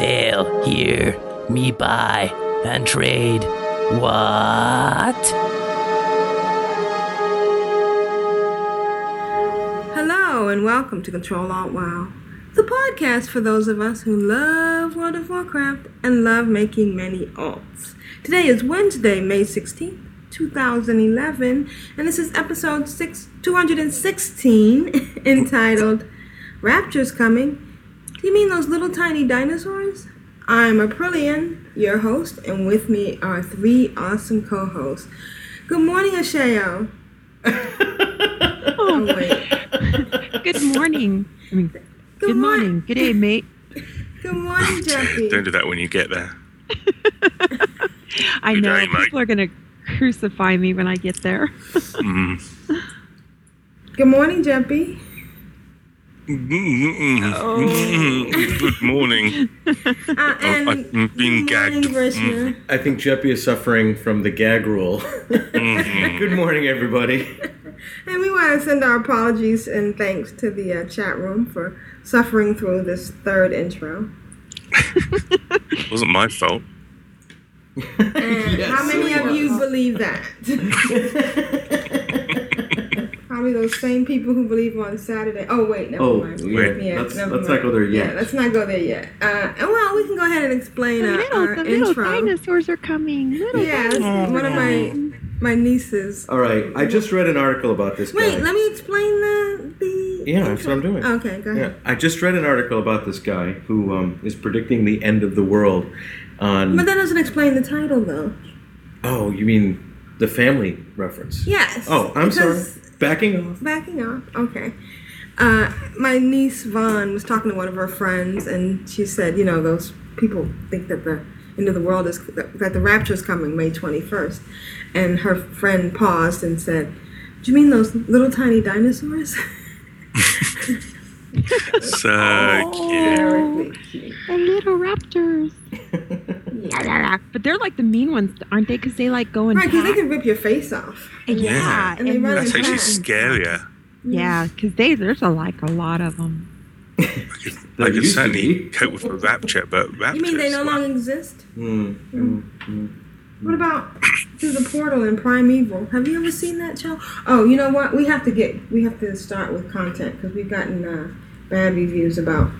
Sail here, me buy and trade. What? Hello and welcome to Control Alt Wow, the podcast for those of us who love World of Warcraft and love making many alts. Today is Wednesday, May 16th, 2011, and this is episode 6, 216 entitled Rapture's Coming. Do you mean those little tiny dinosaurs? I'm Aprillian, your host, and with me are three awesome co hosts. Good morning, Ashayo. oh, wait. Good morning. I mean, good, mor- morning. Good day, mate. Good morning, Jeppy. Don't do that when you get there. I Good know day, mate. people are gonna crucify me when I get there. Mm. Good morning, Jeppy. Good morning. Uh, Oh, I'm being good morning, gagged. I think Jeppy is suffering from the gag rule. Mhm. Good morning, everybody. And we want to send our apologies and thanks to the uh, chat room for suffering through this third intro. Wasn't my fault. And Yes, how many of you believe that? Probably those same people who believe on Saturday. Oh wait, never Oh, mind. wait. Yeah, Let's- never let's mind. not go there yet. Yeah, let's not go there yet. Uh, well, we can go ahead and explain the uh, little, our the little intro. dinosaurs are coming. Little Yeah, that's dinosaurs. one of my my nieces. All right, I just read an article about this Wait, guy. let me explain the the. Yeah, that's what I'm doing. Okay, go Yeah, ahead. I just read an article about this guy who um, is predicting the end of the world on. But that doesn't explain the title, though. oh, you mean the family reference? Yes. Oh, I'm sorry. Backing off. Backing off. Okay. Uh, my niece Vaughn was talking to one of her friends, and she said, you know, those people think that the end of the world is that the rapture is coming May twenty first, and her friend paused and said, "Do you mean those little tiny dinosaurs?" So Oh. cute. Very cute. The little raptors. But they're like the mean ones, aren't they? Because they like go and Right, because they can rip your face off. yeah, And they run That's actually scarier. Yeah, because they there's a, like a lot of them. I There could used to certainly cope with a rapture, but rapture. You mean they no longer exist? Mm, mm, mm. What about through the portal in Primeval? Have you ever seen that show? Oh, you know what? We have to get we have to start with content because we've gotten uh, bad reviews about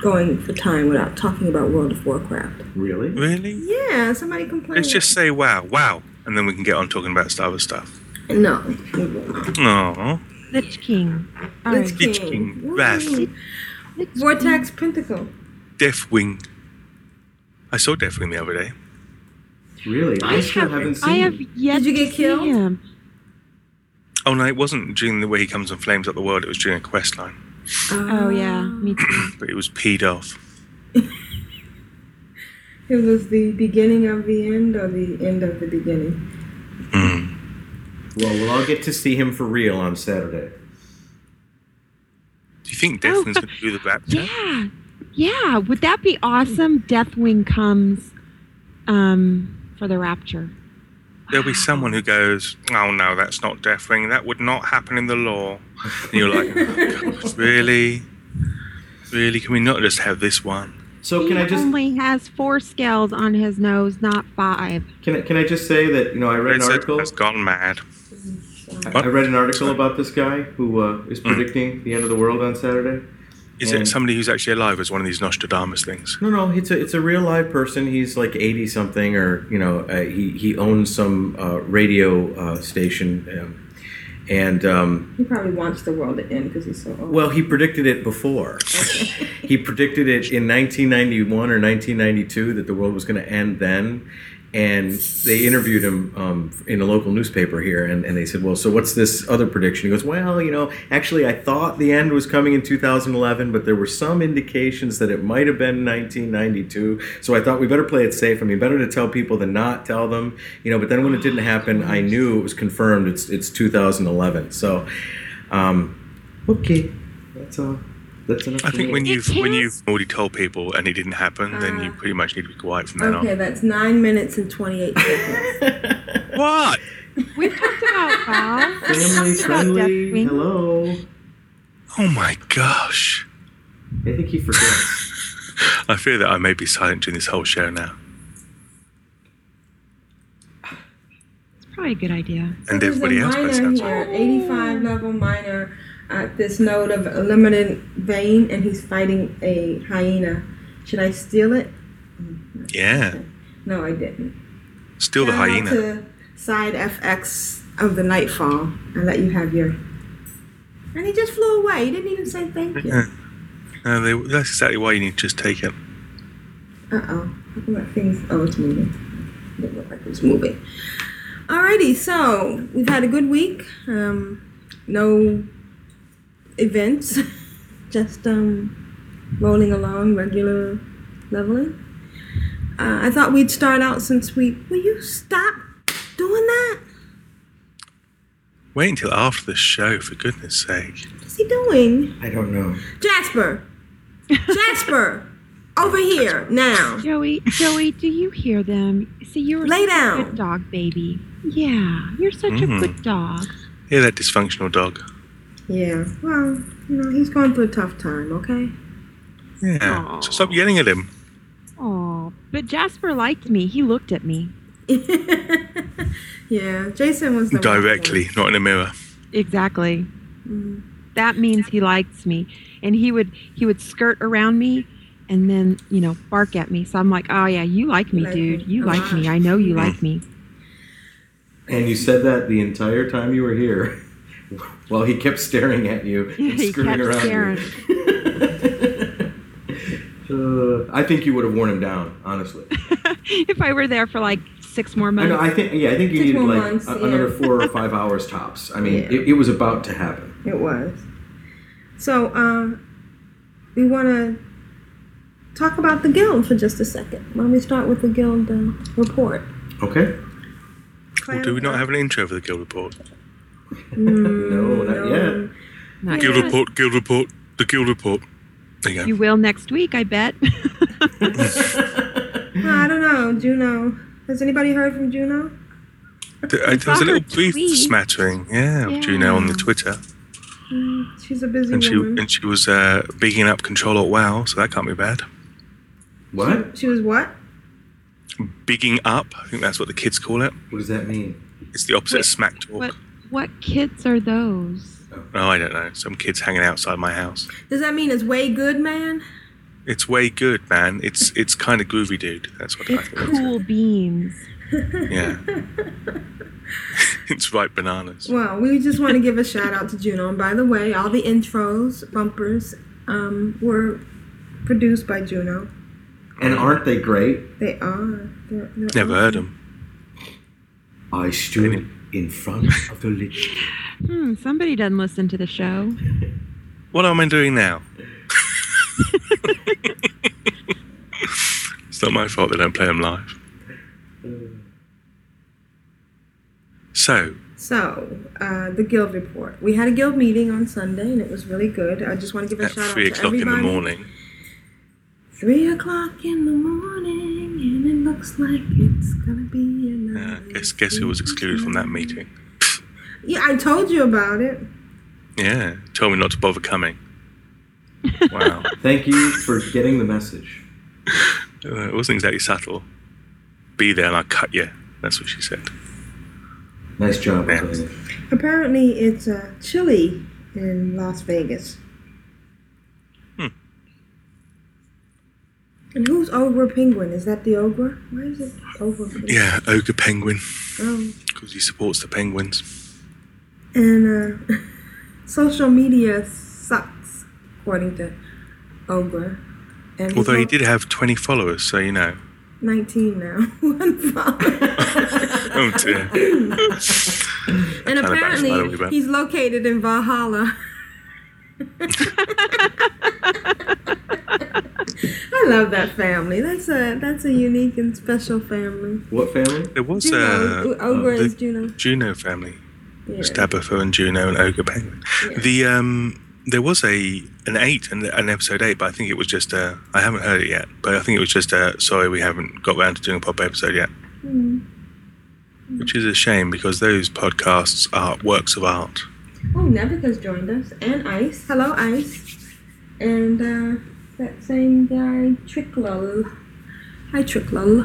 going for time without talking about World of Warcraft. Really? Really? Yeah, somebody complained. Let's just say wow, wow, and then we can get on talking about other stuff. no. we will not. Aww. Lich King. Lich right. Lich King. King, Wrath. Lich Vortex Pinnacle. Deathwing. I saw Deathwing the other day. Really? I, I still have, haven't seen I have him. yet Did you get killed? him. Oh no, it wasn't during the way he comes and flames up the world. It was during a quest line, Oh yeah, me too. but it was peed off. It was the beginning of the end or the end of the beginning. Mm. Well, we'll all get to see him for real on Saturday. Do you think Oh, Deathwing's going to do the rapture? Yeah, yeah. Would that be awesome? Deathwing comes um, for the rapture. There'll be someone who goes, "Oh no, that's not Deathwing. That would not happen in the law." And you're like, oh, God, "Really, really? Can we not just have this one?" So can he I just only has four scales on his nose, not five. can I, can I just say that you know I read an Blizzard article has gone mad. I I read an article about this guy who uh, is Mm. predicting the end of the world on Saturday. Is And- it somebody who's actually alive as one of these Nostradamus things? No, no, it's a it's a real live person. He's like eighty something, or you know, uh, he he owns some uh, radio uh, station, um, and um, He probably wants the world to end because he's so old. well, he predicted it before. he predicted it in 1991 or 1992 that the world was going to end then, and they interviewed him um, in a local newspaper here, and, and they said, "Well, so what's this other prediction?" He goes, "Well, you know, actually, I thought the end was coming in 2011, but there were some indications that it might have been 1992. So I thought we better play it safe. I mean, better to tell people than not tell them, you know. But then when it didn't happen, I knew it was confirmed. It's it's 2011. So, um, okay, that's all. That's enough. I think when you've when can't- you've already told people and it didn't happen, then you Ah. pretty much need to be quiet from then Okay, that's nine minutes and 28 seconds. What? We've talked about Val. family friendly. Deathwing. Hello. Oh my gosh! I think he forgets. I fear that I may be silent during this whole show now. It's probably a good idea. And There's everybody a else by the minor sounds here, 85 level miner at this node of a limited vein, and he's fighting a hyena. Should I steal it? Yeah, No, I didn't. still the hyena. To side FX of the Nightfall. I let you have your. And he just flew away. He didn't even say thank you. Yeah. No, they, that's exactly why you need to just take it. Uh oh. That thing's. Oh, it's moving. It didn't look like it was moving. Alrighty, so we've had a good week. Um, no events, just um, rolling along, regular leveling. Uh, I thought we'd start out since we. Will you stop doing that? Wait until after the show, for goodness sake. What's he doing? I don't know. Jasper! Jasper! Over here, now. Joey, Joey, do you hear them? See, you're Lay such a down. good dog, baby. Yeah, you're such Mhm. a good dog. Hear that dysfunctional dog? Yeah, well, you know, he's going through a tough time, okay? Yeah. So stop yelling at him. Oh, but Jasper liked me. He looked at me. yeah, Jason was the one Directly, not in a mirror. Exactly. Mm. That means he likes me, and he would he would skirt around me, and then you know bark at me. So I'm like, oh yeah, you like me, Like dude. me You a like lot. me. I know you Mm. like me. And you said that the entire time you were here, while he kept staring at you and He screwing kept around staring. you. uh, I think you would have worn him down, honestly. if I were there for like six more I months. know. I think. Yeah, I think you Six needed like months, a- yeah. another four or five hours tops. I mean, Yeah. it, it was about to happen. It was. So, uh, we want to talk about the guild for just a second. Why don't we start with the guild uh, report? Okay. Or do we not have an intro for the guild report? No, not yet. Not Guild yet. report, guild report, the guild report. There you go. You will next week, I bet. Well, I don't know, Juno. Has anybody heard from Juno? There, uh, there was a little brief tweet. smattering, yeah, of Juno on the Twitter, Mm, she's a busy and she woman. and she was uh, bigging up Control Alt Wow, so that can't be bad. What? She was what? Bigging up, I think that's what the kids call it. What does that mean? It's the opposite Wait, of smack talk. what what kids are those? Oh, I don't know. Some kids hanging outside my house. Does that mean it's way good, man? It's way good, man. It's it's kind of groovy, dude. That's what I It's think. cool beans. Yeah. it's right bananas. Well, we just want to give a shout out to Juno. And by the way, all the intros, bumpers, um, were produced by Juno. And aren't they great? They are. They're, they're Never heard them. I stood in front of the lich. Hmm, somebody doesn't listen to the show. What am I doing now? it's not my fault they don't play them live. So, So, uh, the guild report. We had a guild meeting on Sunday, and it was really good. I just want to give a at shout out to three to o'clock in everybody. the morning, Three o'clock in the morning, and it looks like it's gonna be uh, another. guess guess who was excluded from that meeting? Yeah, I told you about it. Yeah, told me not to bother coming. Wow, Thank you for getting the message. uh, it wasn't exactly subtle. Be there and I'll cut you. That's what she said. Nice job. Yeah. Apparently, it's uh, chilly in Las Vegas. And who's Ogre Penguin? Is that the Ogre? Why is it Ogre Penguin? Yeah, ogre penguin Um, because he supports the penguins. and uh, social media sucks, according to Ogre. And Although he did have twenty followers, so you know. 19 now. One follower. Oh dear. and apparently, backslide a wee bit. he's located in Valhalla. I love that family. That's a that's a unique and special family. What family? There was Juno, uh, Ogre the is Juno. Juno family. Yeah. Stabberfur and Juno and Ogre Penguin. Yeah. The um, there was a an eight and an episode eight, but I think it was just uh, I haven't heard it yet, but I think it was just uh, sorry we haven't got around to doing a pop episode yet, Hmm. which is a shame because those podcasts are works of art. Oh, Nevica's joined us, and Ice. Hello, Ice. And uh, that same guy, Tricklo. Hi, Tricklo.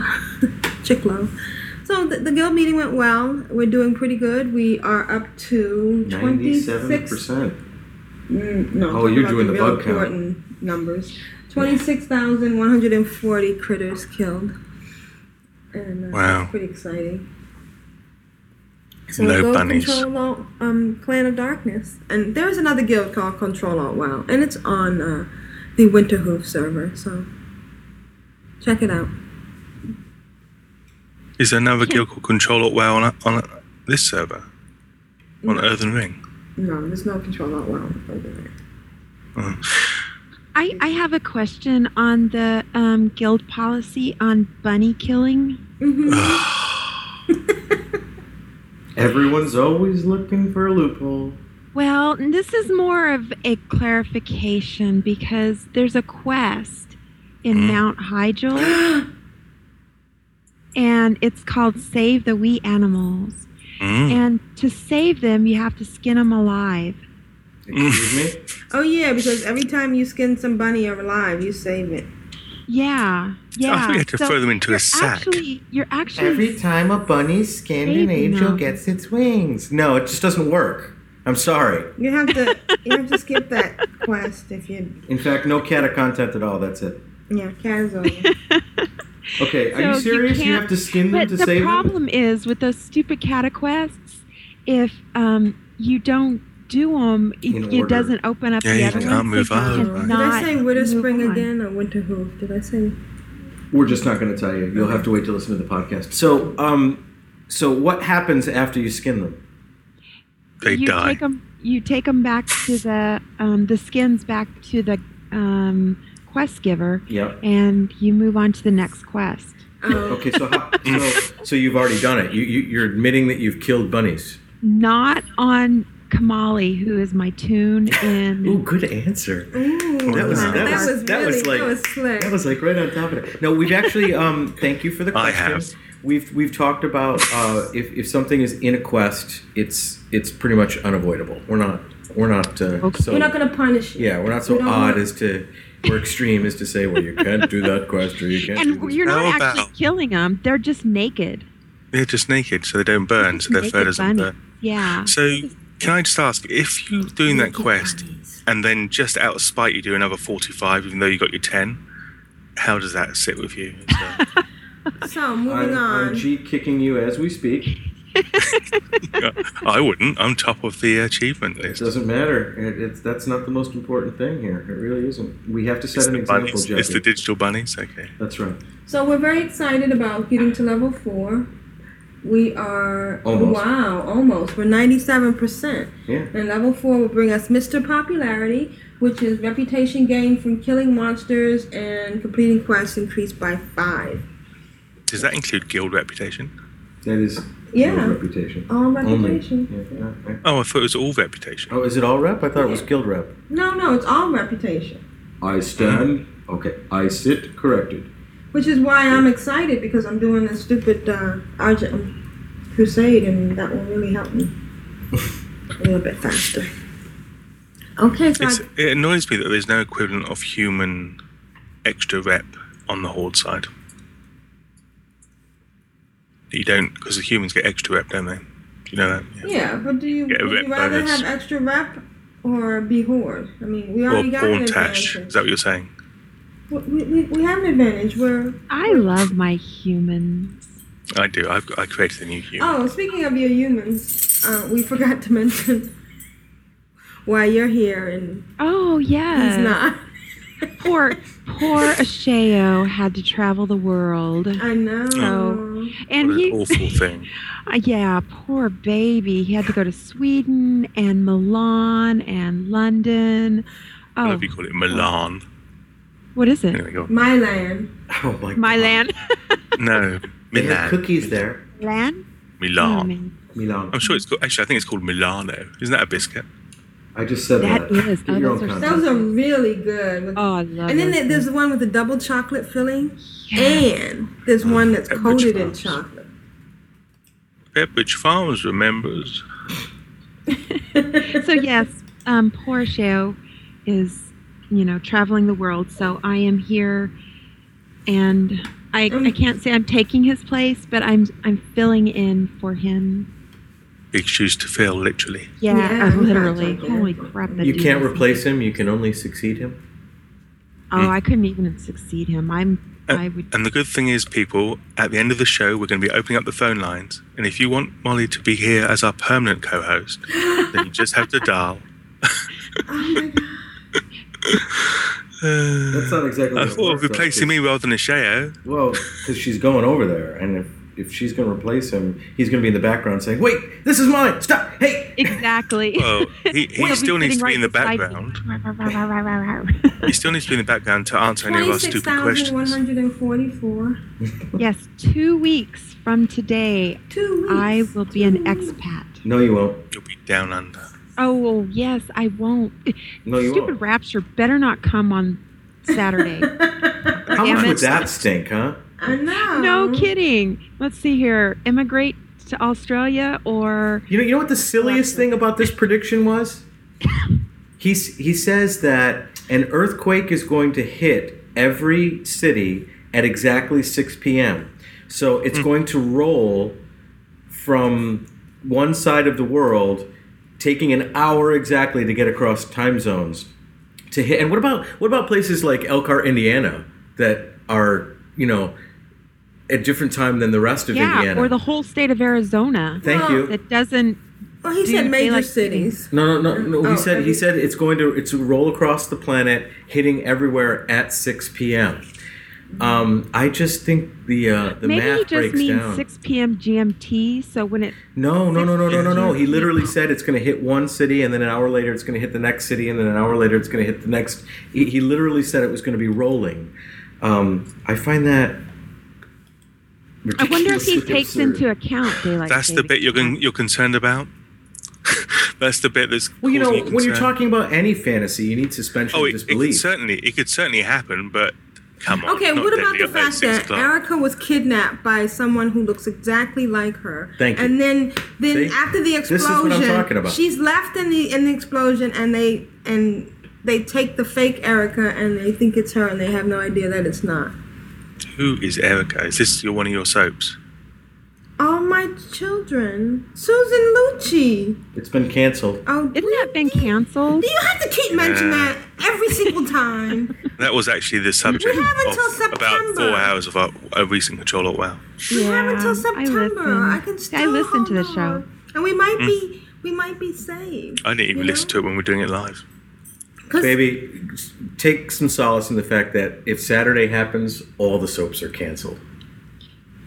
Tricklo. So the, the guild meeting went well. We're doing pretty good. We are up to 97 26. percent. Mm, no, Oh, talking you're about doing the real bug count. important numbers. 26,140 critters killed. And uh, Wow. that's pretty exciting. So No go bunnies. Control Alt, um, Clan of Darkness. And there's another guild called Control Alt WoW. And it's on uh, the Winterhoof server. So check it out. Is there another guild called Control Alt WoW on, on this server on Earthen Ring? No, there's no Control Alt WoW over there. I, I have a question on the um, guild policy on bunny killing. Mm-hmm. Everyone's always looking for a loophole. Well, this is more of a clarification because there's a quest in Mm. Mount Hyjal, and it's called Save the Wee Animals. Mm. And to save them, you have to skin them alive. Excuse me. Oh, yeah, because every time you skin some bunny alive, you save it. Yeah, yeah. I thought you had to throw them into a sack. Actually, you're actually Every time a bunny's skinned, an Saving angel them. gets its wings. No, it just doesn't work. I'm sorry. You have to you have to skip that quest if you In fact, no cata content at all. That's it. yeah, cat is over. Okay, are you serious? You, can't- have to skin them to the save them? The problem is with those stupid cataquests, if um, you don't do them, In it, it doesn't open up Yeah, the you other can't ones. move you on, right. Did I cannot say Winter Spring again or Winter Hoof? Did I say? We're just not going to tell you. You'll have to wait to listen to the podcast. So, um, so what happens after you skin them? They you die. Take them, you take them back to the um, the skins back to the um, quest giver, Yep. and you move on to the next quest. Oh, Okay, so how, so so you've already done it. You, you you're admitting that you've killed bunnies. Not on Kamali, who is my tune in. Ooh, good answer. Ooh, That was- wow, that was- was that really was like- that was slick. That was like right on top of it. No, we've actually. Um, thank you for the I have. We've we've talked about uh, if if something is in a quest, it's it's pretty much unavoidable. We're not we're not uh, Okay. so We're not gonna punish you. yeah we're not so We odd want- as to we're extreme as to say well you can't do that quest or you can't. and this. you're not How actually about- killing them; they're just naked. They're just naked, so they don't burn, so their fur Naked doesn't bunny. burn. Yeah. So, can I just ask, if you're doing that quest bunnies. and then just out of spite you do another 45, even though you got your 10, how does that sit with you? It's, So moving I'm, on. I'm G kicking you as we speak. I wouldn't. I'm top of the achievement list. It list. doesn't matter. It, it's that's not the most important thing here. It really isn't. We have to set It's an example, bunnies. Jeppy. it's the digital bunnies. Okay. That's right. So we're very excited about getting to level four. We are Almost. wow, almost. We're ninety-seven percent. Yeah. And level four will bring us Mr. Popularity, which is reputation gained from killing monsters and completing quests increased by five. Does that include guild reputation? That is Yeah. your reputation. All reputation. Yeah, yeah, yeah. Oh, I thought it was all reputation. Oh, is it all rep? I thought it was guild rep. No, no, it's all reputation. I stand. Okay, I sit corrected. Which is why I'm excited because I'm doing this stupid uh, Argent crusade, and that will really help me a little bit faster. Okay, so It's, I, it annoys me that there's no equivalent of human extra rep on the horde side. You don't, because the humans get extra rep, don't they? You know that? Yeah. yeah, but do you Get a would rep you rather bonus. have extra rep or be horde? I mean, we Or already got an pawn tash. advantage. Is that what you're saying? We, we, we have an advantage. We're I love my humans. I do. I've, I created a new human. oh, speaking of your humans, uh, we forgot to mention why you're here and Oh yeah. he's not. Poor, poor Ashayo had to travel the world. I know. So- And what an he, awful thing. Uh, yeah, poor baby. He had to go to Sweden and Milan and London. Oh, Whatever you call it, Milan. what is it? Anyway, go. My land. Oh my god. Milan. No, They have Milan. cookies there. Milan? Oh, Milan. man. Milan. I'm sure it's called. Actually, I think it's called Milano. Isn't that a biscuit? I just said That that. is. Get Oh, those are content. Those are really good. with- Oh, I love and then there- there's the one with the double chocolate filling, and there's one that's Pepperidge coated in chocolate. Pepperidge Farms remembers. so yes, um, poor Ashayo is, you know, traveling the world. So I am here, and I, I can't say I'm taking his place, but I'm I'm filling in for him. Big shoes to fill, literally. Yeah, Yeah, uh, I'm literally. not. Holy crap! that You dude can't is- replace him. You can only succeed him. Oh, I couldn't even succeed him. I'm. I would. And the good thing is, people, at the end of the show, we're going to be opening up the phone lines. And if you want Molly to be here as our permanent co host, then you just have to dial. Oh my god. Uh, That's not exactly. I how it thought of works, though, replacing me 'cause- rather than Ashayo. Well, because she's going over there, and if if she's going to replace him, he's going to be in the background saying, "Wait, this is mine! Stop! Hey!" Exactly. Well, he, he still needs to sitting be in the right beside me. background. He still needs to be in the background to answer any of our stupid questions. hundred and forty-four. yes, two weeks from today, Two weeks. I will be an weeks. expat. No, you won't. You'll be down under. Oh yes, I won't. No, you Stupid won't. rapture better not come on Saturday. How much would that stink, huh? I know. no kidding. Let's see here. Immigrate to Australia or You know, you know what the silliest thing about this prediction was? He's, he says that an earthquake is going to hit every city at exactly 6 p.m. So it's hmm. going to roll from one side of the world, taking an hour exactly to get across time zones to hit. And what about what about places like Elkhart, Indiana, that are you know at different time than the rest of yeah, Indiana? or the whole state of Arizona Thank Well, you. It doesn't. Well, he Do said major like- cities. No, no, no, no. Oh, He said he said it's going to it's a roll across the planet, hitting everywhere at 6 p.m. Um, I just think the uh, the Maybe math he just breaks means down. 6 p.m. GMT. So when it no, no, no, no, no, no, no. He literally said it's going to hit one city, and then an hour later it's going to hit the next city, and then an hour later it's going to hit the next. He, he literally said it was going to be rolling. Um, I find that. I wonder if he takes absurd. into account daylight. That's the bit you're con- you're concerned about. That's the bit that's. Well, you know, causing when you're talking about any fantasy, you need suspension Oh, of it, it could certainly it could certainly happen, but come on. Okay, what about the up there at fact that o'clock. Erica was kidnapped by someone who looks exactly like her? Thank you. And then, then See? after the This is explosion, what I'm talking about. she's left in the in the explosion, and they and they take the fake Erica, and they think it's her, and they have no idea that it's not. Who is Erica? Is this your one of your soaps? All my children, Susan Lucci. It's been canceled. Oh, Isn't that been canceled? Do you have to keep mentioning Yeah. that every single time? That was actually the subject We have until of about September. four hours of our, a recent Control Alt Wow. We have until I September. listen. I, can still I listen to the hold show. on. and we might be mm. we might be saved. I didn't even you listen to it when we we're doing it live. 'Cause- Baby, take some solace in the fact that if Saturday happens, all the soaps are canceled.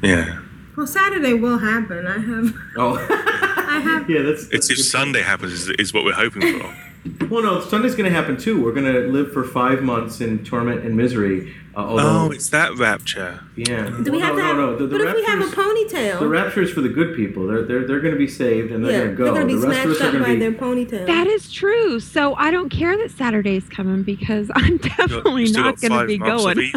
Yeah. Well, Saturday will happen. I have Oh, I have yeah, that's. It's if good. Sunday happens is, is what we're hoping for. Well, no, Sunday's going to happen too. We're going to live for five months in torment and misery. Uh, although, oh, it's that rapture. yeah. Do we Well, have no, to have? no, no. The, the but if we have a ponytail, The rapture is for the good people. They're they're, they're going to be saved and they're yeah, going to go. they're gonna be the rest of us snatched are up by be. their ponytail. That is true. So I don't care that Saturday's coming because I'm You've definitely still not got going to be going.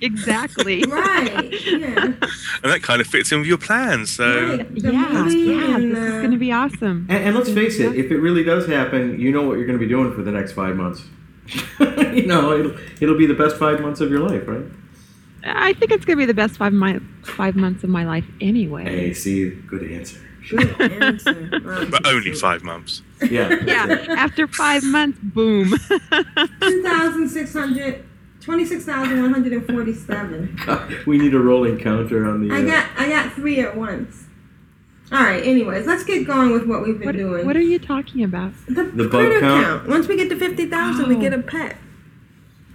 exactly. right. Yeah. And that kind of fits in with your plans. So Right. Yeah, movie yeah. and, This is uh, going to be awesome. And, and let's face it, if it really does happen, you know what you're going to be doing for the next five months. you know, it'll, it'll be the best five months of your life, right? I think it's going to be the best five my, five months of my life anyway. Hey, see, good answer. Good answer. Right. but only five months. Yeah. Yeah. After five months, boom. 2,600, 26,147. we need a rolling counter on the. I uh, got I got three at once. All right. Anyways, let's get going with what we've been what, doing. what are you talking about? the, The bug critter count? Once we get to fifty thousand, we Oh. get a pet.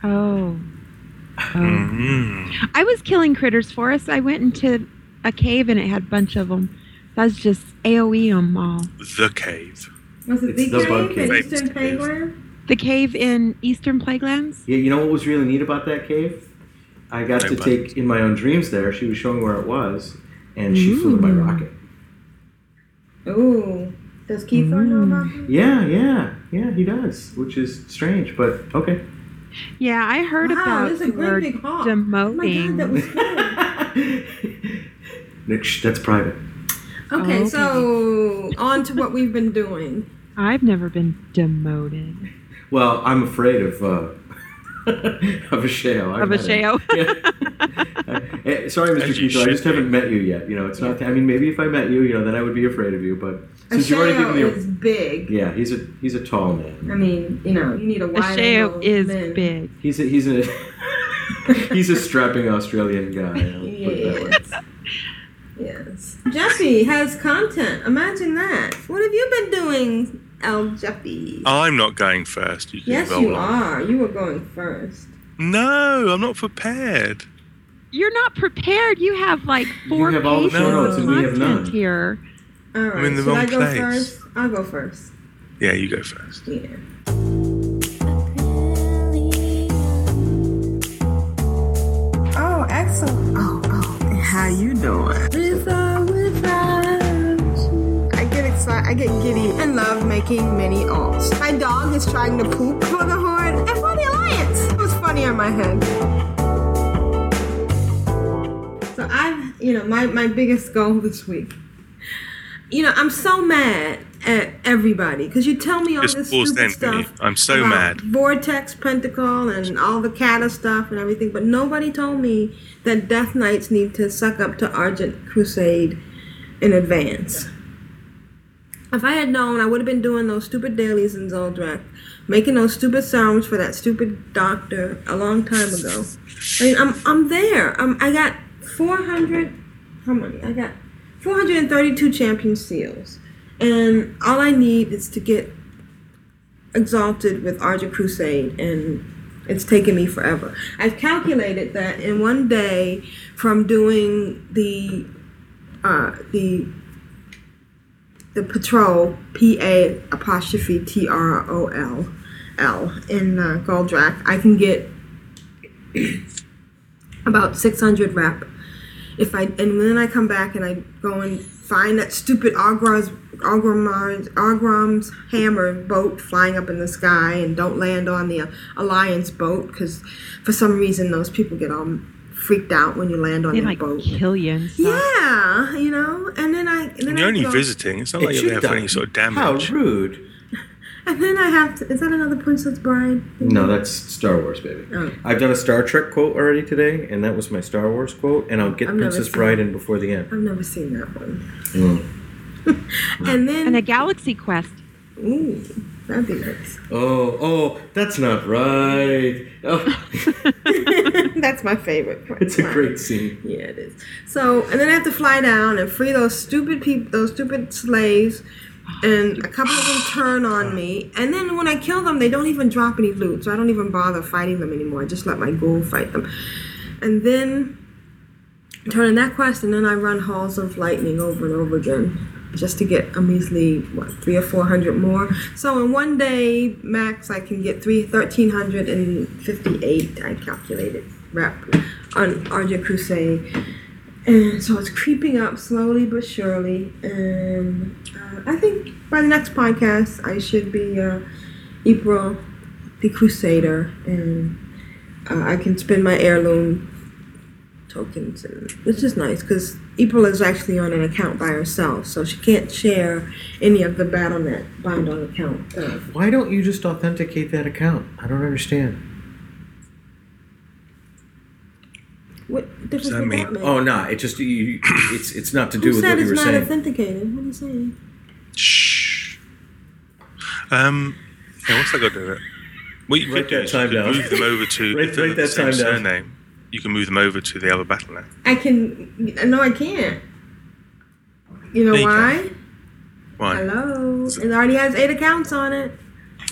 Oh, Mm. I was killing critters for us. I went into a cave and it had a bunch of them. I was just AOE them all. The cave. Was it It's the the bug cave in cave. Eastern Plagueland? The cave in Eastern Plaguelands. Yeah, you know what was really neat about that cave? I got No to buttons. take in my own dreams there. She was showing where it was, and she flew in my rocket. Ooh. Does Kiefer know about that? Yeah, yeah, yeah, he does, which is strange, but okay. Yeah, I heard Wow, about this is a your great big hawk. Oh my god, that was cool. Nick, shh, that's private. Okay, okay. so on to what we've been doing. I've never been demoted. Well, I'm afraid of uh, of a shale. Of a met shale. Yeah. Eh, Sorry, Mr. As I should just haven't met you yet. You know, it's not. I mean, maybe if I met you, you know, then I would be afraid of you. But A since you've already shale given me, is a, big. yeah, he's a he's a tall man. I mean, you know, you need a A wide shale angle is lens. big. He's a he's a he's a strapping Australian guy. I'll put it that way. Yes. Yes. Jeppy has content. Imagine that. What have you been doing, El Jeppy? I'm not going first. You can yes, you on. are. You were going first. No, I'm not prepared. You're not prepared. You have like four you have all the pages show of notes and we have content none. here. All right. in the Should wrong I go place. first? I'll go first. Yeah, you go first. Yeah. Oh, excellent. Oh, oh. How you doing? With or without you. I get. I get giddy and love making many alts. My dog is trying to poop for the horde and for the alliance. It was funny on my head. So I've, you know, my, my biggest goal this week. You know, I'm so mad at everybody because you tell me all Just this stupid stuff. I'm so mad. Vortex Pinnacle and all the Cata stuff and everything, but nobody told me that Death Knights need to suck up to Argent Crusade in advance. If I had known, I would have been doing those stupid dailies in Zul'Drak, making those stupid sounds for that stupid doctor a long time ago. I mean, I'm I'm there. Um, I got 400. How many? I got 432 champion seals, and all I need is to get exalted with Argent Crusade, and it's taken me forever. I've calculated that in one day from doing the uh, the the patrol P A apostrophe T R O L L in uh, Zul'Drak, I can get about 600 rep. If I and then I come back and I go and find that stupid Orgrim's Orgrim's Orgrim's hammer boat flying up in the sky and don't land on the Alliance boat because for some reason those people get all freaked out when you land on They their like boat. kill you and stuff. Yeah, you know, and then I and then you're only go- visiting. It's not It like you're should there for any sort of damage. How damage. rude. And then I have to. Is that another Princess Bride? No, that's Star Wars, baby. Oh. I've done a Star Trek quote already today, and that was my Star Wars quote, and I'll get I've Princess Bride it. in before the end. I've never seen that one. Mm. And then, And a galaxy quest. ooh, that'd be nice. Oh, oh, that's not right. Oh, That's my favorite. part. it's a great scene. Yeah, it is. So, and then I have to fly down and free those stupid people, those stupid slaves, and a couple of them turn on me. And then when I kill them, they don't even drop any loot, so I don't even bother fighting them anymore. I just let my ghoul fight them. And then turn in that quest, and then I run halls of lightning over and over again. Just to get a measly what three or four hundred more. So in one day max, I can get three thirteen hundred and fifty-eight. I calculated rep on Argent Crusade. And so it's creeping up slowly but surely. And uh, I think by the next podcast, I should be uh, April the Crusader. And uh, I can spend my heirloom tokens. And which is nice because April is actually on an account by herself. So she can't share any of the BattleNet bind on account. Uh, Why don't you just authenticate that account? I don't understand. what difference that would mean? that make? Oh no, it just you, it's it's not to do Who with said what you were saying. it's not authenticated? What are you saying? Shh. Um, yeah, what's that got to do with it? What you Write could do that is you time could move them over to Write- if they're write the that same time down. surname. You can move them over to the other BattleNet. I can. No, I can't. You know you why? Why? Hello. It already has eight accounts on it.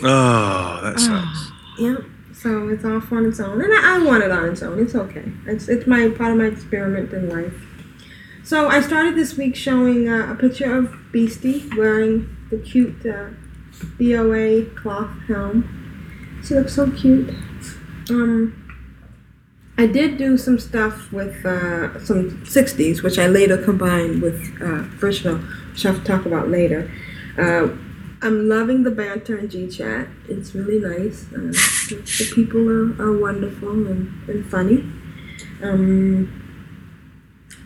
Oh, that sucks. Yep. So it's off on its own, and I, I want it on its own. It's okay. It's it's my part of my experiment in life. So I started this week showing uh, a picture of Beastie wearing the cute uh, BOA cloth helm. She looks so cute. Um, I did do some stuff with uh, some 60s, which I later combined with uh, Vrishna, which I'll talk about later. Uh, I'm loving the banter in GChat. It's really nice. Uh, the, the people are, are wonderful and, and funny. Um,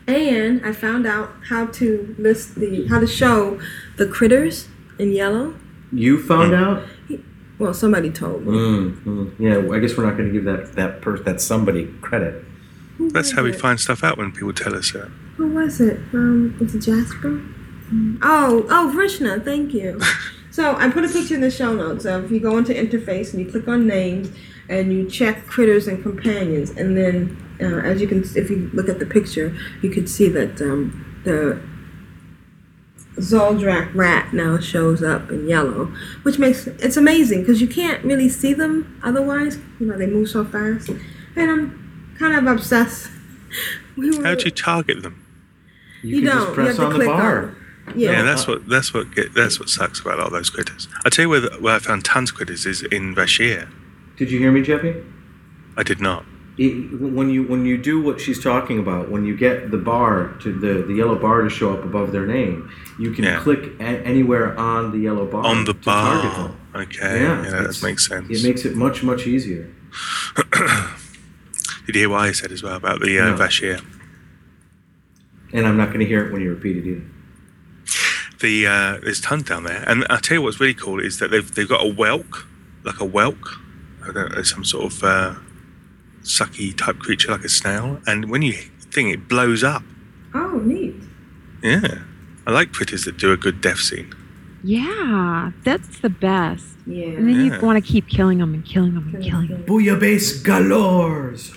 and I found out how to list the how to show the critters in yellow. You found out? Well, somebody told me. Mm, mm. Yeah, I guess we're not going to give that that per- that somebody credit. Who That's was how we it? find stuff out when people tell us that. Who was it? Um, was it Jasper? Oh, oh, Vrishna, thank you. so I put a picture in the show notes of if you go into interface and you click on names and you check critters and companions, and then uh, as you can, if you look at the picture, you can see that um, the Zul'Drak rat now shows up in yellow, which makes it's amazing because you can't really see them otherwise. You know they move so fast, and I'm kind of obsessed. We were, How do you target them? You can don't. just You press have to on the click bar. on Yeah. Yeah, that's what that's what get, that's what sucks about a lot of those critters. I tell you where, the, where I found tons of critters is in Vashj'ir. Did you hear me, Jeppy? I did not. It, when you when you do what she's talking about, when you get the bar to the, the yellow bar to show up above their name, you can Yeah. click a- anywhere on the yellow bar On the bar. them. Okay, Yeah, yeah, that makes sense. It makes it much much easier. Did you hear what I said as well about the uh, No. Vashj'ir? And I'm not going to hear it when you repeat it either. The uh, there's tons down there, and I tell you what's really cool is that they've they've got a whelk, like a whelk, I don't know, some sort of uh, sucky type creature like a snail, and when you thing it blows up. Oh, neat. Yeah, I like critters that do a good death scene. Yeah, that's the best. Yeah. And then Yeah. you want to keep killing them and killing them and killing them. Bouillabaisse galores.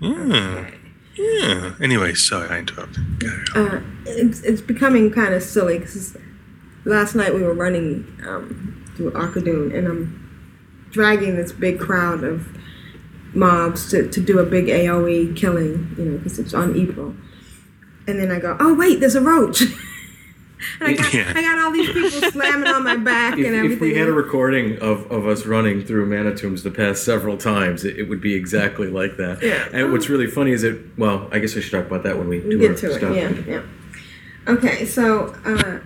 Yeah. Yeah. Anyway, sorry, I interrupted. Go. Uh, it's it's becoming kind of silly because last night we were running um, through Arcadoon and I'm dragging this big crowd of mobs to, to do a big AOE killing, you know, because it's on April. And then I go, oh wait, there's a roach. and I got, Yeah. I got all these people slamming on my back If, and if everything. we had a recording of, of us running through Manitoums the past several times, it, it would be exactly like that. Yeah. And what's really funny is that, well, I guess I should talk about that when we we do get our to stuff. it. Yeah, yeah. Okay, so uh,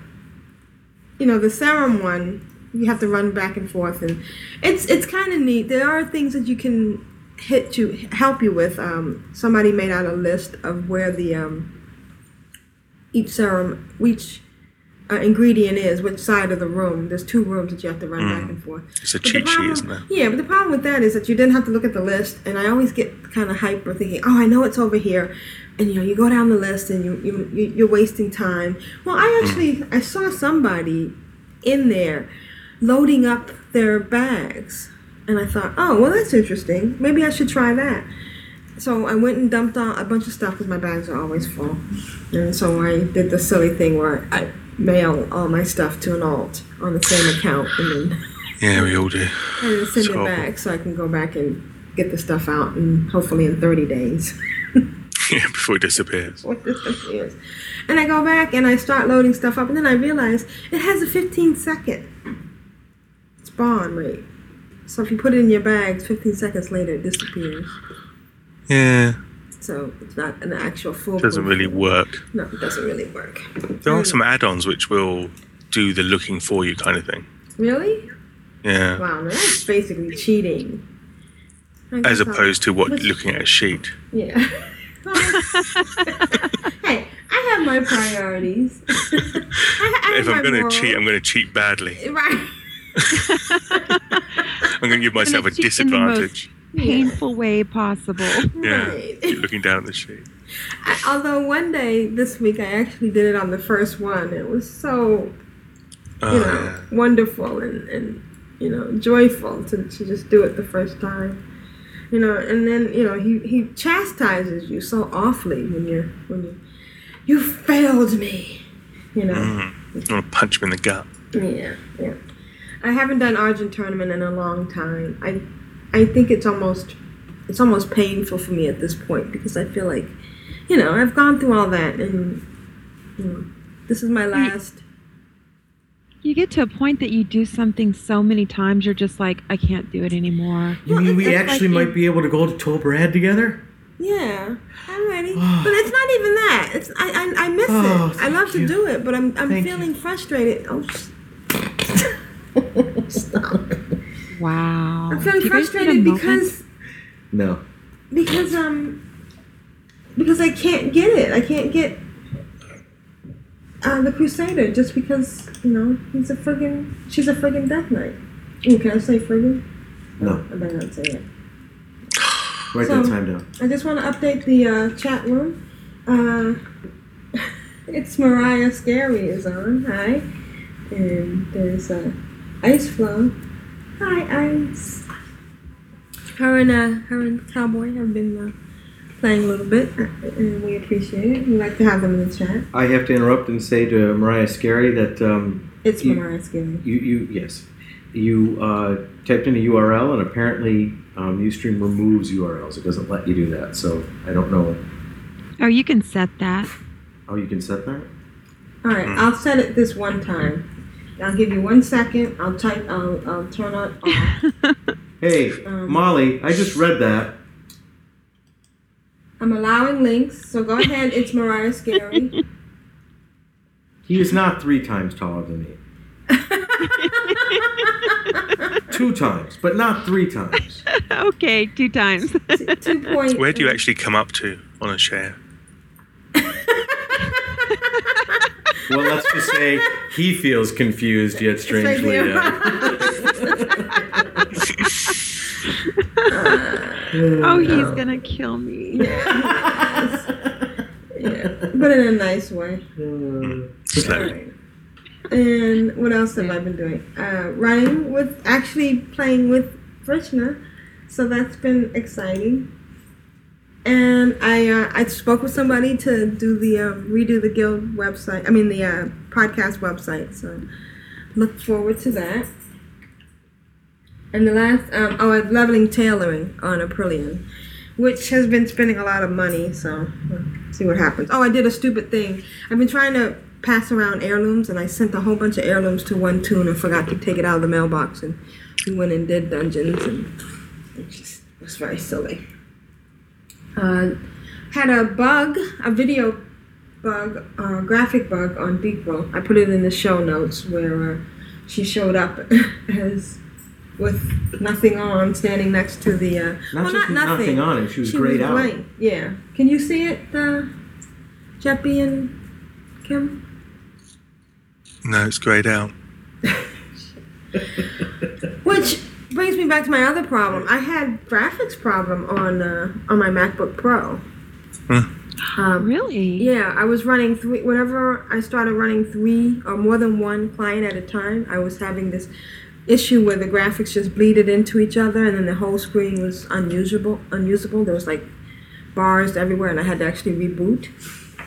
you know the serum one, you have to run back and forth, and it's it's kind of neat. There are things that you can hit to help you with. Um, somebody made out a list of where the um, each serum, each uh, ingredient is, which side of the room. There's two rooms that you have to run back and forth. It's a But cheat sheet, isn't there? Yeah, but the problem with that is that you didn't have to look at the list, and I always get kind of hyper thinking, oh, I know it's over here, and you know, you go down the list and you, you, you you're wasting time. Well, I actually I saw somebody in there loading up their bags, and I thought, oh, well, that's interesting. Maybe I should try that. So I went and dumped on a bunch of stuff because my bags are always full, and so I did the silly thing where I mail all my stuff to an alt on the same account, and then. Yeah, we all do. And then send So- it back so I can go back and get the stuff out and hopefully in 30 days. Yeah, before it disappears. this stuff is. And I go back and I start loading stuff up and then I realize it has a 15 second spawn rate. So if you put it in your bags, 15 seconds later it disappears. Yeah, So it's not an actual full. It doesn't really work. No, it doesn't really work. There are hmm. some add-ons which will do the looking for you kind of thing. Really? Yeah, Wow, now that's basically cheating. As guess I'll- opposed to what looking at a sheet. Yeah. hey, I have my priorities. I, I If have I'm going to cheat. I'm going to cheat badly. Right. I'm going to give myself a Gonna in the most disadvantage. Painful way possible. Yeah, Right. keep looking down at the sheet. I, although one day this week I actually did it on the first one. It was so Oh, you know yeah. wonderful and, and you know joyful to, to just do it the first time. You know, and then you know he, he chastises you so awfully when you're when you you failed me. You know. Mm. I want to punch him in the gut. Yeah, yeah. I haven't done Argent tournament in a long time. I I think it's almost it's almost painful for me at this point because I feel like, you know, I've gone through all that and you know, this is my last. You get to a point that you do something so many times, you're just like, I can't do it anymore. You mean we actually like might you- be able to go to Tol Barad together? Yeah, I'm ready. but it's not even that. It's I I, I miss Oh, it. I love thank to do it, but I'm I'm Thank feeling frustrated. Oh, s- stop. Wow. I'm feeling Do you guys need a frustrated because No. because um because I can't get it. I can't get uh, the Crusader just because you know he's a friggin' she's a friggin' Death Knight. Ooh, can I say friggin'? No. I better not say it. Write So- that time down. I just want to update the uh, chat room. Uh, it's Mariah Scary is on. Hi, and there's uh, Ice Flow. Hi, Ice. Her and uh, her and Cowboy have been uh, playing a little bit, uh, and we appreciate it. We like to have them in the chat. I have to interrupt and say to Mariah Scary that um, It's You- Mariah Scary. you, you yes, you uh, typed in a URL and apparently um, UStream removes URLs. It doesn't let you do that. So I don't know. Oh, you can set that. Oh, you can set that. All right, I'll set it this one time. I'll give you one second. I'll type. I'll, I'll turn it off. Hey, Um, Molly, I just read that. I'm allowing links, so go ahead. It's Mariah Scary. He is not three times taller than me. Two times, but not three times. okay, two times. Two point. Where do you actually come up to on Ashayo? Well, let's just say he feels confused yet strangely. there. uh, oh, he's gonna kill me. Yeah, but in a nice way. Slowly. And what else have I been doing? Uh, running with, actually playing with Vrishna, so that's been exciting. And I uh, I spoke with somebody to do the uh, redo the guild website. I mean the uh, podcast website. So look forward to that. And the last um, oh, leveling tailoring on Aprillian, which has been spending a lot of money. So we'll see what happens. Oh, I did a stupid thing. I've been trying to pass around heirlooms, and I sent a whole bunch of heirlooms to one tune and forgot to take it out of the mailbox. And we went and did dungeons, and it just was very silly. Uh, had a bug, a video bug, uh, graphic bug on Beeple. I put it in the show notes where uh, she showed up as with nothing on, standing next to the. Uh, Not well, just not nothing. nothing on it, she was She grayed was out. blank. Yeah. Can you see it, uh, Jeppy and Kim? No, it's greyed out. Which brings me back to my other problem. I had graphics problem on uh, on my MacBook Pro. Um, Really? Yeah, I was running three. Whenever I started running three or more than one client at a time, I was having this issue where the graphics just bleeded into each other, and then the whole screen was unusable. Unusable. There was like bars everywhere, and I had to actually reboot.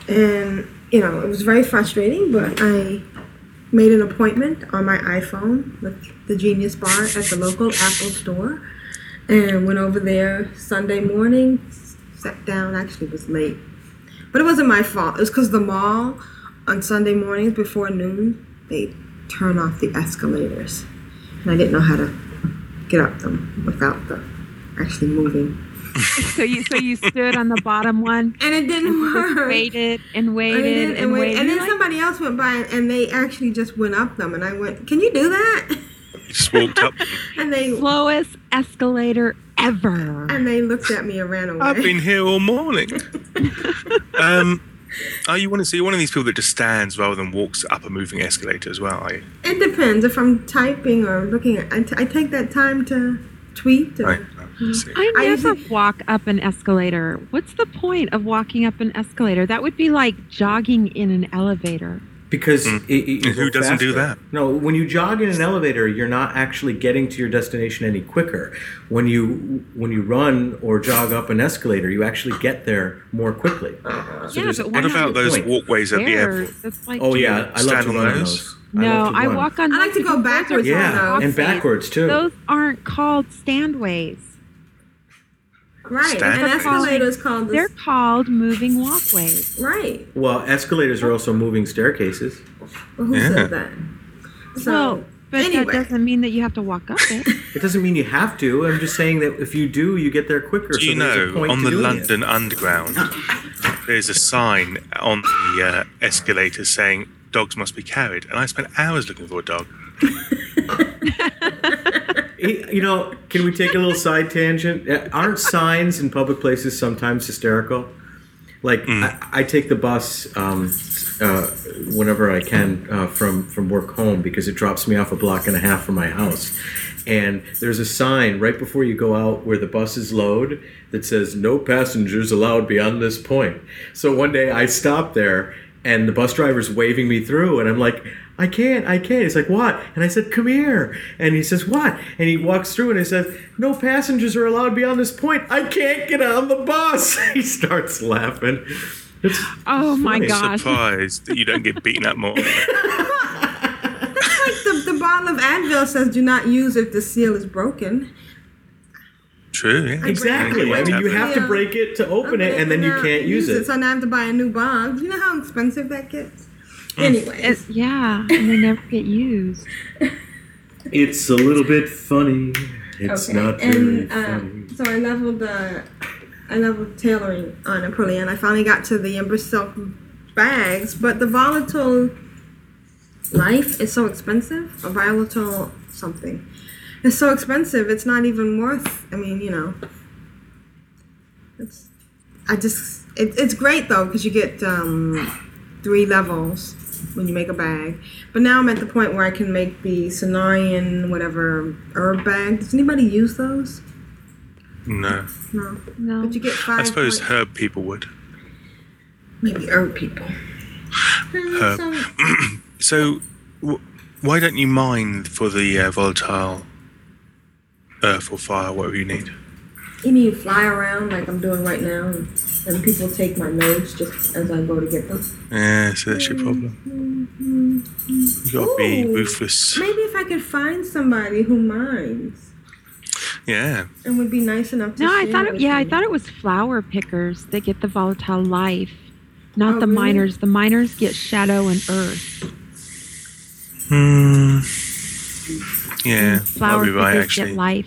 And you know, it was very frustrating. But I made an appointment on my iPhone with the Genius Bar at the local Apple store, and went over there Sunday morning. Sat down. Actually, it was late. But it wasn't my fault. It was because the mall on Sunday mornings before noon, they turn off the escalators. And I didn't know how to get up them without the actually moving. So you so you stood on the bottom one And it didn't and work. waited and waited, Waited and waited. And then somebody else went by and they actually just went up them. And I went, Can you do that? You just walked up. And they slowest escalator ever. and they looked at me and ran away. I've been here all morning. um, are you one of so you're one of these people that just stands rather than walks up a moving escalator as well? Are you? It depends if I'm typing or looking at. I, t- I take that time to tweet. Or, Right. I see. I I never walk up an escalator. What's the point of walking up an escalator? That would be like jogging in an elevator. Because mm. it, it, you And who go doesn't do that? No, when you jog in an elevator, you're not actually getting to your destination any quicker. When you when you run or jog up an escalator, you actually get there more quickly. Uh-huh. So yeah, but What about those point. walkways at the airport? That's like Oh yeah, I love stand to on run those? those. no, love to I walk on. I like to go because those are backwards Yeah, and backwards too. Those aren't called standways. Right. Stack. And escalators called the They're called moving walkways. right. Well, escalators are also moving staircases. Well, who Yeah. said that? So well, but anyway. that doesn't mean that you have to walk up it. It doesn't mean you have to. I'm just saying that if you do, you get there quicker. Do you there's a know point on the doing London Underground, there's a sign on the uh, escalator saying dogs must be carried, and I spent hours looking for a dog. You know, can we take a little side tangent? Uh, Aren't signs in public places sometimes hysterical? Like I, I take the bus um, uh, whenever I can uh, from from work home because it drops me off a block and a half from my house. And there's a sign right before you go out where the buses load that says "No passengers allowed beyond this point." So one day I stopped there, and the bus driver's waving me through, and I'm like, "I can't, I can't." He's like, "What?" And I said, "Come here." And he says, "What?" And he walks through, and he says, "No passengers are allowed beyond this point. I can't get on the bus." he starts laughing. It's Oh my I'm surprised that you don't get beaten up more. That's like the, the bottle of Advil says do not use if the seal is broken. True. Yeah. exactly. I mean, you have to break it to open it, and then you can't use it. So now I have to buy a new bottle. Do you know how expensive that gets? Hmm. Anyway, yeah, and they never get used. It's a little bit funny. It's Okay, not very and uh, funny. so I leveled uh, I leveled tailoring on Aprillian, and I finally got to the Embersilk bags, but the volatile life is so expensive. A volatile something. It's so expensive. It's not even worth. I mean, you know. It's. I just. It, it's great though because you get um, three levels when you make a bag. But now I'm at the point where I can make the Cenarion whatever herb bag. Does anybody use those? No. No. No. But you get five. I suppose points. herb people would. Maybe herb people. Herb. So, So, w- why don't you mine for the uh, volatile earth or fire, whatever you need? you mean you fly around like I'm doing right now, and, and people take my notes just as I go to get them. Yeah, so that's your problem. You gotta be ruthless. Maybe if I could find somebody who minds Yeah. and would be nice enough to No, I thought it, with yeah, I thought it was flower pickers that get the volatile life, not Oh, the really? miners. The miners get shadow and earth. Hmm. Yeah, and flower might be right pickers actually. get life.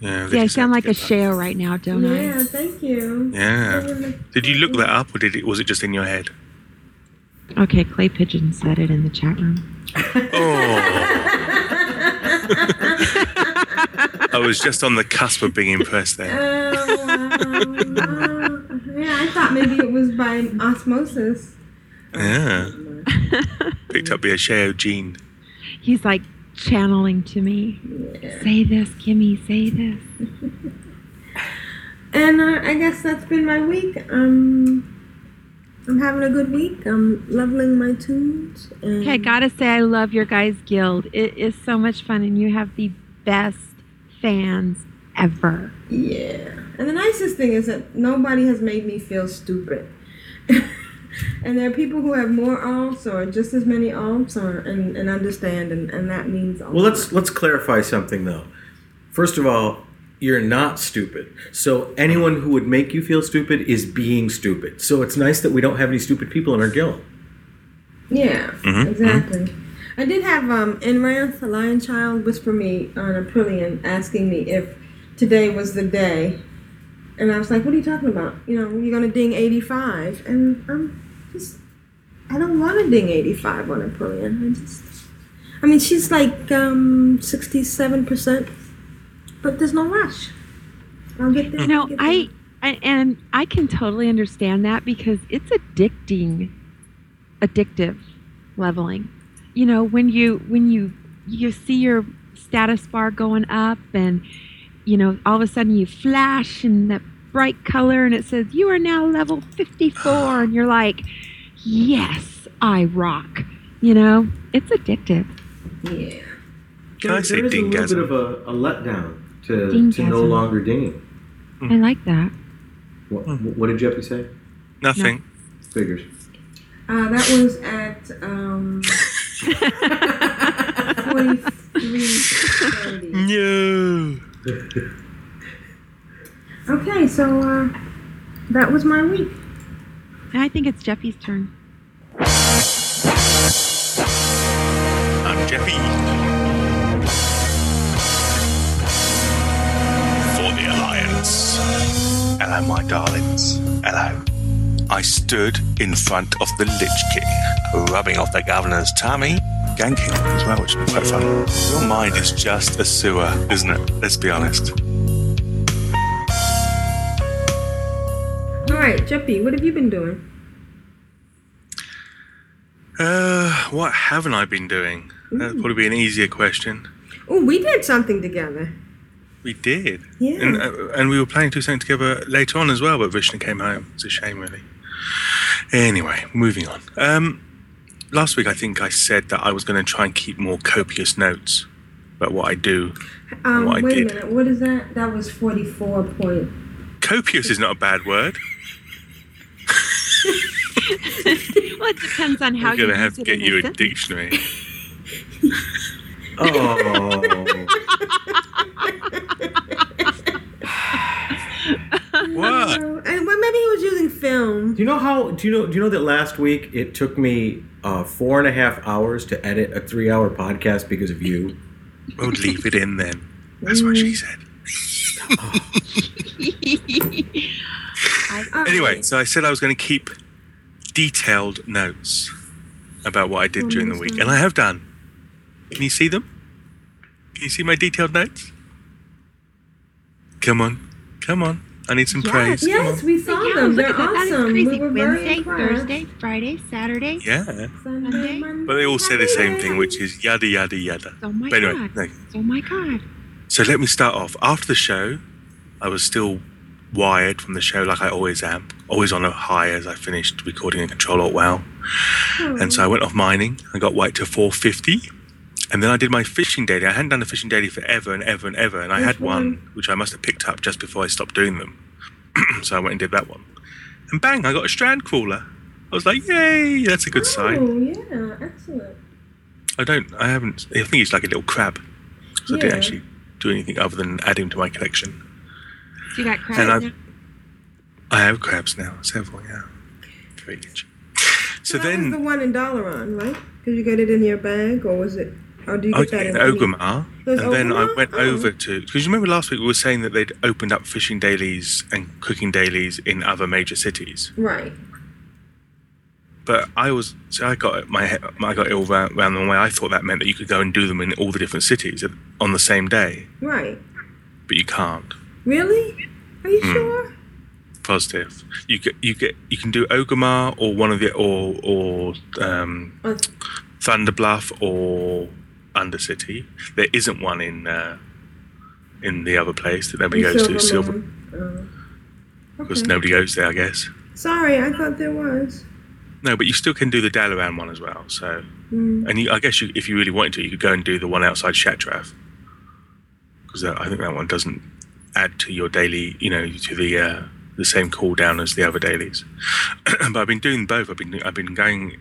Yeah, See, I sound like a get that. sheo right now, don't I? Yeah, thank you. Yeah. Did you look that up, or did it? Was it just in your head? Okay, Clay Pigeon said it in the chat room. Oh. I was just on the cusp of being impressed there. Oh, wow. yeah, I thought maybe it was by osmosis. Yeah. Picked up the Ashayo gene. He's like channeling to me. Say this, Kimmy. Say this. And uh, I guess that's been my week. Um, I'm having a good week. I'm leveling my tunes. And Okay, I gotta say, I love your guys' guild. It is so much fun, and you have the best fans ever. Yeah. And the nicest thing is that nobody has made me feel stupid. and there are people who have more alts or just as many alts or and, and understand and, and that means a Well, let's let's clarify something though. First of all, you're not stupid. So anyone who would make you feel stupid is being stupid. So it's nice that we don't have any stupid people in our guild. Yeah, Mhm, exactly. I did have um Enranth, a lion child, whisper me on Aprillian asking me if today was the day. And I was like, What are you talking about? You know, you're gonna ding eighty five and I'm I don't wanna ding eighty five on Aprillian. I just I mean she's like um sixty seven percent. But there's no rush. I'll get there. You know, I'll get there. I, I and I can totally understand that because it's addicting, addictive leveling. You know, when you when you you see your status bar going up and you know all of a sudden you flash and that bright color and it says you are now level 54 and you're like yes i rock you know it's addictive Yeah. Can I say there is a little bit of a, a letdown to, to no longer dinging. i like that What, what did Jeppy say? Nothing. Figures. Uh, that was at um, 4330. No. Okay, so uh, that was my week. I think it's Jeppy's turn. I'm Jeppy. For the Alliance. Hello, my darlings. Hello. I stood in front of the Lich King, rubbing off the governor's tummy, ganking him as well, which is quite fun. Your mind is just a sewer, isn't it? Let's be honest. All right, Jeppy, what have you been doing? Uh, what haven't I been doing? That'd probably be an easier question. Oh, we did something together. We did. Yeah. And, uh, and we were planning to do something together later on as well, but Vrishna came home. It's a shame, really. Anyway, moving on. Um, last week, I think I said that I was going to try and keep more copious notes about what I do. Um, what I wait did. a minute. What is that? That was forty-four point. Copious is not a bad word. well, it depends on how I'm you going to have to get you a sentence. dictionary. Oh. what? Oh, and well, maybe he was using film. Do you know how? Do you know? Do you know that last week it took me uh, four and a half hours to edit a three-hour podcast because of you? We'll leave it in then. That's what she said. I- All Anyway, so I said I was going to keep detailed notes about what I did during the week, and I have done. Can you see them? Can you see my detailed notes? Come on, come on. I need some Yes. praise. Yes, we saw yeah, them. They're at that. That is awesome. crazy. We were very Wednesday, impressed. Thursday, Friday, Saturday. Yeah, Sunday, Sunday. Monday, but they all say the same thing, which is yada yada yada. Oh my But anyway, god. no. Oh my god. So let me start off. After the show, I was still wired from the show like I always am, always on a high as I finished recording and Control Alt Wow. And so I went off mining. I got white to 450. And then I did my fishing daily. I hadn't done a fishing daily forever and ever and ever. And I had one, which I must have picked up just before I stopped doing them. so I went and did that one. And bang, I got a strand crawler. I was like, yay, that's a good oh, sign. Oh yeah, excellent. I don't, I haven't, I think it's like a little crab. So I didn't Yeah. actually do anything other than add him to my collection. So you got crabs And I- now? I have crabs now, several, yeah. Very good. So that was then the one in Dalaran, right? Did you get it in your bag, or was it? Or do you I get that was in in any- Orgrimmar, There's and then I Orgrimmar? went Oh. over to because you remember last week we were saying that they'd opened up fishing dailies and cooking dailies in other major cities, Right. But I was so I got my I got it all round, round the way. I thought that meant that you could go and do them in all the different cities on the same day, Right. but you can't. Really? Are you Hmm. sure? Positive. You get you get you can do Orgrimmar or one of the or or um, Oh, Thunder Bluff or Undercity. There isn't one in uh, in the other place that nobody goes to, Silver, Moon. Oh. because Okay. nobody goes there, I guess. Sorry, I thought there was. No, but you still can do the Dalaran one as well. So, Mm. and you, I guess you, if you really wanted to, you could go and do the one outside Shattrath, because I think that one doesn't add to your daily, you know, to the uh, the same cooldown as the other dailies. but I've been doing both. I've been I've been going.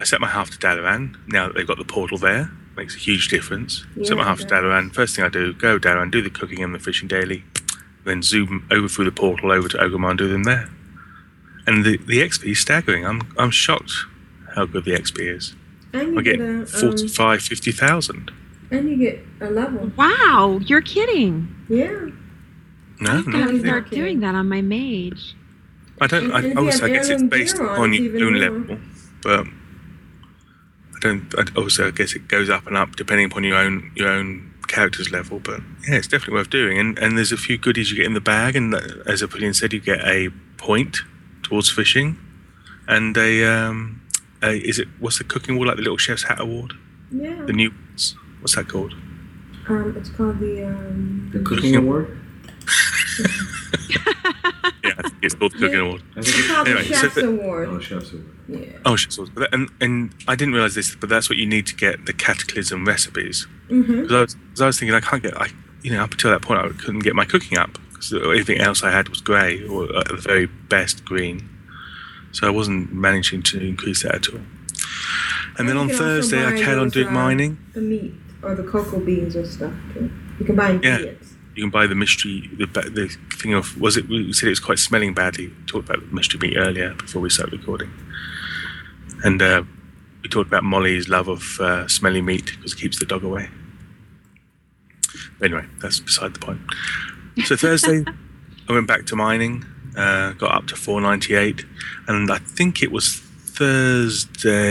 I set my half to Dalaran. Now that they've got the portal there, makes a huge difference. set my half to Dalaran. First thing I do, go Dalaran, do the cooking and the fishing daily, then zoom over through the portal over to Orgrimmar and do them there. And the, the XP is staggering. I'm I'm shocked how good the XP is. And you I get get a, um, 45, 50,000. and you get a level. Wow, you're kidding. Yeah. No, I'm no. gonna start doing that on my mage. I don't. And- I, and if you obviously, I guess it's based on, on your even own more. level, but I don't. I, obviously, I guess it goes up and up depending upon your own your own character's level. But yeah, it's definitely worth doing. And and there's a few goodies you get in the bag, and uh, as Aprillian said, you get a point towards fishing, and a um, a, is it what's the cooking award like the little chef's hat award? Yeah. The new what's that called? Um, it's called the um. The cooking award. Yeah, I think it's called the cooking award. I think It's called Anyway, the so Chef's the- Award. Oh, chef's award. Yeah. Oh, shit, sauce. But that- And and I didn't realize this, but that's what you need to get the cataclysm recipes. Mm-hmm. Because I was, 'cause I was thinking I can't get, I you know, up until that point I couldn't get my cooking up because everything else I had was grey or at the very best green. So I wasn't managing to increase that at all. And then on Thursday I carried on doing uh, mining. The meat or the cocoa beans or stuff too. You can buy Yeah. you can buy the mystery the the thing of was it we said it was quite smelling badly. We talked about the mystery meat earlier before we started recording, and uh, we talked about Molly's love of uh, smelly meat because it keeps the dog away. Anyway, that's beside the point. So Thursday, I went back to mining, uh, got up to 498, and I think it was Thursday.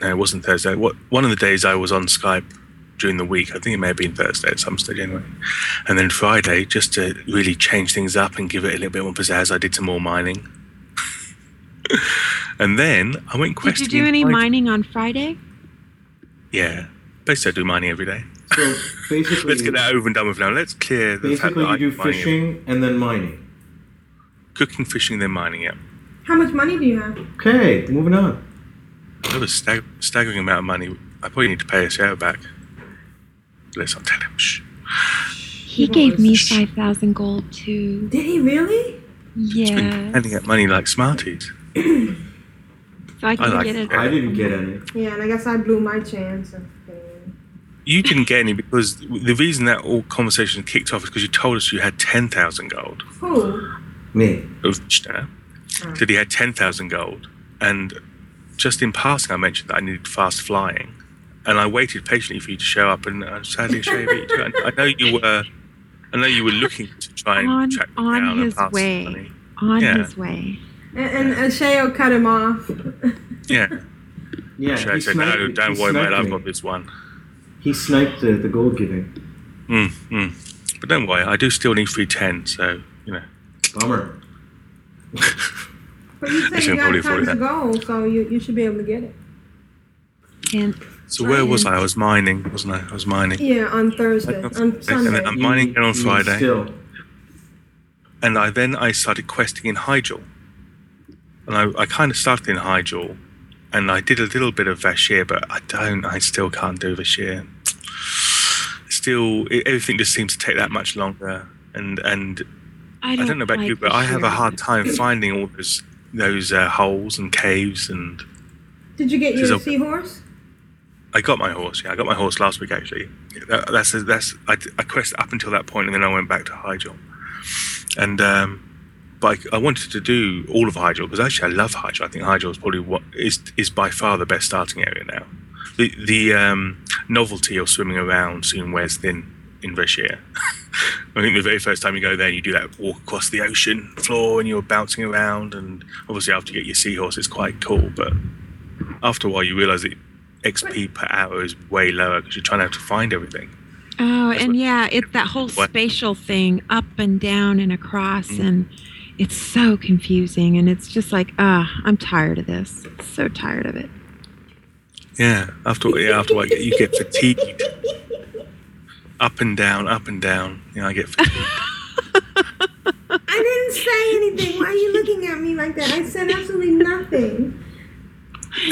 No, it wasn't Thursday. What one of the days I was on Skype during the week. I think it may have been Thursday at some stage anyway. And then Friday, just to really change things up and give it a little bit more pizzazz, I did some more mining. and then I went Did you do any in mining on Friday? Yeah, basically I do mining every day. So basically, Let's get that over and done with now. Let's clear the fact basically that I you do mining every- fishing and then mining. cooking, fishing, then mining. Yeah, How much money do you have? Okay, moving on. that was stag- staggering amount of money. I probably need to pay Ashayo back. Let's not tell him. Shh. He gave me 5,000 gold too. Did he really? He's been Yeah. handing out money like Smarties. So I can I like get it. it. I didn't get any. Yeah, and I guess I blew my chance. Of getting- You didn't get any because the reason that all conversation kicked off is because you told us you had 10,000 gold. Who? Me. of Vrishna, said he had 10,000 gold. And just in passing, I mentioned that I needed fast flying. And I waited patiently for you to show up, and uh, sadly, Shay beat you. And I know you were, I know you were looking to try and On- track me on down his and pass way. the money. On Yeah. his way. And, and, and Sheo cut him off. Yeah, Yeah, Shay said, sniped, "No, don't worry, mate. I've got this one." He sniped the, the gold giving. Mm, mm. But don't worry, I do still need 310, so you know. Bummer. But you said Listen, you got probably time to go, so you, you should be able to get it. And So where was I? I was mining, wasn't I? I was mining. Yeah, on Thursday, on And Sunday. then I'm mining again on You- you Friday. Still. and I then I started questing in Hyjal. And I, I kind of started in Hyjal, and I did a little bit of Vashj'ir, but I don't, I still can't do Vashj'ir. Still, e- everything just seems to take that much longer. And and I I don't, don't, know about like you, but I have a hard time finding all those those uh, holes and caves. And Did you get your She's a- seahorse? I got my horse. Yeah, I got my horse last week actually. That, that's that's I, I quested up until that point, and then I went back to Hyjal. And um, but I, I wanted to do all of Hyjal because actually I love Hyjal. I think Hyjal is probably what is is by far the best starting area now. The the um, novelty of swimming around soon wears thin in Vashj'ir. I think the very first time you go there, you do that walk across the ocean floor and you're bouncing around, and obviously after you get your seahorse, it's quite cool. But after a while, you realise that XP per hour is way lower because you're trying to have to find everything. Oh, That's and yeah, it's that whole What? spatial thing, up and down and across, Mm. and it's so confusing. And it's just like, ah, I'm tired of this. So tired of it. Yeah, after yeah, after I get, you get fatigued. Up and down, up and down. Yeah, I get fatigued. I didn't say anything. Why are you looking at me like that? I said absolutely nothing.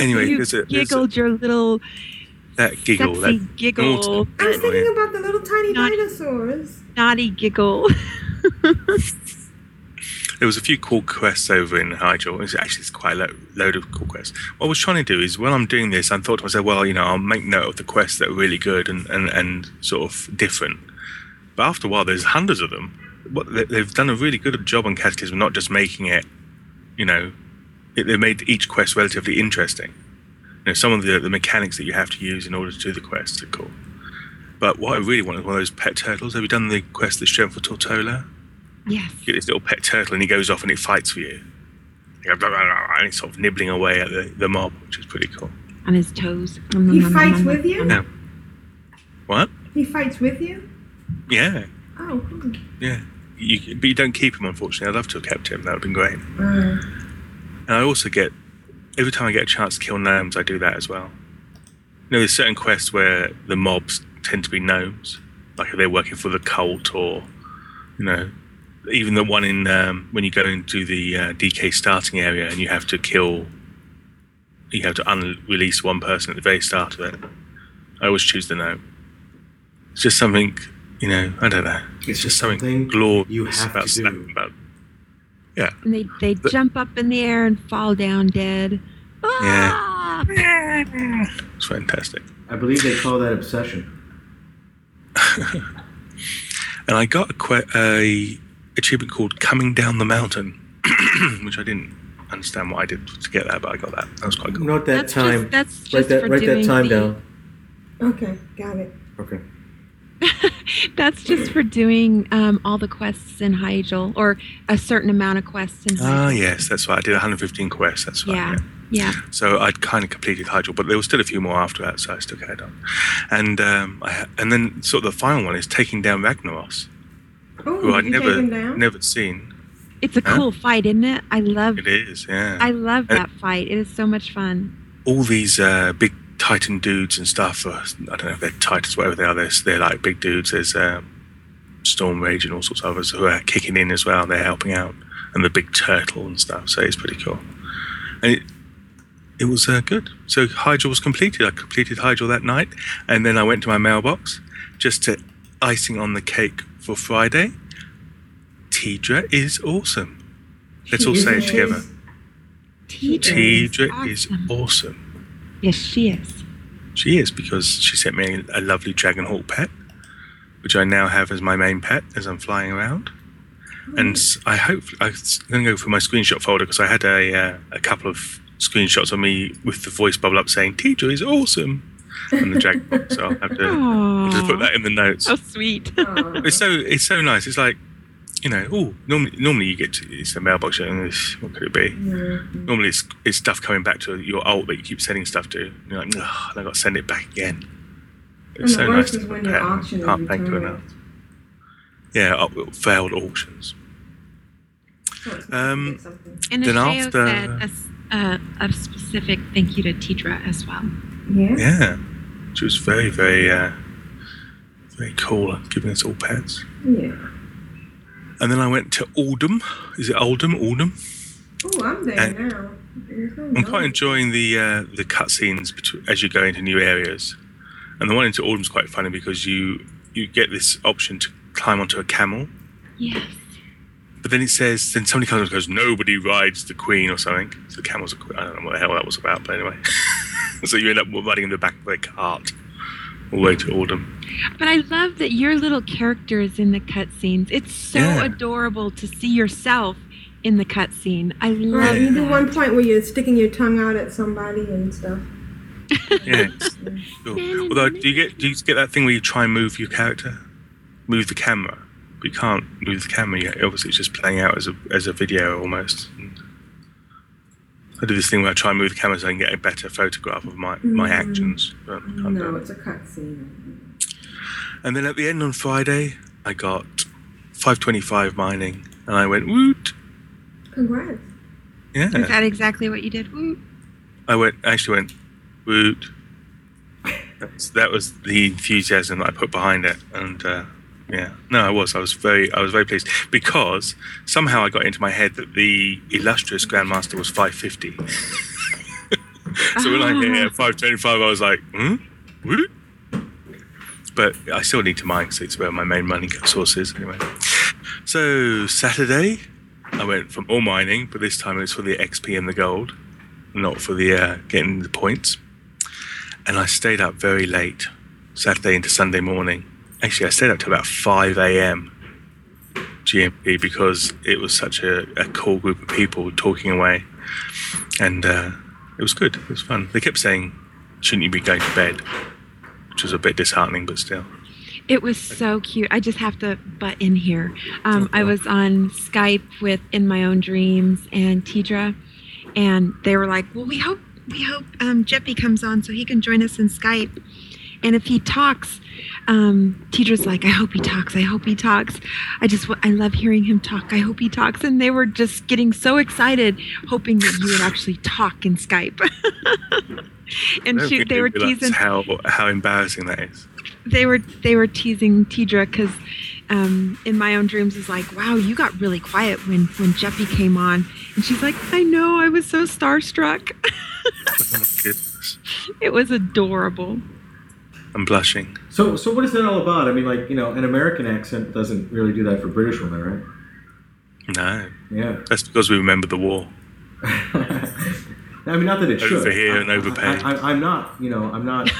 Anyway, you there's a, there's a giggled your little that giggle, sexy that giggle, I was thinking about the little tiny Not- dinosaurs. naughty giggle. There was a few cool quests over in Hyjal. Actually it's quite a lo- load of cool quests. What I was trying to do is, while I'm doing this, I thought to myself, well, you know, I'll make note of the quests that are really good and, and, and sort of different. But after a while, there's hundreds of them. What they- they've done a really good job on Cataclysm, not just making it, you know, it, they made each quest relatively interesting. You know, some of the, the mechanics that you have to use in order to do the quests are cool. But what I really want is one of those pet turtles. Have you done the quest, the Strength for Tortolla? Yes. get this little pet turtle and he goes off and it fights for you. You and he's sort of nibbling away at the, the mob, which is pretty cool. And his toes. He fights with you? Yeah. What? He fights with you? Yeah, Oh, cool. yeah. You, but you don't keep him, unfortunately. I'd love to have kept him. That would have been great. Uh, And I also get, every time I get a chance to kill gnomes, I do that as well. You know, there's certain quests where the mobs tend to be gnomes, like if they're working for the cult or, you know, even the one in um, when you go into the uh, DK starting area and you have to kill, you have to unrelease one person at the very start of it. I always choose the gnome. It's just something, you know, I don't know. It's, just something, something glorious you have about to do. slapping about. And they, they jump up in the air and fall down dead. Ah! It's fantastic. I believe they call that obsession. and I got a, que- a achievement called "Coming Down the Mountain," which I didn't understand what I did to get that, but I got that. That was quite cool. Note that That's time. just that's just write that, for write doing that time the, down. Okay, got it. Okay. That's just for doing um, all the quests in Hyjal, or a certain amount of quests in Hyjal. Ah, yes, that's right. I did 115 quests. That's right. Yeah. yeah. Yeah. So I'd kind of completed Hyjal, but there was still a few more after that, so I still carried on. And um, I, and then sort of the final one is taking down Ragnaros, Oh, who I'd you never take him down? never seen. It's a Huh? cool fight, isn't it? I love It is, yeah. I love And- that fight. It is so much fun. All these uh, big Titan dudes and stuff. Or, I don't know if they're Titans, whatever they are. They're, they're like big dudes. There's um, Stormrage and all sorts of others who are kicking in as well. They're helping out, and the big turtle and stuff. So it's pretty cool. And it, it was uh, good. So Hyjal was completed. I completed Hyjal that night, and then I went to my mailbox just to icing on the cake for Friday. Tidra is awesome. Let's all say it together. is. Tidra is awesome. awesome. Yes, she is. She is because she sent me a lovely dragon hawk pet, which I now have as my main pet as I'm flying around. And I hope I'm going to go for my screenshot folder because I had a uh, a couple of screenshots of me with the voice bubble up saying "Tidra is awesome" and the dragon. hawk. so I'll have to I'll just put that in the notes. Oh, sweet. It's so it's so nice. It's like you know, oh, normally normally you get to it's the mailbox and it's- what could it be? Mhm. Normally it's it's stuff coming back to your alt that you keep sending stuff to. And you're like, oh, I got to send it back again. It's the so nice worst to is have when your auction is Can't thank you returned. enough. Yeah, uh, failed auctions. So it's nice to Um. And Then Ashayo after- said a, s- uh, a specific thank you to Tidra as well. Yeah. Yeah, she was very very uh, very cool at giving us all pets. Yeah. And then I went to Uldum. Is it Uldum? Uldum. Oh, I'm there And- now. I'm quite enjoying the uh, the cutscenes as you go into new areas, and the one into Uldum's quite funny because you you get this option to climb onto a camel, Yes. but then it says then somebody comes and goes nobody rides the queen or something. So the camel's a queen. I don't know what the hell that was about, but anyway. so you end up riding in the back of a cart all the way to Uldum. But I love that your little character is in the cutscenes. It's so Yeah. adorable to see yourself in the cutscene. I love Right, you do one point where you're sticking your tongue out at somebody and stuff. Yeah. cool. Although, do you get do you get that thing where you try and move your character, move the camera, but you can't move the camera yet. Obviously, it's just playing out as a as a video almost. And I do this thing where I try and move the camera so I can get a better photograph of my my Mhm. actions. But I can't do No, it's a cutscene. And then at the end on Friday, I got 525 mining, and I went woot. Congrats. Yeah. Is that exactly what you did? Woo. I went. I actually went woot. That's, that was the enthusiasm that I put behind it, and uh, yeah, no, I was. I was very. I was very pleased because somehow I got into my head that the illustrious Grandmaster was 550. so when I hit 525, I was like, hmm. But I still need to mine because it's where my main money source is anyway. So Saturday, I went from all mining, but this time it was for the XP and the gold, not for the uh, getting the points. And I stayed up very late, Saturday into Sunday morning. Actually, I stayed up to about 5 a.m. GMT because it was such a, a cool group of people talking away. And uh, it was good. It was fun. They kept saying, shouldn't you be going to bed? Which was a bit disheartening, but still. It was so cute. I just have to butt in here. Um, I was on Skype with In My Own Dreams and Tidra, and they were like, "Well, we hope we hope um, Jeppy comes on so he can join us in Skype, and if he talks." Um, Tidra's like, I hope he talks. I hope he talks. I just, I love hearing him talk. I hope he talks. And they were just getting so excited, hoping that you would actually talk in Skype. and she, they were teasing how how embarrassing that is. they were they were teasing Tidra because um, in my own dreams is like, wow, you got really quiet when when Jeppy came on, and she's like, I know, I was so starstruck. Oh it was adorable. I'm blushing. So, so what is that all about? I mean, like, you know, an American accent doesn't really do that for British women, right? No, Yeah. that's because we remember the war. I mean, not that it should. Over here I- and overpaid. I, I'm not, you know, I'm not.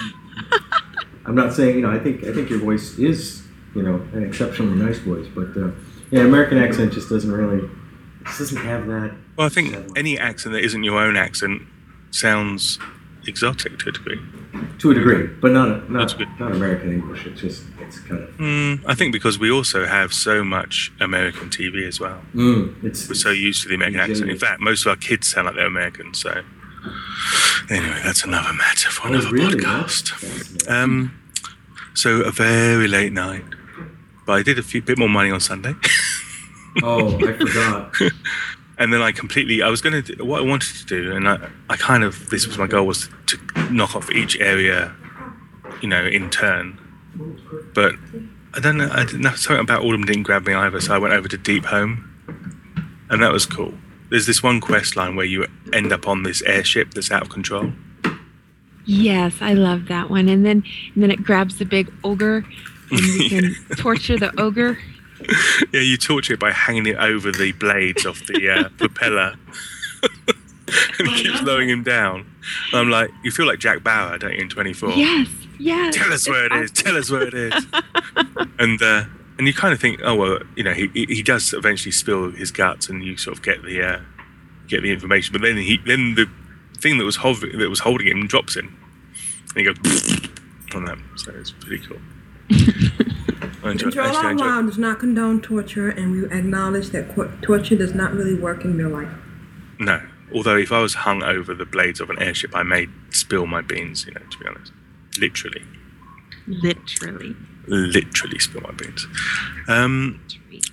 I'm not saying, you know, I think I think your voice is you know, an exceptionally nice voice. But uh, yeah, American accent just doesn't really, just doesn't have that. Well, I think any accent that isn't your own accent sounds exotic to a degree. To a degree, but not That's not, good. not American English. It's just it's kind of Mm, I think because we also have so much American TV as well. mm, it's We're so used to the American accent. In fact, most of our kids sound like they're American. So, anyway, that's another matter for Oh, another really? podcast. Um, so a very late night, but I did a few bit more money on Sunday, oh, I forgot. and then I completely. I was going to do what I wanted to do, and I, I kind of this was my goal was to knock off each area, you know, in turn. But I don't know. I didn't know something about all of them didn't grab me either, so I went over to Deepholm, and that was cool. There's this one quest line where you end up on this airship that's out of control. Yes, I love that one. And then and then it grabs the big ogre and you can torture the ogre. Yeah, you torture it by hanging it over the blades of the uh, propeller. and it keeps lowering him down. And I'm like, you feel like Jack Bauer, don't you, in 24? Yes, yes. Tell us where it is. Tell us where it is. and uh, and you kind of think, oh well, you know, he he does eventually spill his guts, and you sort of get the uh, get the information. But then he then the thing that was hover- that was holding him drops him, and he goes on that. So it's pretty cool. I enjoy, Control actually, I Out does not condone torture, and we acknowledge that qu- torture does not really work in real life. No. Although if I was hung over the blades of an airship, I may spill my beans. You know, to be honest, literally, Literally. literally spill my beans. Um,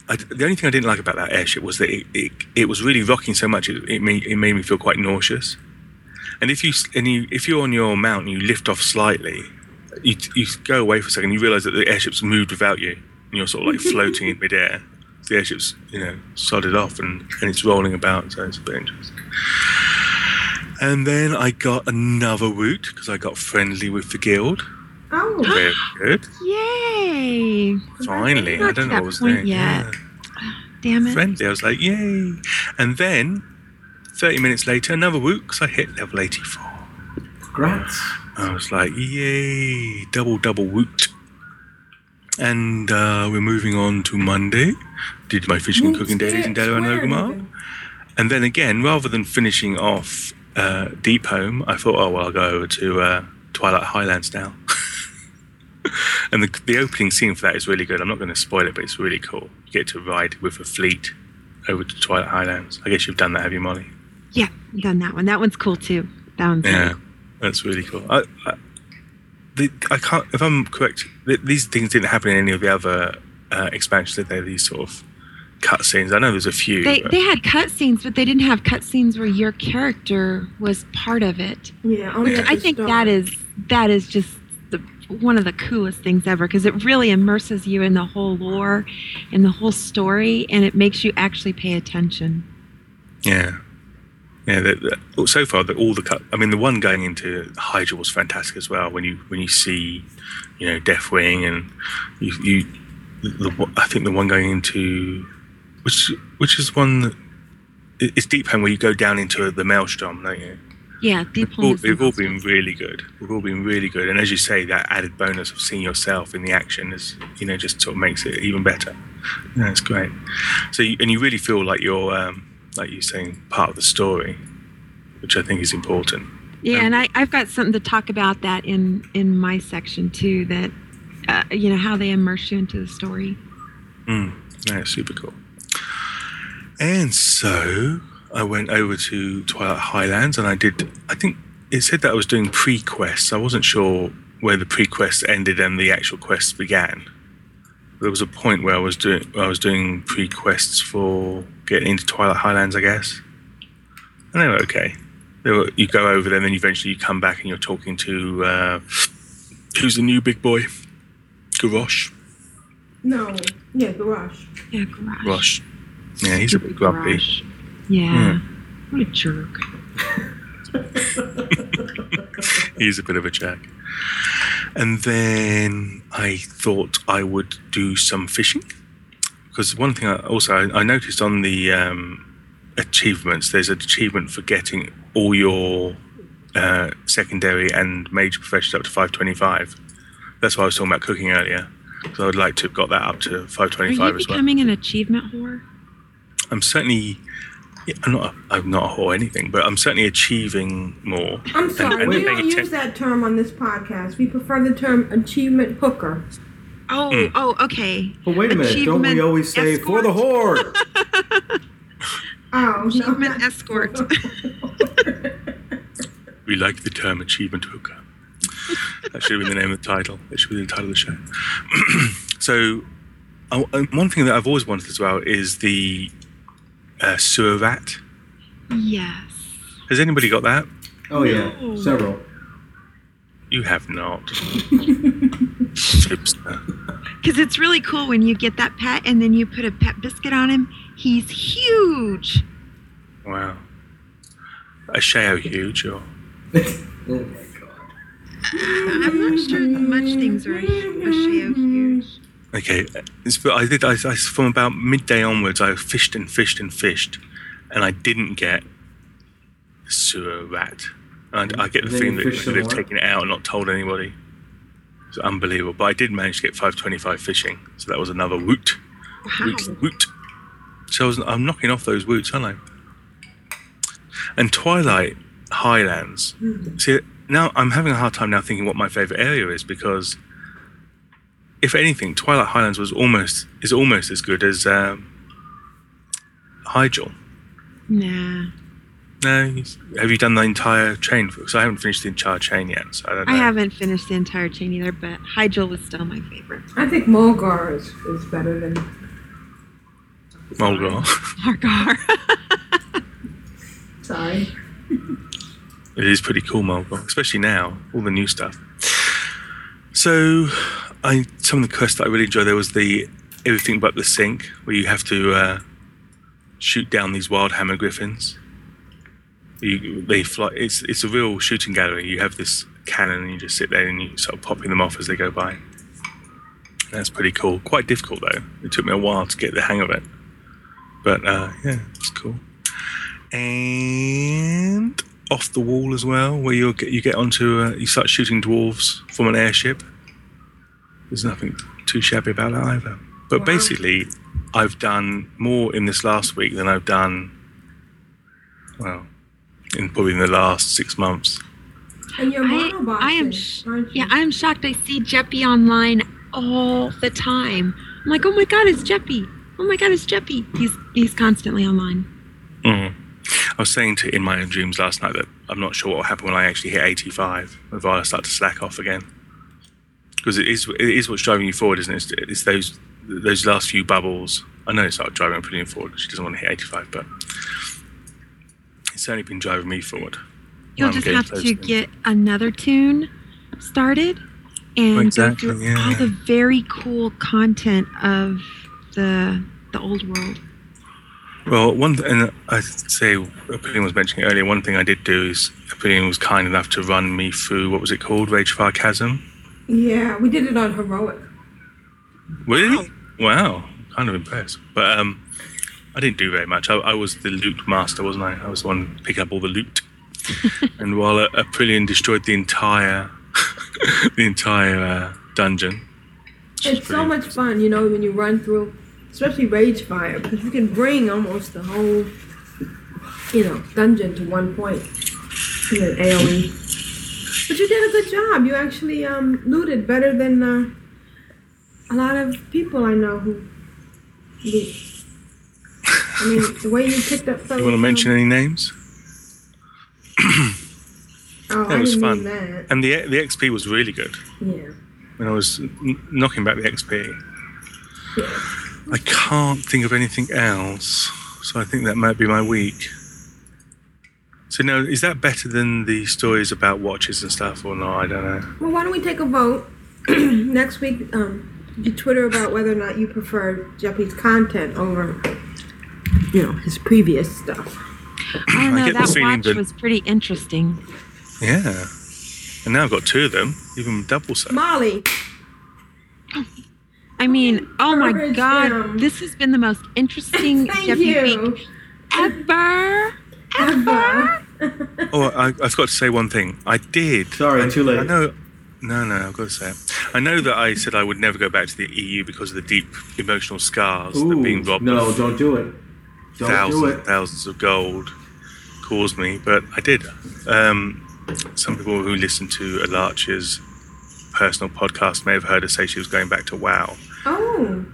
I, the only thing I didn't like about that airship was that it, it, it was really rocking so much it, it, made, it made me feel quite nauseous. And if you and you, if you're on your mount and you lift off slightly, you, you go away for a second, you realise that the airship's moved without you, and you're sort of like floating in midair. The airship's you know sodded off and, and it's rolling about, so it's a bit interesting. And then I got another route because I got friendly with the guild. Oh, Very good. Yay. Finally, I Not don't know what was there. doing. yet. Damn it. friendly. I was like, yay. And then, 30 minutes later, another woot because I hit level 84. Congrats. I was like, yay, double, double woot. And uh, we're moving on to Monday. Did my fishing and cooking dailies in Dalaran and Orgrimmar. And then again, rather than finishing off uh, Deepholm, I thought, oh, well, I'll go over to uh, Twilight Highlands now. and the, the opening scene for that is really good. I'm not going to spoil it, but it's really cool. You get to ride with a fleet over to Twilight Highlands. I guess you've done that, have you, Molly? Yeah, I've done that one. That one's cool too. That one's Yeah, that's really cool. I, I, the, I can't, if I'm correct, th- these things didn't happen in any of the other uh, expansions, did they? These sort of cutscenes. I know there's a few. They but- they had cutscenes, but they didn't have cutscenes where your character was part of it. Yeah, only Which I think start. that is that is just the one of the coolest things ever because it really immerses you in the whole lore and the whole story, and it makes you actually pay attention. Yeah. Yeah, the, the, so far, the, all the cut. I mean, the one going into Hyjal was fantastic as well. When you when you see, you know, Deathwing and you, you the, I think the one going into which which is one that it's Deepholm where you go down into the Maelstrom, don't you? Yeah, Deepholm all, they've all been really good. They've all been really good, and as you say, that added bonus of seeing yourself in the action is, you know, just sort of makes it even better. Yeah, great. So, you, and you really feel like you're, um, like you're saying, part of the story, which I think is important. Yeah, and I, I've got something to talk about that in in my section too. That uh, you know how they immerse you into the story. Mm, yeah, super cool. And so I went over to Twilight Highlands and I did, I think it said that I was doing pre quests. I wasn't sure where the pre quests ended and the actual quests began. There was a point where I was doing I was doing pre quests for getting into Twilight Highlands, I guess. And they were okay. They were, you go over there and then eventually you come back and you're talking to uh, who's the new big boy? Garrosh. No, yeah, Garage. Yeah, garage. Rosh. Yeah, he's a bit grumpy. Garage. Yeah. What a jerk. He's a bit of a jack. And then I thought I would do some fishing because one thing I also I, noticed on the um, achievements there's an achievement for getting all your uh, secondary and major professions up to 525. That's why I was talking about cooking earlier. So I would like to have got that up to Are 525 you as well. becoming an achievement whore? I'm certainly. Yeah, I'm not. A, I'm not a whore or anything, but I'm certainly achieving more. I'm sorry, and we don't use atten- that term on this podcast. We prefer the term achievement hooker. Oh, Mm. oh, okay. But wait a minute, don't we always say for the whore? Oh, Achievement no. escort. We like the term achievement hooker. that should have been the name of the title. It should be the title of the show. so, uh, uh, one thing that I've always wanted as well is the uh, sewer rat. yes. Has anybody got that? Oh yeah, No. several. You have not. Because it's really cool when you get that pet and then you put a pet biscuit on him. He's huge. Wow. Ashayo huge or Oh my god. I'm not sure much things are a, Ashayo huge. Okay, it's, but I did. I, I from about midday onwards, I fished and fished and fished, and I didn't get the sewer rat. And I, I get the Then feeling that fished they've some taken it out and not told anybody. It's unbelievable. But I did manage to get 525 fishing, so that was another woot, Wow. woot, woot. So I was, I'm knocking off those woots, aren't I? And Twilight Highlands. Hmm. See, now I'm having a hard time now thinking what my favourite area is because if anything, Twilight Highlands was almost is almost as good as um, Hyjal. Nah. No, have you done the entire chain? Because I haven't finished the entire chain yet, so I don't know. I haven't finished the entire chain either, but Hyjal was still my favorite. I think Mulgar is, is better than. Mulgar. Margar. Sorry. It is pretty cool, Mulgar, especially now, all the new stuff. So, I some of the quests that I really enjoyed there was the everything but the sink, where you have to uh, shoot down these Wildhammer griffins. You, they fly. It's it's a real shooting gallery. You have this cannon, and you just sit there and you sort of popping them off as they go by. That's pretty cool. Quite difficult though. It took me a while to get the hang of it, but uh, yeah, it's cool. And off the wall as well, where you get you get onto uh, you start shooting dwarves from an airship. There's nothing too shabby about that either. But Wow. basically, I've done more in this last week than I've done. Well, in probably in the last six months. And you're I, I am, sh- aren't you? yeah, I'm shocked. I see Jeppy online all the time. I'm like, oh my god, it's Jeppy. Oh my god, it's Jeppy. He's he's constantly online. Mm. I was saying to in my own dreams last night that I'm not sure what will happen when I actually hit 85, if I start to slack off again. Because it is it is what's driving you forward, isn't it? It's, it's those those last few bubbles. I know it's not driving Aprillian forward. She doesn't want to hit 85, but it's certainly been driving me forward. You'll just have to to- get another tune started and Exactly, go through yeah. all the very cool content of the the old world. Well, one th- and I say Aprillian was mentioning earlier. One thing I did do is Aprillian was kind enough to run me through what was it called, Rage Ragefire Chasm. Yeah, we did it on heroic. Really? Wow. Kind of impressed. But um, I didn't do very much. I, I was the loot master, wasn't I? I was the one picking up all the loot. and while uh, destroyed the entire, the entire uh, dungeon. It's so much fun, you know, when you run through, especially Rage Fire, because you can bring almost the whole, you know, dungeon to one point in an AOE. But you did a good job. You actually um, looted better than uh, a lot of people I know who loot. I mean, the way you picked up. You want to mention any names? Oh, It I was fun. And the the XP was really good. Yeah. When I was knocking back the XP. I can't think of anything else. So I think that might be my week. So now, is that better than the stories about watches and stuff, or not? I don't know. Well, why don't we take a vote next week? Um, you Twitter about whether or not you prefer Jeppy's content over, you know, his previous stuff. I don't know. get the That watch that- was pretty interesting. Yeah. And now I've got two of them, even double so. Molly, I mean, oh my god, Jim. this has been the most interesting thank Jeppy you. week ever. Ever. Oh, I, I forgot to say one thing. I did. Sorry, I, too late. I know. No, no, I've got to say it. I know that I said I would never go back to the EU because of the deep emotional scars that being robbed no, don't do it. Don't thousands do it. thousands of gold caused me, but I did. Um, some people who listen to Alarch's personal podcast may have heard her say she was going back to WoW, Oh,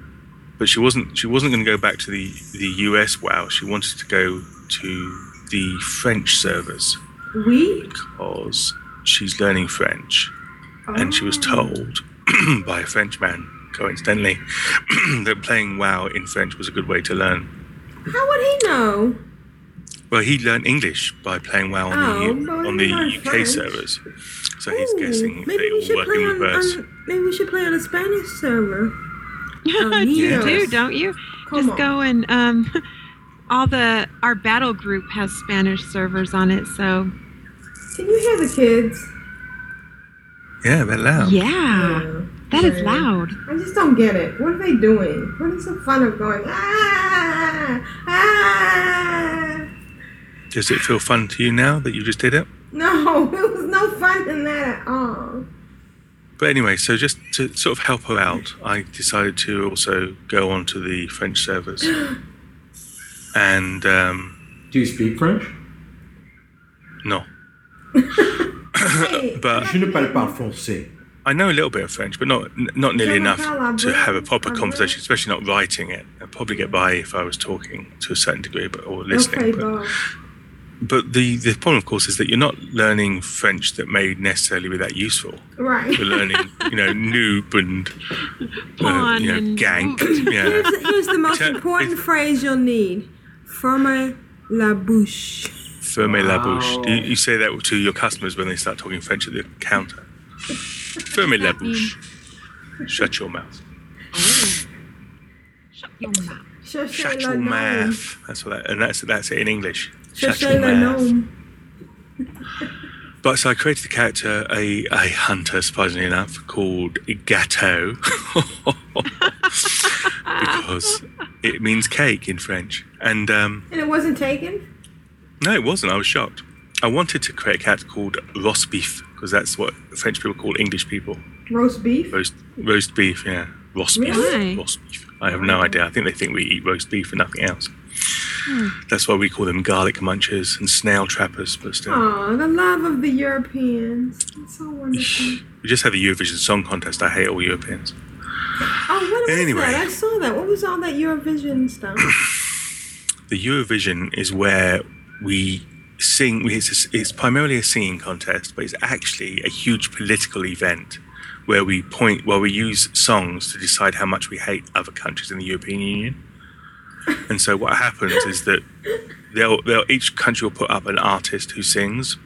but she wasn't. She wasn't going to go back to the the US WoW. She wanted to go to the French servers we? because she's learning French, and she was Oh. told by a Frenchman, coincidentally, that playing WoW in French was a good way to learn. How would he know? Well, he learned English by playing WoW on Oh, the on the UK French. servers. So he's guessing maybe they all work play in reverse. on. Maybe we should play on a Spanish server. You Amigos. do, don't you? Come Just on. go and um, all the our battle group has Spanish servers on it, so Can you hear the kids? Yeah, they're loud. yeah, that is loud. I just don't get it. What are they doing? What is the fun of going ah ah? Does it feel fun to you now that you just did it? No, it was no fun in that at all. But anyway, so just to sort of help her out, I decided to also go onto the French servers. and um, Do you speak French? no, but Je ne parle pas français. I know a little bit of French, but not not nearly enough to have a proper conversation, especially not writing it. I'd probably get by if I was talking to a certain degree, but or okay, listening. but, Bob. But the the problem, of course, is that you're not learning French that may necessarily be that useful. Right. You're learning, you know, noob and uh, you know, and- gank. Yeah. Here's, here's the most It's- important it's- phrase you'll need. Ferme la bouche. Ferme la bouche. Do you, you say that to your customers when they start talking French at the counter? Ferme la bouche. Shut your mouth. Shut your mouth. Cherchez Shut la your mouth. That's what that, and that's that's it in English. Shut Cherchez your la mouth. gnome. But so I created a character, a, a hunter, surprisingly enough, called Gâteau, because it means cake in French. And um, And it wasn't taken? no, it wasn't. I was shocked. I wanted to create a character called roast beef because that's what French people call English people. Roast beef? Roast roast beef, yeah, roast Really? beef, roast beef. I have no idea. I think they think we eat roast beef and nothing else. That's why we call them garlic munchers and snail trappers. But still, Oh, the love of the Europeans. It's so wonderful. we just had the Eurovision Song Contest. I hate all Europeans. Oh, what was Anyway. that? I saw that. What was all that Eurovision stuff? the Eurovision is where we sing. It's, a, it's primarily a singing contest, but it's actually a huge political event where we point, where we use songs to decide how much we hate other countries in the European Union. And so what happens is that they'll, they'll each country will put up an artist who sings,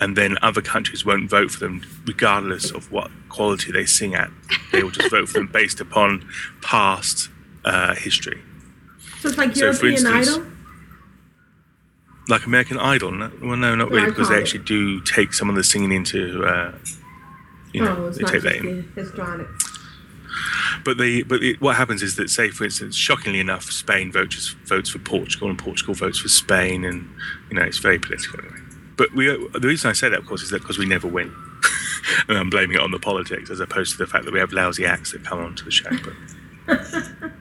and then other countries won't vote for them regardless of what quality they sing at. They will just vote for them based upon past uh, history. So it's like So, European instance- Idol? like American Idol. No, well, no, not really, because they actually do take some of the singing into, uh, you know, oh, they take that in. But they, but it, what happens is that, say, for instance, shockingly enough, Spain votes votes for Portugal, and Portugal votes for Spain, and you know, it's very political. Anyway. But we, the reason I say that, of course, is that because we never win, and I'm blaming it on the politics as opposed to the fact that we have lousy acts that come onto the show. But,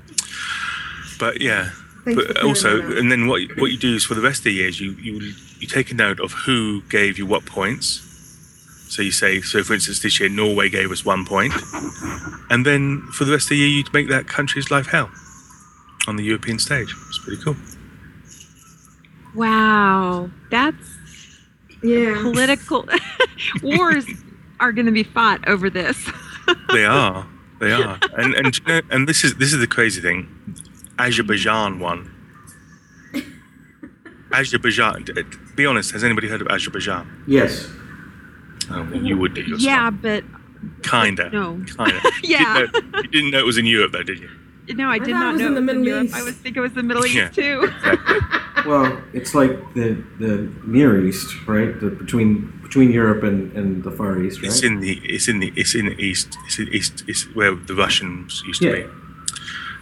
but yeah. Thanks but also, and then what you- what you do is for the rest of the years, you you you take a note of who gave you what points. So you say, so for instance, this year Norway gave us one point, and then for the rest of the year, you'd make that country's life hell on the European stage. It's pretty cool. Wow, that's Yeah. political. Wars are going to be fought over this. They are, they are, and and you know, and this is this is the crazy thing. Azerbaijan won. Azerbaijan. d- d- Be honest, has anybody heard of Azerbaijan? Yes. Oh, well, you would do yourself. yeah, but kinda. No. Kinda. Yeah. You didn't, know, you didn't know it was in Europe, though, did you? no, I I did thought it not was know in the it was Middle Europe. East. I was thinking it was the Middle Yeah. East too. Well, it's like the the Near East, right? The, between between Europe and, and the Far East, right? It's in the it's in the it's in the east. It's in east. It's where the Russians used to be.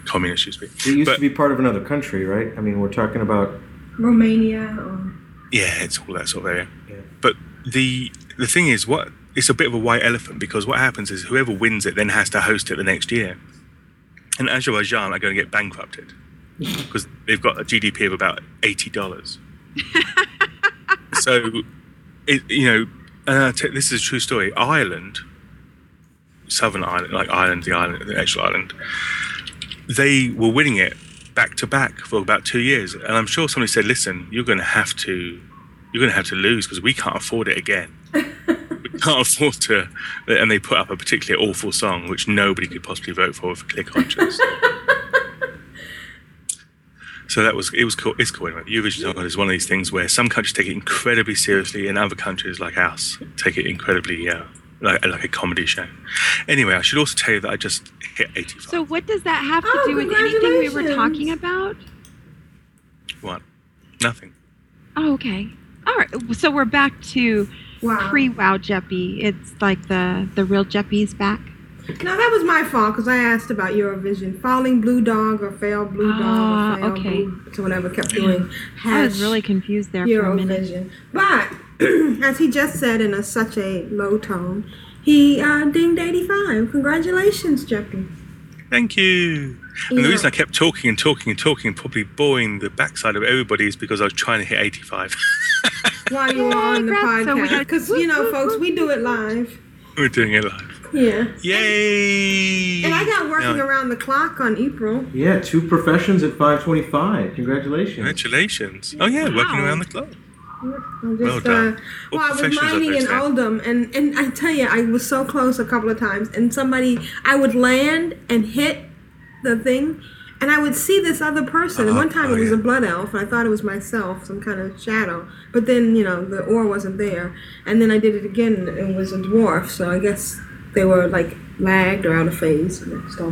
Communists used to be. it used but- to be part of another country, right? I mean, we're talking about Romania or Yeah, it's all that sort of area. Yeah. But the the thing is, what it's a bit of a white elephant because what happens is whoever wins it then has to host it the next year. And Azerbaijan are going to get bankrupted because they've got a GDP of about eighty dollars. so, it, you know, uh, t- this is a true story. Ireland, Southern Ireland, like Ireland, the island, the actual island, they were winning it back to back for about two years. And I'm sure somebody said, "Listen, you're going to have to, you're going to have to lose because we can't afford it again. We can't afford to." And they put up a particularly awful song which nobody could possibly vote for for clear conscience. So that was it was cool. It's cool. Anyway. Eurovision Song Contest is one of these things where some countries take it incredibly seriously, and other countries like us take it incredibly uh, like, like a comedy show. Anyway, I should also tell you that I just hit 85. So what does that have to Oh, do with anything we were talking about? what? Nothing. Oh, okay. All right. So we're back to Wow. pre Wow Jeppy. It's like the the real Jeppy's back. No, that was my fault because I asked about Eurovision. Falling Blue Dog or Fail Blue Dog Ah, or Fail okay. Blue. So whatever kept doing. I was really confused there for a minute. Eurovision. But as he just said in a, such a low tone, he uh, dinged 85. Congratulations, Jeppy. Thank you. And Yeah. the reason I kept talking and talking and talking and probably boring the backside of everybody is because I was trying to hit 85. While you were on the Yay, podcast. got- Because, you know, folks, we do it live. We're doing it live. Yeah. Yay! And I got working Now, around the clock on April. Yeah, two professions at 525. Congratulations. Congratulations. Oh, yeah, working around the clock. I'm Well just, done. uh, well, I was mining in Stan? Uldum, and, and I tell you, I was so close a couple of times, and somebody, I would land and hit the thing, and I would see this other person. and one uh-huh. time oh, it was yeah. a blood elf, and I thought it was myself, some kind of shadow. But then, you know, the ore wasn't there. And then I did it again, and it was a dwarf, so I guess they were like lagged or out of phase, and it still.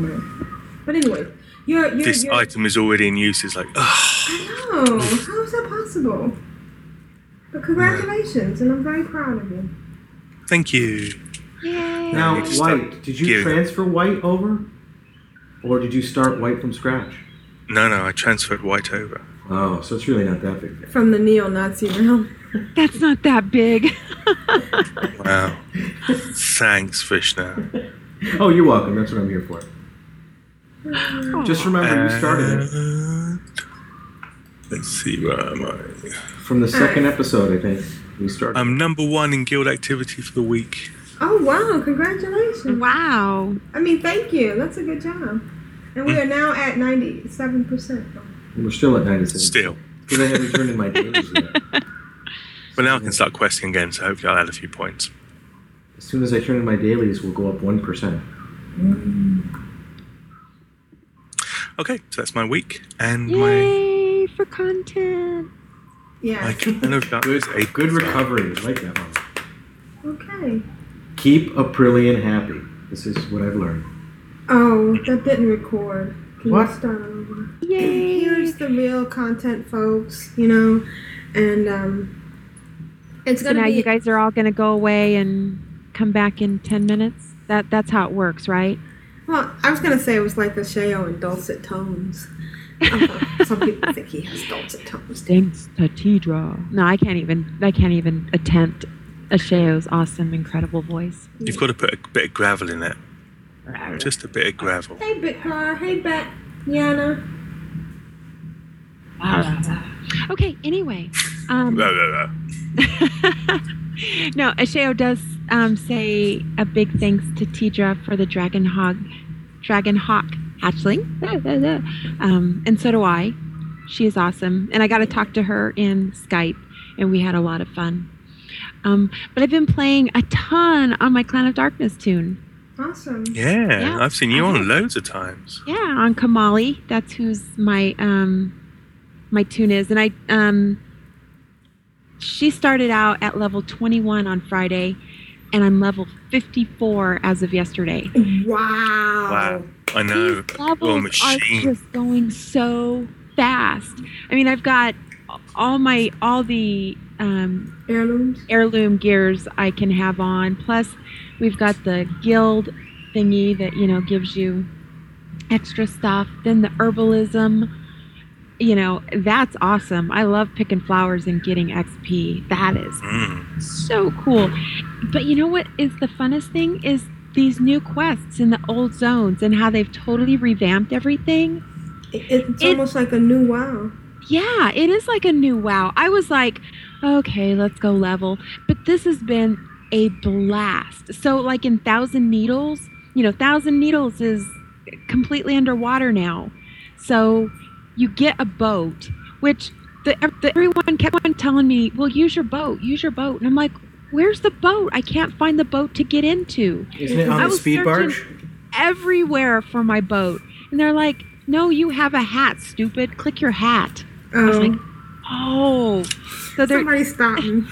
But anyway, you're, you're, This you're item is already in use. It's like, oh, I know. How is that possible? But congratulations, and I'm very proud of you. thank you. Yay. Now, You just start White, did you gearing up. transfer White over? Or did you start White from scratch? No, no, I transferred white over. Oh, so it's really not that big. From the neo-Nazi realm. That's not that big. Wow. Thanks, Vrishna. Oh, you're welcome. That's what I'm here for. Just remember, you started it. Let's see, where am I? From the second episode, I think. We started. I'm number one in guild activity for the week. Oh wow! Congratulations. wow. I mean, thank you. That's a good job. And we are now at ninety-seven percent. We're still at 97. Still. Because I haven't turned in my dailies yet. But now I can start questing again, so hopefully I'll add a few points. As soon as I turn in my dailies, we'll go up 1%. Mm. Okay, so that's my week and my Yay for content. Yeah. my kind of Good, good recovery. I like that one. Okay. Keep Aprillian happy. This is what I've learned. Oh, that didn't record. Can What? you start over? Yay. Here's the real content, folks. You know, and um, it's gonna So now be. you guys are all going to go away and come back in 10 minutes? That That's how it works, right? well, I was gonna say it was like Ashayo in dulcet tones. Uh, some people think he has dulcet tones. Thanks to Tidra. No, I can't even, I can't even attempt a Ashayo's awesome, incredible voice. You've got to put a bit of gravel in it. Just a bit of gravel. Hey, Bitcar. Hey, Bet. Yana. Okay, anyway. Um, Blah, blah, blah. no, Ashayo does um, say a big thanks to Tidra for the Dragon Hog, Dragon Hawk hatchling, um, and so do I. She is awesome, and I got to talk to her in Skype, and we had a lot of fun. Um, but I've been playing a ton on my Clan of Darkness tune. Awesome. Yeah, Yeah, I've seen you I on have. loads of times. Yeah, on Kamali. That's who's my um my tune is. And I um she started out at level 21 on Friday and I'm level 54 as of yesterday. Wow. Wow. I know. These You're a levels are machine. just going so fast. I mean, I've got all my all the um Heirlooms. heirloom gears I can have on. Plus, we've got the guild thingy that you know gives you extra stuff. Then the herbalism. you know, that's awesome. I love picking flowers and getting XP. That is Mm. so cool. But you know what is the funnest thing is these new quests in the old zones and how they've totally revamped everything. It, it's It- almost like a new WoW. Yeah, it is like a new WoW. I was like, okay, let's go level. But this has been a blast. So, like in Thousand Needles, you know, Thousand Needles is completely underwater now. So, you get a boat, which the, the, everyone kept on telling me, well, use your boat, use your boat. And I'm like, where's the boat? I can't find the boat to get into Isn't it on I the was speed barge? everywhere for my boat. And they're like, no, you have a hat, stupid. Click your hat. I was Oh, like, oh. So somebody stop me.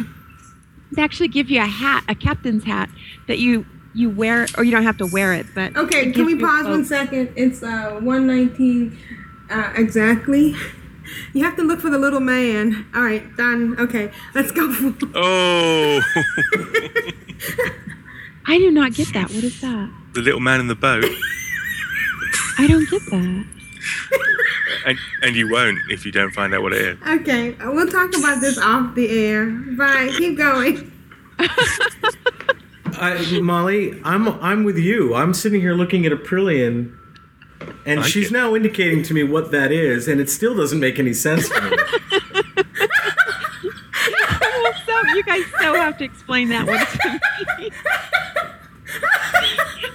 They actually give you a hat, a captain's hat that you you wear, or you don't have to wear it. But Okay, it can we pause both. one second? It's uh 119 uh, exactly. You have to look for the little man. All right, done. Okay, let's go. Oh, I do not get that. What is that? the little man in the boat, I don't get that. And and you won't if you don't find out what it is. okay, we'll talk about this off the air. Bye. Keep going. I, Molly, I'm I'm with you. I'm sitting here looking at Aprillian, and Like she's it. now indicating to me what that is, and it still doesn't make any sense to me. so you guys so have to explain that one to me.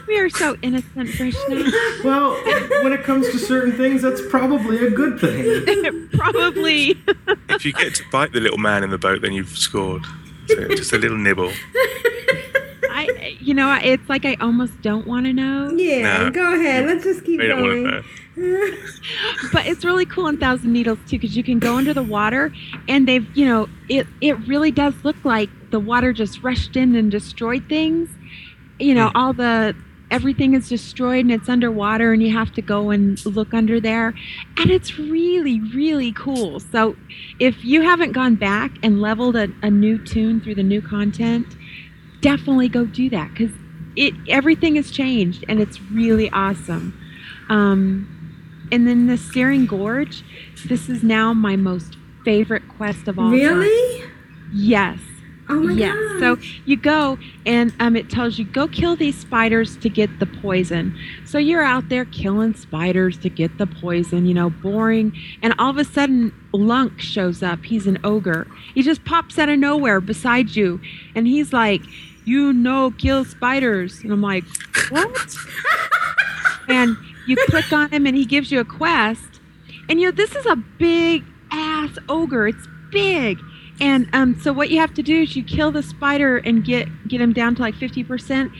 we are so innocent, Vrishna. well, when it comes to certain things, that's probably a good thing. Probably. If you get to bite the little man in the boat, then you've scored. So just a little nibble. I, you know, it's like I almost don't want to know. Yeah, No. go ahead. Let's just keep You don't going. know. but it's really cool in Thousand Needles too because you can go under the water and they've you know it it really does look like the water just rushed in and destroyed things. You know, hmm. all the everything is destroyed and it's underwater and you have to go and look under there and it's really really cool. So if you haven't gone back and leveled a, a new tune through the new content, definitely go do that because it everything has changed and it's really awesome. Um, and then the Searing Gorge, this is now my most favorite quest of all time. Really? Yes. Oh my yes. god. So you go and um, it tells you go kill these spiders to get the poison. So you're out there killing spiders to get the poison, you know, boring. And all of a sudden, Lunk shows up. He's an ogre. He just pops out of nowhere beside you, and he's like, "You know, kill spiders." And I'm like, "What?" and you click on him, and he gives you a quest. And you know, this is a big ass ogre. It's big. And um, so what you have to do is you kill the spider and get get him down to like fifty percent.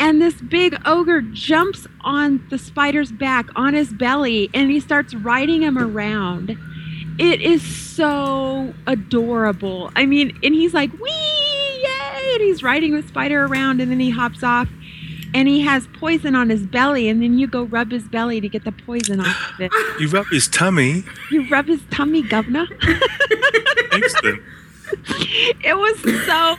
And this big ogre jumps on the spider's back on his belly and he starts riding him around. It is so adorable. I mean, and he's like, wee, yay! And he's riding the spider around and then he hops off and he has poison on his belly. And then you go rub his belly to get the poison off of it. You rub his tummy. You rub his tummy, governor. Excellent. it was so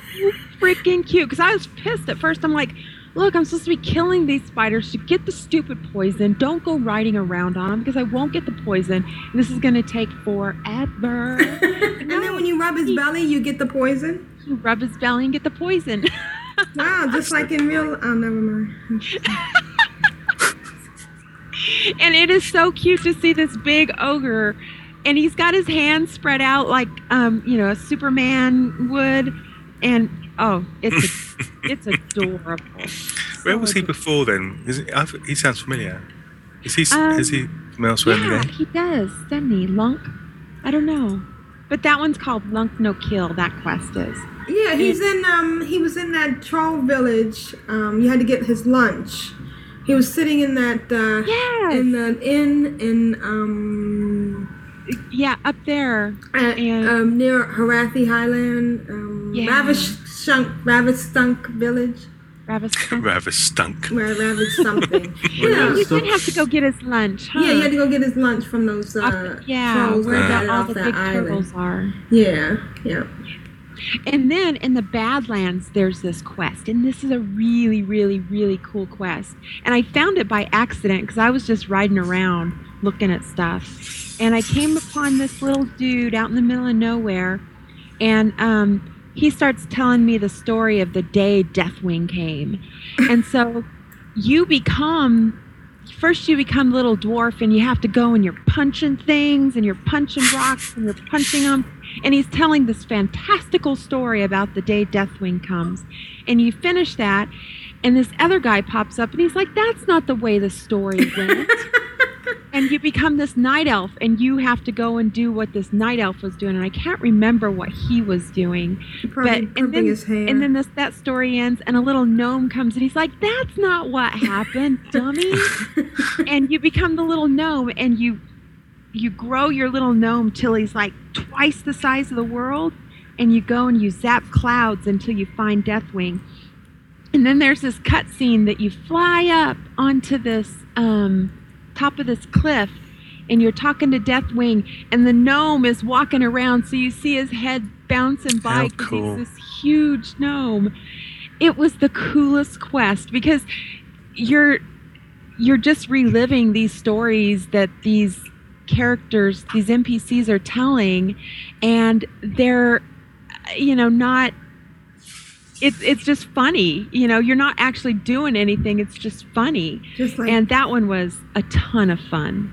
freaking cute because I was pissed at first. I'm like, look, I'm supposed to be killing these spiders to get the stupid poison. Don't go riding around on them because I won't get the poison. And this is going to take forever. and then when you rub his belly, you get the poison. you rub his belly and get the poison. Wow, just like in real. Oh, never mind. and it is so cute to see this big ogre. And he's got his hands spread out like, um, you know, a Superman would. And oh, it's it's adorable. Where So was he adorable. before then? Is it, I've, he sounds familiar. Is he? Um, is he from elsewhere Yeah, he does, doesn't he? Lunk? I don't know. But that one's called Lunk No Kill, that quest is. Yeah, he's in. Um, he was in that troll village. Um, you had to get his lunch. He was sitting in that. Uh, Yes. In the inn in um, Yeah, up there. at, And- um near Arathi Highland. Um, Yeah. Ravish Shunk, Ravish Stunk Village. Ravis. Rather stunk. Ra- Ravish something. you know, You did have to go get his lunch, huh? yeah, he had to go get his lunch from those uh, Up- yeah, trolls where that the, all the big island. turtles are. Yeah, yeah. And then in the Badlands, there's this quest, and this is a really, really, really cool quest. And I found it by accident because I was just riding around looking at stuff, and I came upon this little dude out in the middle of nowhere, and um, he starts telling me the story of the day Deathwing came, and so you become first you become little dwarf and you have to go and you're punching things and you're punching rocks and you're punching them and he's telling this fantastical story about the day deathwing comes. And you finish that and this other guy pops up and he's like that's not the way the story went. And you become this night elf and you have to go and do what this night elf was doing. And i can't remember what he was doing. Probably but and then, his hair. and then this that story ends and a little gnome comes and he's like that's not what happened dummy. And you become the little gnome and you you grow your little gnome till he's like twice the size of the world. And you go and you zap clouds until you find deathwing and then there's this cutscene that you fly up onto this um, top of this cliff and you're talking to deathwing and the gnome is walking around so you see his head bouncing by How 'cause cool. he's this huge gnome it was the coolest quest because you're you're just reliving these stories that these characters these npcs are telling and they're you know not it's it's just funny you know you're not actually doing anything it's just funny Just like and that one was a ton of fun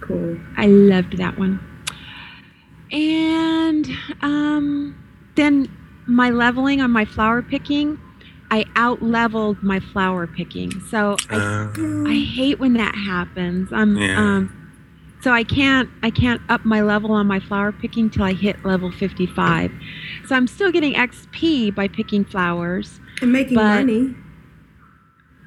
cool. I loved that one. And um, then my leveling on my flower picking, I out leveled my flower picking. So I, Uh, I hate when that happens. Um, Yeah. um, so I can't I can't up my level on my flower picking till I hit level 55. So I'm still getting XP by picking flowers. And making money.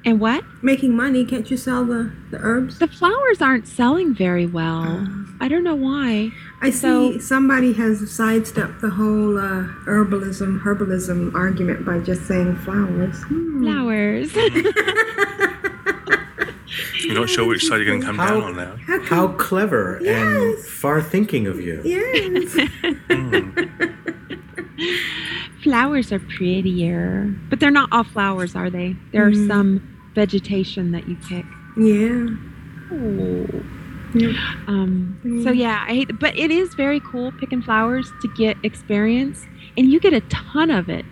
And what? Making money. Can't you sell the, the herbs? The flowers aren't selling very well. I don't know why. I see somebody has sidestepped the whole uh, herbalism herbalism argument by just saying flowers. Hmm. Flowers. you're not sure which side you're going to come How- down on now. How? How clever and far thinking of you. Yes. flowers are prettier, but they're not all flowers, are they? There Mhm. are some vegetation that you pick. yeah. Yeah. Um, Mm. So yeah, I hate, but it is very cool picking flowers to get experience, and you get a ton of it.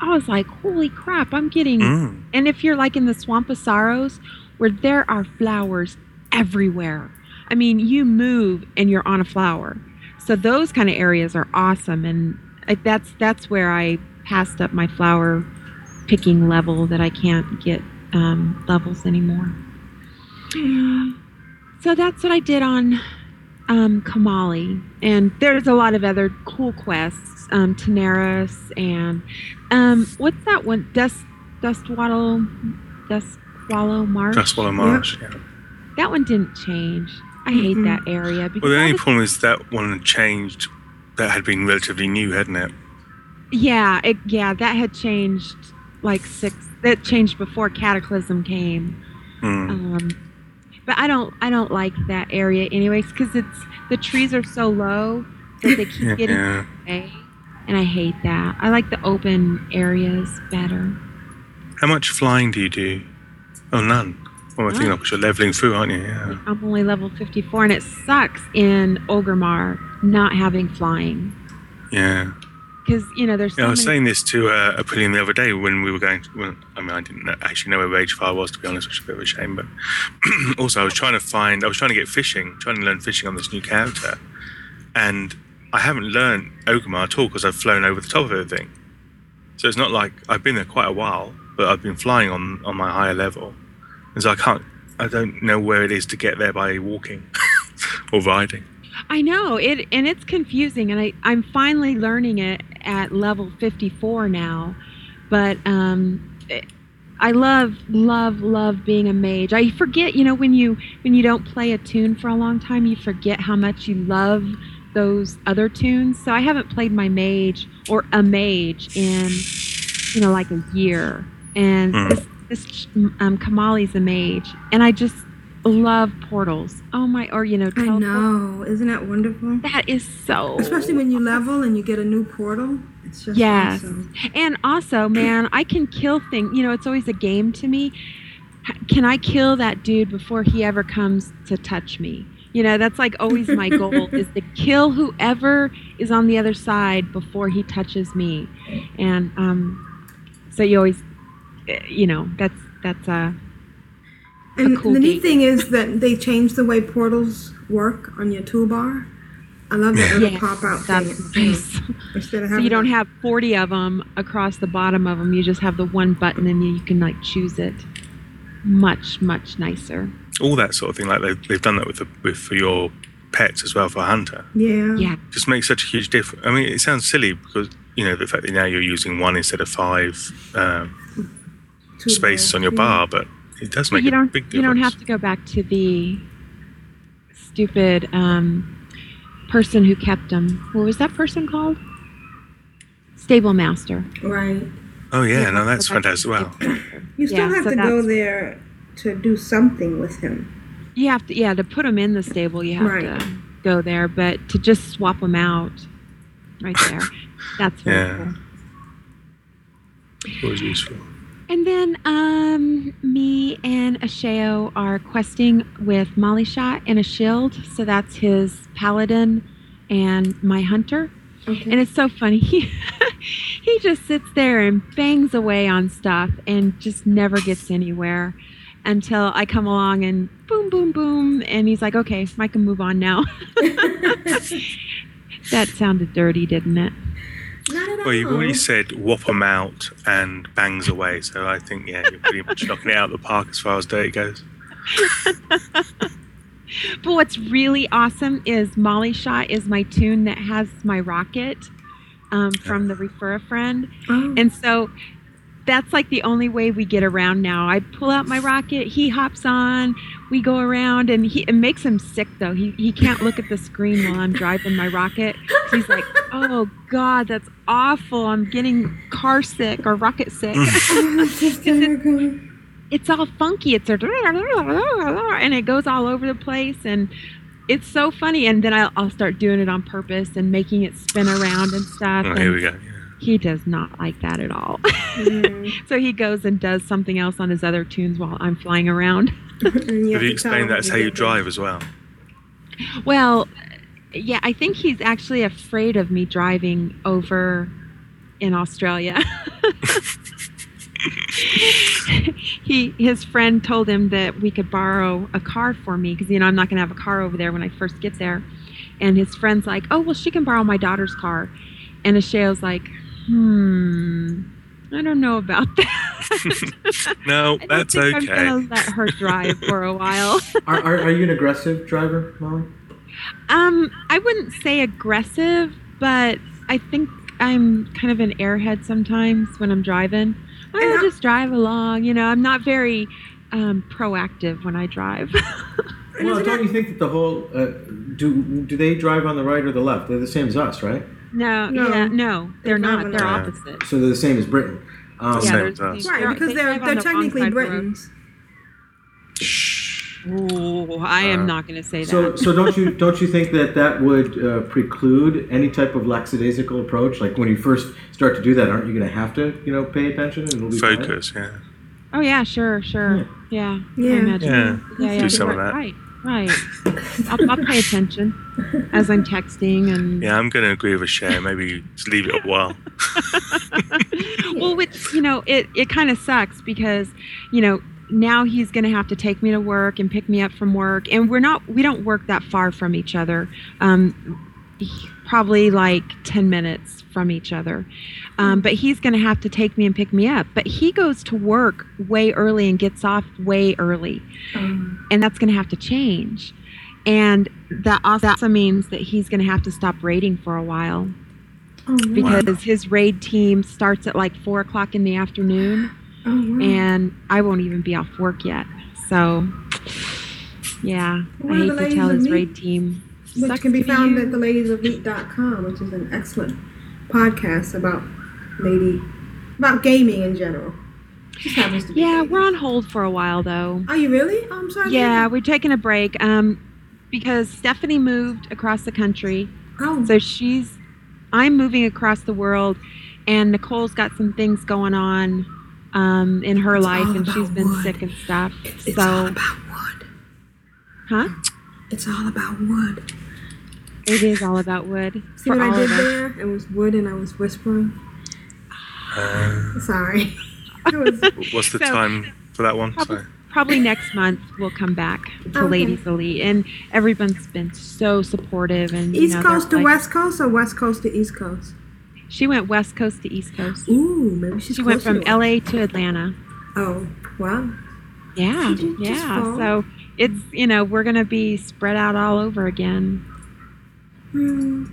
I was like, holy crap, I'm getting. Mm. And if you're like in the Swamp of Sorrows, where there are flowers everywhere, I mean, you move and you're on a flower. So those kind of areas are awesome, and that's that's where I passed up my flower picking level that I can't get um, levels anymore. So that's what I did on um, Kamali, and there's a lot of other cool quests, um, and um, what's that one? Dust Dustwaddle Dustwallow Marsh. That's what I'm Marsh. Yeah. That one didn't change. I hate Mm-mm. that area because Well, the only the- problem is that one had changed. That had been relatively new, hadn't it? yeah, it, yeah, that had changed like six. That changed before Cataclysm came. Mm. Um, but I don't I don't like that area anyways because it's the trees are so low that they keep getting yeah. away, and I hate that. I like the open areas better. How much flying do you do? Oh, none. Well, I think None. because you're leveling through, aren't you? Yeah. I'm only level 54, and it sucks in Orgrimmar not having flying Yeah. because you know there's so Yeah, I was many. saying this to uh, Aprillian the other day when we were going. To, well, I mean, I didn't know, actually know where Ragefire was to be honest, which is a bit of a shame. But also, I was trying to find. I was trying to get fishing, trying to learn fishing on this new character, and I haven't learned Orgrimmar at all because I've flown over the top of everything. So it's not like I've been there quite a while, but I've been flying on on my higher level, and so I can't. I don't know where it is to get there by walking or riding. I know it, and it's confusing, and I I'm finally learning it at level 54 now, but um. it- I love, love, love being a mage. I forget, you know, when you when you don't play a tune for a long time, you forget how much you love those other tunes. So I haven't played my mage or a mage in, you know, like a year. And Hmm. this, this um, Kamali's a mage, and I just love portals. Oh my, or you know, I know. Isn't that wonderful? That is so. Especially when you level and you get a new portal. It's just Yes. awesome. And also, man, I can kill things. You know, it's always a game to me. Can I kill that dude before he ever comes to touch me? You know, that's like always my goal is to kill whoever is on the other side before he touches me. And um, so you always, you know, that's that's uh, And cool the neat gate. thing is that they changed the way portals work on your toolbar. I love that little Yes, pop out that's thing. nice. So you don't have 40 of them across the bottom of them. You just have the one button and you can like choose it. Much, much nicer. All that sort of thing. Like they've, they've done that with the, with for your pets as well for hunter. Yeah. Yeah. Just makes such a huge difference. I mean, it sounds silly because you know the fact that now you're using one instead of five um, toolbar. space on your Yeah. bar, but it does But make you a don't big you don't have to go back to the stupid um, person who kept them. What was that person called? Stable master. Right. Oh yeah, You no, that's go back fantastic. Well. You still Yeah, have so to go there to do something with him. You have to yeah to put him in the stable. You have Right. to go there, but to just swap them out right there. That's very Yeah. cool. it was useful. And then um, me and Ashayo are questing with Molly Shot and a shield. So that's his paladin and my hunter. Okay. And it's so funny. He, he just sits there and bangs away on stuff and just never gets anywhere until I come along and boom, boom, boom. And he's like, okay, I can move on now. that sounded dirty, didn't it? Not at all. Well, you've already said whop 'em out and bangs away, so I think yeah, you're pretty much knocking it out of the park as far as dirty goes. But what's really awesome is Molly Shot is my tune that has my rocket um, from the Refer a Friend. Oh. And so that's like the only way we get around now. I pull out my rocket, he hops on, we go around, and he, it makes him sick though. He, he can't look at the screen while I'm driving my rocket. He's like, oh God, that's awful. I'm getting car sick or rocket sick. It's all funky. It's a and it goes all over the place and it's so funny. And then I'll, I'll start doing it on purpose and making it spin around and stuff. Oh, and here we go. Yeah. He does not like that at all. Mm. so he goes and does something else on his other tunes while I'm flying around. And Have to you tell explained him that's how you drive as well? Well, yeah, I think he's actually afraid of me driving over in Australia. he his friend told him that we could borrow a car for me because you know I'm not going to have a car over there when I first get there. And his friend's like, "Oh, well, she can borrow my daughter's car." And Ashayo's like, "Hmm, I don't know about that." No, I don't that's think I'm gonna let her drive for a while. Are, are, are you an aggressive driver, Molly? Um, I wouldn't say aggressive, but I think I'm kind of an airhead sometimes when I'm driving. I And I- just drive along, you know. I'm not very um, proactive when I drive. And Well, don't you think that the whole uh, do do they drive on the right or the left? They're the same as us, right? No, No. yeah, no, they're They not. They're the left. opposite. So they're the same as Britain. Um, Yeah, Same they're- as us. Right, because they they're they're the technically side of. Britons. Ooh, I am Uh, not going to say that. so so don't you don't you think that that would uh, preclude any type of lackadaisical approach? Like when you first start to do that, aren't you going to have to, you know, pay attention and it'll be fine? Focus, yeah. oh yeah, sure, sure, yeah, Yeah. I imagine. Yeah, yeah, yeah. do some of that. Right, right. I'll, I'll pay attention as I'm texting and Yeah, I'm going to agree with Ashayo. Maybe just leave it a while. well, which you know, it it kind of sucks because you know now he's going to have to take me to work and pick me up from work, and we're not we don't work that far from each other. Um, he- probably like 10 minutes from each other. Um, but he's going to have to take me and pick me up. But he goes to work way early and gets off way early. Um, And that's going to have to change. And that also means that he's going to have to stop raiding for a while oh, wow. because his raid team starts at like four o'clock in the afternoon, oh, wow. and I won't even be off work yet. So, yeah, One I hate to tell his raid team. Which "Sucks can be found you." at theladieselite.com, which is an excellent podcast about lady about gaming in general. Just happens to be. Yeah, we're on hold for a while though. Are you really? Oh, I'm sorry. Yeah, we're taking a break um, because Stephanie moved across the country. Oh, So she's, I'm moving across the world, and Nicole's got some things going on um, in her It's life, and she's been wood. sick and stuff. it's so, all about wood. huh? It's all about wood. It is all about wood. See for what I did there? It was wood and I was whispering. Uh, Sorry. Was, what's the So- time for that one? Probably, Sorry. probably next month we'll come back to Okay. Ladies Elite, and everyone's been so supportive. And you East know, Coast to like- West Coast or West Coast to East Coast? She went West Coast to East Coast. Ooh, maybe she's She went from to. LA to Atlanta. Oh, wow. Yeah, She did just yeah. So it's you know we're gonna be spread out all over again. Hmm.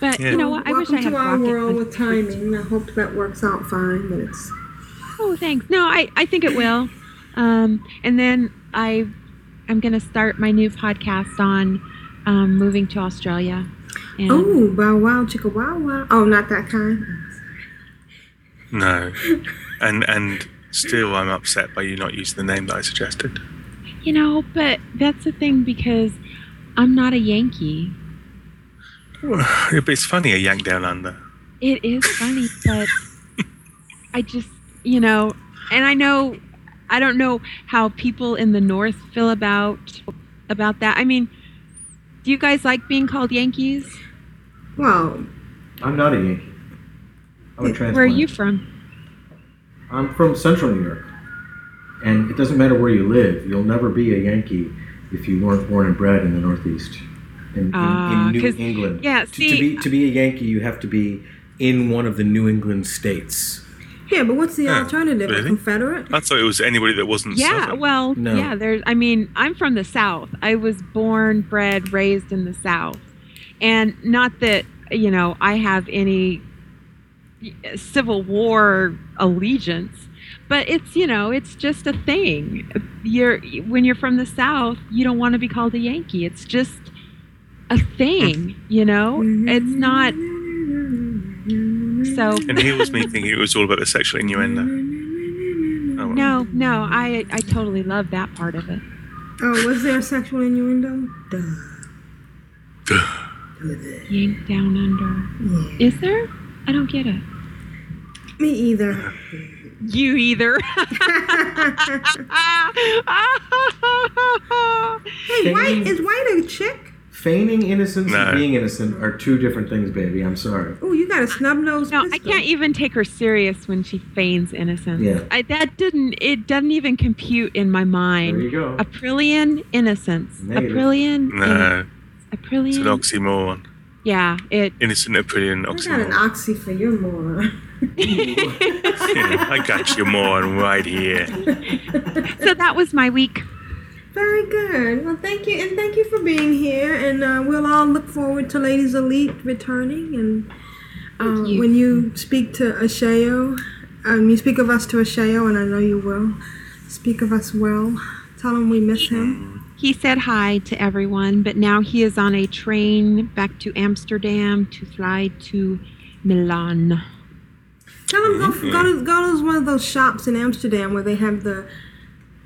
But Yeah. you know what? I wish I had to our rocket world with- with timing. I hope that works out fine, but it's Oh, thanks. No, I, I think it will. Um, and then I I'm gonna start my new podcast on um, moving to Australia. And oh, bow wow, chicka wow wow. Oh, not that kind. No. And and still, I'm upset by you not using the name that I suggested. you know, but that's the thing because I'm not a Yankee. Yeah, but it's funny a yank down under. It is funny, but I just, you know, and I know, I don't know how people in the North feel about about that. I mean, do you guys like being called Yankees? Well, I'm not a Yankee. I'm a transplant. Where are you from? I'm from Central New York, and it doesn't matter where you live. You'll never be a Yankee if you weren't born and bred in the Northeast, in, in, Ah, in New 'cause- England. yeah, To- to, see- be to be a Yankee, you have to be in one of the New England states. yeah, but what's the Yeah, alternative? A really? Confederate? I thought it was anybody that wasn't Yeah, Southern. well, No. yeah, there's I mean, I'm from the South. I was born, bred, raised in the South. And not that, you know, I have any Civil War allegiance, but it's, you know, it's just a thing. You're when you're from the South, you don't want to be called a Yankee. It's just a thing, you know? It's not so And he was me thinking it was all about the sexual innuendo. Oh, well. no, no, I I totally love that part of it. Oh, was there a sexual innuendo? Duh. Yank down under. Is there? I don't get it. Me either. You either. Hey, white is white a chick? Feigning innocence No. and being innocent are two different things, baby. I'm sorry. Oh, you got a snub nose. no, I can't even take her serious when she feigns innocence. Yeah. I, that didn't. It doesn't even compute in my mind. There mind. you go. Aprillian innocence. Negative. Aprillian. No, Aprillian. it's an oxymoron. Yeah. It. Innocent Aprillian I got an oxy for your moron. Yeah, I got you moron right here. So that was my week. Very good. Well, thank you, and thank you for being here. And uh, we'll all look forward to Ladies Elite returning. And um, you. when you speak to Ashayo, um, you speak of us to Ashayo, and I know you will. Speak of us well. Tell him we miss him. He said hi to everyone, but now he is on a train back to Amsterdam to fly to Milan. Tell him go, go to go to one of those shops in Amsterdam where they have the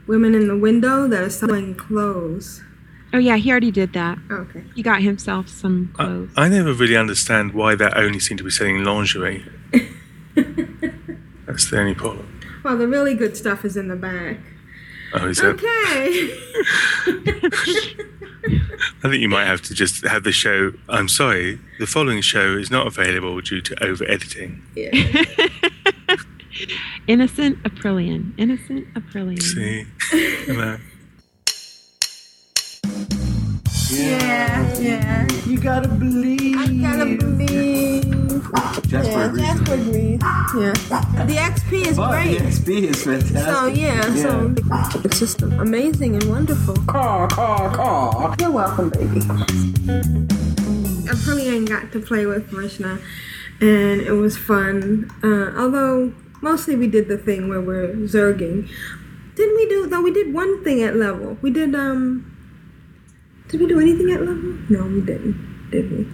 women in the window that are selling clothes. Oh yeah, he already did that. Oh, okay. He got himself some clothes. I never really understand why they only seem to be selling lingerie. That's the only problem. Well, the really good stuff is in the back. Oh, is it? Okay. I think you might have to just have the show. I'm sorry, the following show is not available due to over editing. yeah. Innocent Aprillian. Innocent Aprillian. See? You. Yeah, yeah. You gotta believe. I gotta believe. Jasper Yeah, agrees. Jasper agrees. Yeah. The XP is But great. the XP is fantastic. So yeah, so it's just amazing and wonderful. Caw, caw, caw. You're welcome, baby. I probably ain't got to play with Marishna, and it was fun. Uh, although mostly we did the thing where we're zerging. Didn't we do? Though we did one thing at level. We did. Um. Did we do anything at level? No, we didn't. Did we?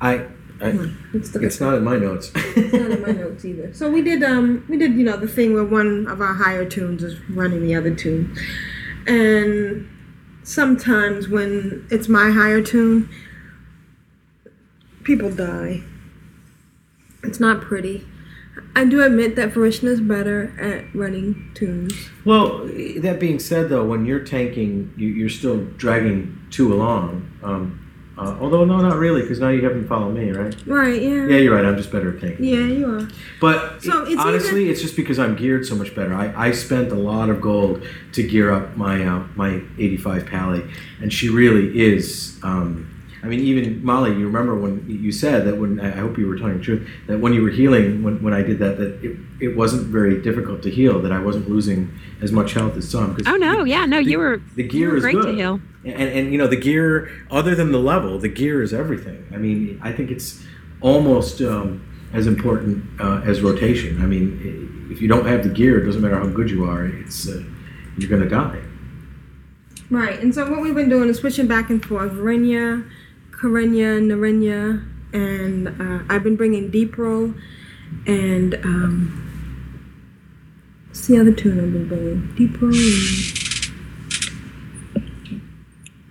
I, I Let's look it's not in my notes. It's not in my notes either. So we did um we did you know the thing where one of our higher tunes is running the other tune, and sometimes when it's my higher tune, people die. It's not pretty. I do admit that Vrishna's better at running tunes. Well, that being said, though, when you're tanking, you, you're still dragging two along. Um, uh, although, no, not really, because now you have them follow me, right? Right, yeah. Yeah, you're right. I'm just better at tanking. Yeah, you are. But So it's honestly, either- it's just because I'm geared so much better. I, I spent a lot of gold to gear up my uh, my 85 Pally, and she really is. Um, I mean, even Molly, you remember when you said that when I hope you were telling the truth that when you were healing when, when I did that that it, it wasn't very difficult to heal that I wasn't losing as much health as some. 'cause Oh no, yeah, no, the- you were the you gear were is great good. to heal. And, and you know the gear, other than the level, the gear is everything. I mean, I think it's almost um, as important uh, as rotation. I mean, if you don't have the gear, it doesn't matter how good you are. It's uh, you're gonna die. Right, and so what we've been doing is switching back and forth. Varinya, Karenya, Narenya, and uh, I've been bringing Deepro and um, what's the other tune I've been bringing? Deepro and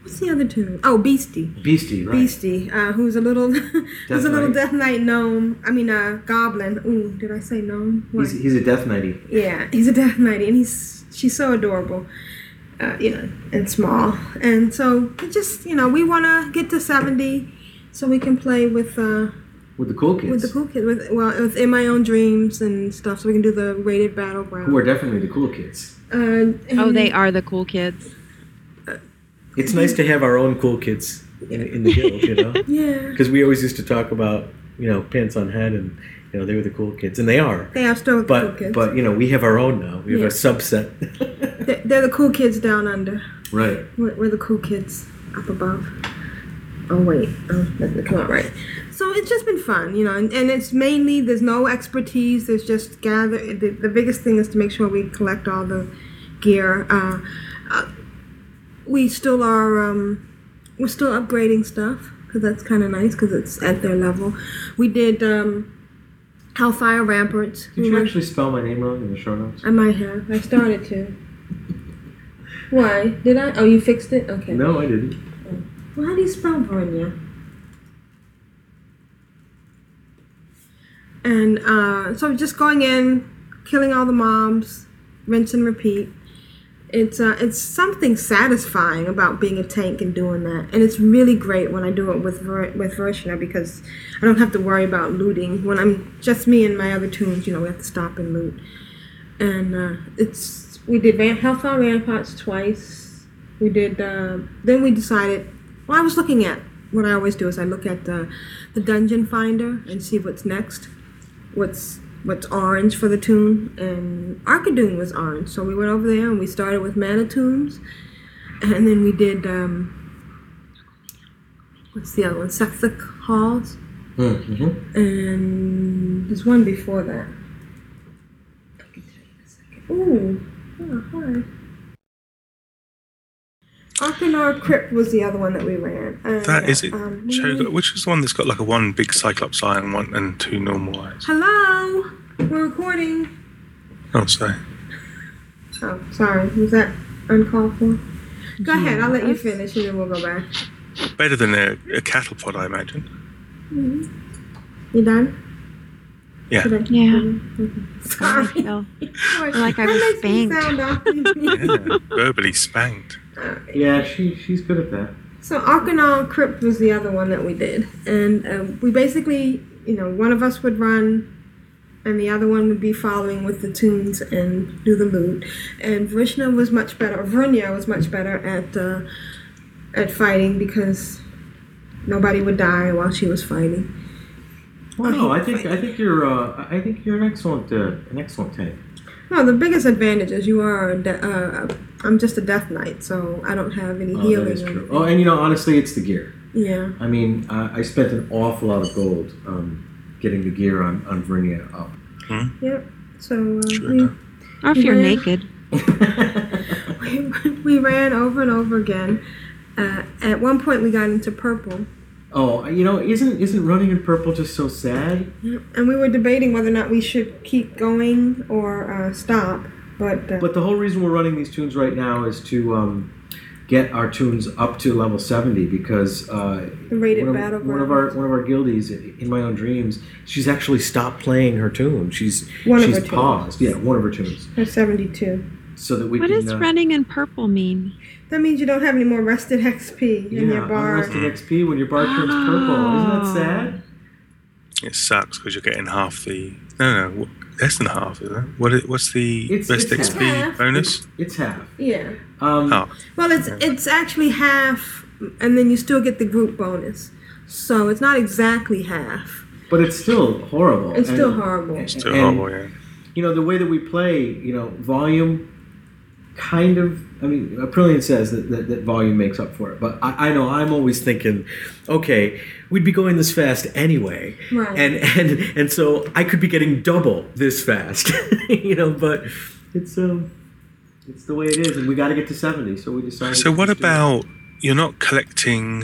what's the other tune? Oh, Beastie. Beastie, right? Beastie, uh, who's a little, who's a little Death Knight gnome. I mean, uh, goblin. Ooh, did I say gnome? What? He's, he's a death knighty. Yeah, he's a death knight, and he's she's so adorable, uh, you know, and small. And so it just you know we want to get to seventy, so we can play with uh, with the cool kids, with the cool kids, with well, with in my own dreams and stuff, so we can do the rated battleground. who are definitely the cool kids. Uh, Oh, they are the cool kids. It's nice to have our own cool kids in, in the guild, you know, Yeah, because we always used to talk about you know pants on head and you know they were the cool kids, and they are. they are still the cool But kids. but you know we have our own now. We have Yeah. a subset. they're, they're the cool kids down under. right. We're, we're the cool kids up above. Oh wait, oh, that didn't come out right. So it's just been fun, you know, and, and it's mainly there's no expertise. There's just gather. The, the biggest thing is to make sure we collect all the gear. Uh, uh, we still are. Um, we're still upgrading stuff because that's kind of nice because it's at their level. We did um, Hellfire Ramparts. Did you actually spell my name wrong in the show notes? I might have. I started to. Why did I? Oh, you fixed it. Okay. No, I didn't. Well, how do you spell Branya? And uh, so just going in, killing all the mobs, rinse and repeat. It's uh, it's something satisfying about being a tank and doing that, and it's really great when I do it with Ver- with Vrishna because I don't have to worry about looting. When I'm just me and my other tunes, you know, we have to stop and loot. And uh, it's we did Van- Hellfire Ramparts twice. We did. Uh, then we decided. Well, I was looking at what I always do is I look at the the dungeon finder and see what's next. What's what's orange for the tune and Auchindoun was orange, so we went over there and we started with Mana-Tombs, and then we did um, what's the other one? Sethekk Halls, Mm-hmm. and there's one before that. I can tell you in a second. Ooh, oh, hi. Auchenai Crypt was the other one that we ran. And, That is it. um, we- which is the one that's got like a one big cyclops eye and one and two normal eyes? Hello, we're recording. Oh, sorry. Oh, sorry. Was that uncalled for? Go ahead. I'll let you finish and then we'll go back. Better than a, a cattle pod, I imagine. You done? Yeah. Should I keep Yeah. going? Okay. I Sorry. feel like I was makes spanked. sound awful. Yeah, verbally spanked. Yeah, she she's good at that. So Auchenai Crypt was the other one that we did, and um, we basically, you know, one of us would run, and the other one would be following with the tunes and do the loot. And Vrishna was much better. Vrunya was much better at uh, at fighting because nobody would die while she was fighting. Well, no, I think I think you're uh, I think you're an excellent uh, an excellent tank. No, the biggest advantage is you are. A de- uh, I'm just a death knight, so I don't have any Oh, healing. that is true. Oh, and you know, honestly, it's the gear. Yeah. I mean, uh, I spent an awful lot of gold um, getting the gear on on Vernia up. Yep. So uh, Sure we, enough. or if you're Yeah. naked. we, we ran over and over again. Uh, at one point, we got into purple, oh, you know, isn't isn't running in purple just so sad? and we were debating whether or not we should keep going or uh, stop. But, uh, But the whole reason we're running these tunes right now is to um, get our tunes up to level 70 because uh, rated one, of, one of our one of our guildies in my own dreams she's actually stopped playing her tune she's One of she's her tunes. paused yeah one of her tunes Or 72. so that we What can does uh, running in purple mean? That means you don't have any more rested XP in your bar. unrested XP when your bar turns purple isn't that sad It sucks because you're getting half the. No, no, wh- less than half, isn't it? What? Is, what's the It's- best it's XP half. bonus? it's half Yeah. um, Oh, Well, it's it's actually half, and then you still get the group bonus. So it's not exactly half. but it's still horrible It's And- still horrible. It's still And- horrible, yeah. you know the way that we play you know volume kind of i mean Aprillian says that, that, that volume makes up for it but I, I know i'm always thinking okay we'd be going this fast anyway Right. and and and so i could be getting double this fast you know but it's um it's the way it is and we got to get to 70 so we decided So to what just it. about you're not collecting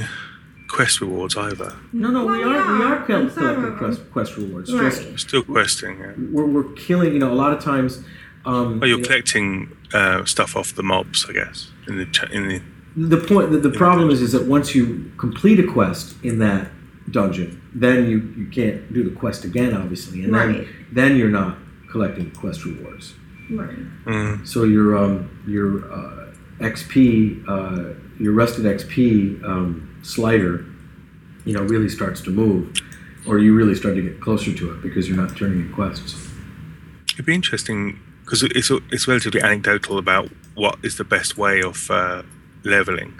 quest rewards either? no no we Well, we are we are are col- on some collecting quest, quest rewards Right. just You're still questing. Yeah. we're, we're killing you know a lot of times um Oh, you're you know, collecting uh, stuff off the mobs, I guess. In the ch- in the the point the, the problem is is that once you complete a quest in that dungeon then you you can't do the quest again obviously and Right. then then you're not collecting quest rewards Right. mm, so your um your uh, xp uh, your rested xp um, slider you know really starts to move or you really start to get closer to it because you're not turning in quests it'd be interesting because it's it's relatively anecdotal about what is the best way of uh, leveling.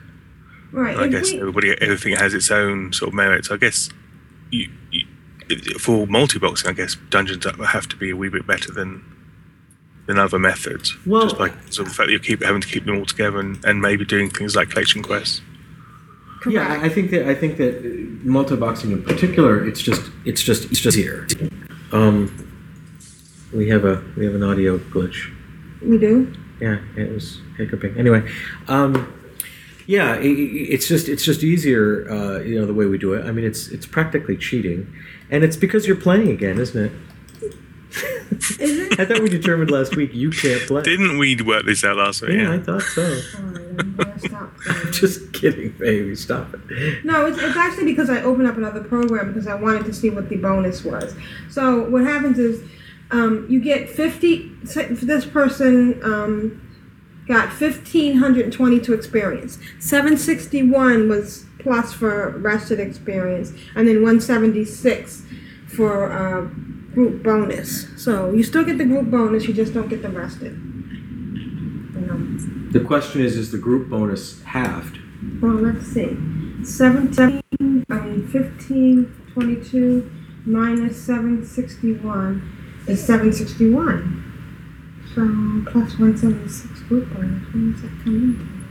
Right. I If guess we- everybody everything has its own sort of merits. I guess you, you, for multi-boxing, I guess dungeons have to be a wee bit better than than other methods. Well- just by sort of the fact that you keep having to keep them all together and, and maybe doing things like collection quests. Yeah, I- I think that I think that multi-boxing in particular, it's just it's just it's just here. Um, we have a we have an audio glitch. we do. Yeah, it was hiccuping. Anyway, um, yeah, i i- it's just it's just easier, uh, you know, the way we do it. I mean, it's it's practically cheating, and it's because you're playing again, isn't it? Is it? I thought we determined last week you can't play. Didn't we work this out last week? yeah, I thought so. Alright, I'm stop. Just kidding, baby. Stop it. No, it's, it's actually because I opened up another program because I wanted to see what the bonus was. So what happens is um, you get 50, say this person um, got 1,522 experience. 761 was plus for rested experience, and then 176 for uh, group bonus. So you still get the group bonus, you just don't get the rested. You know. The question is, is the group bonus halved? Well, let's see. 17, I mean, 15, 22 minus 761 is 761. Plus 176 group. When does that come in?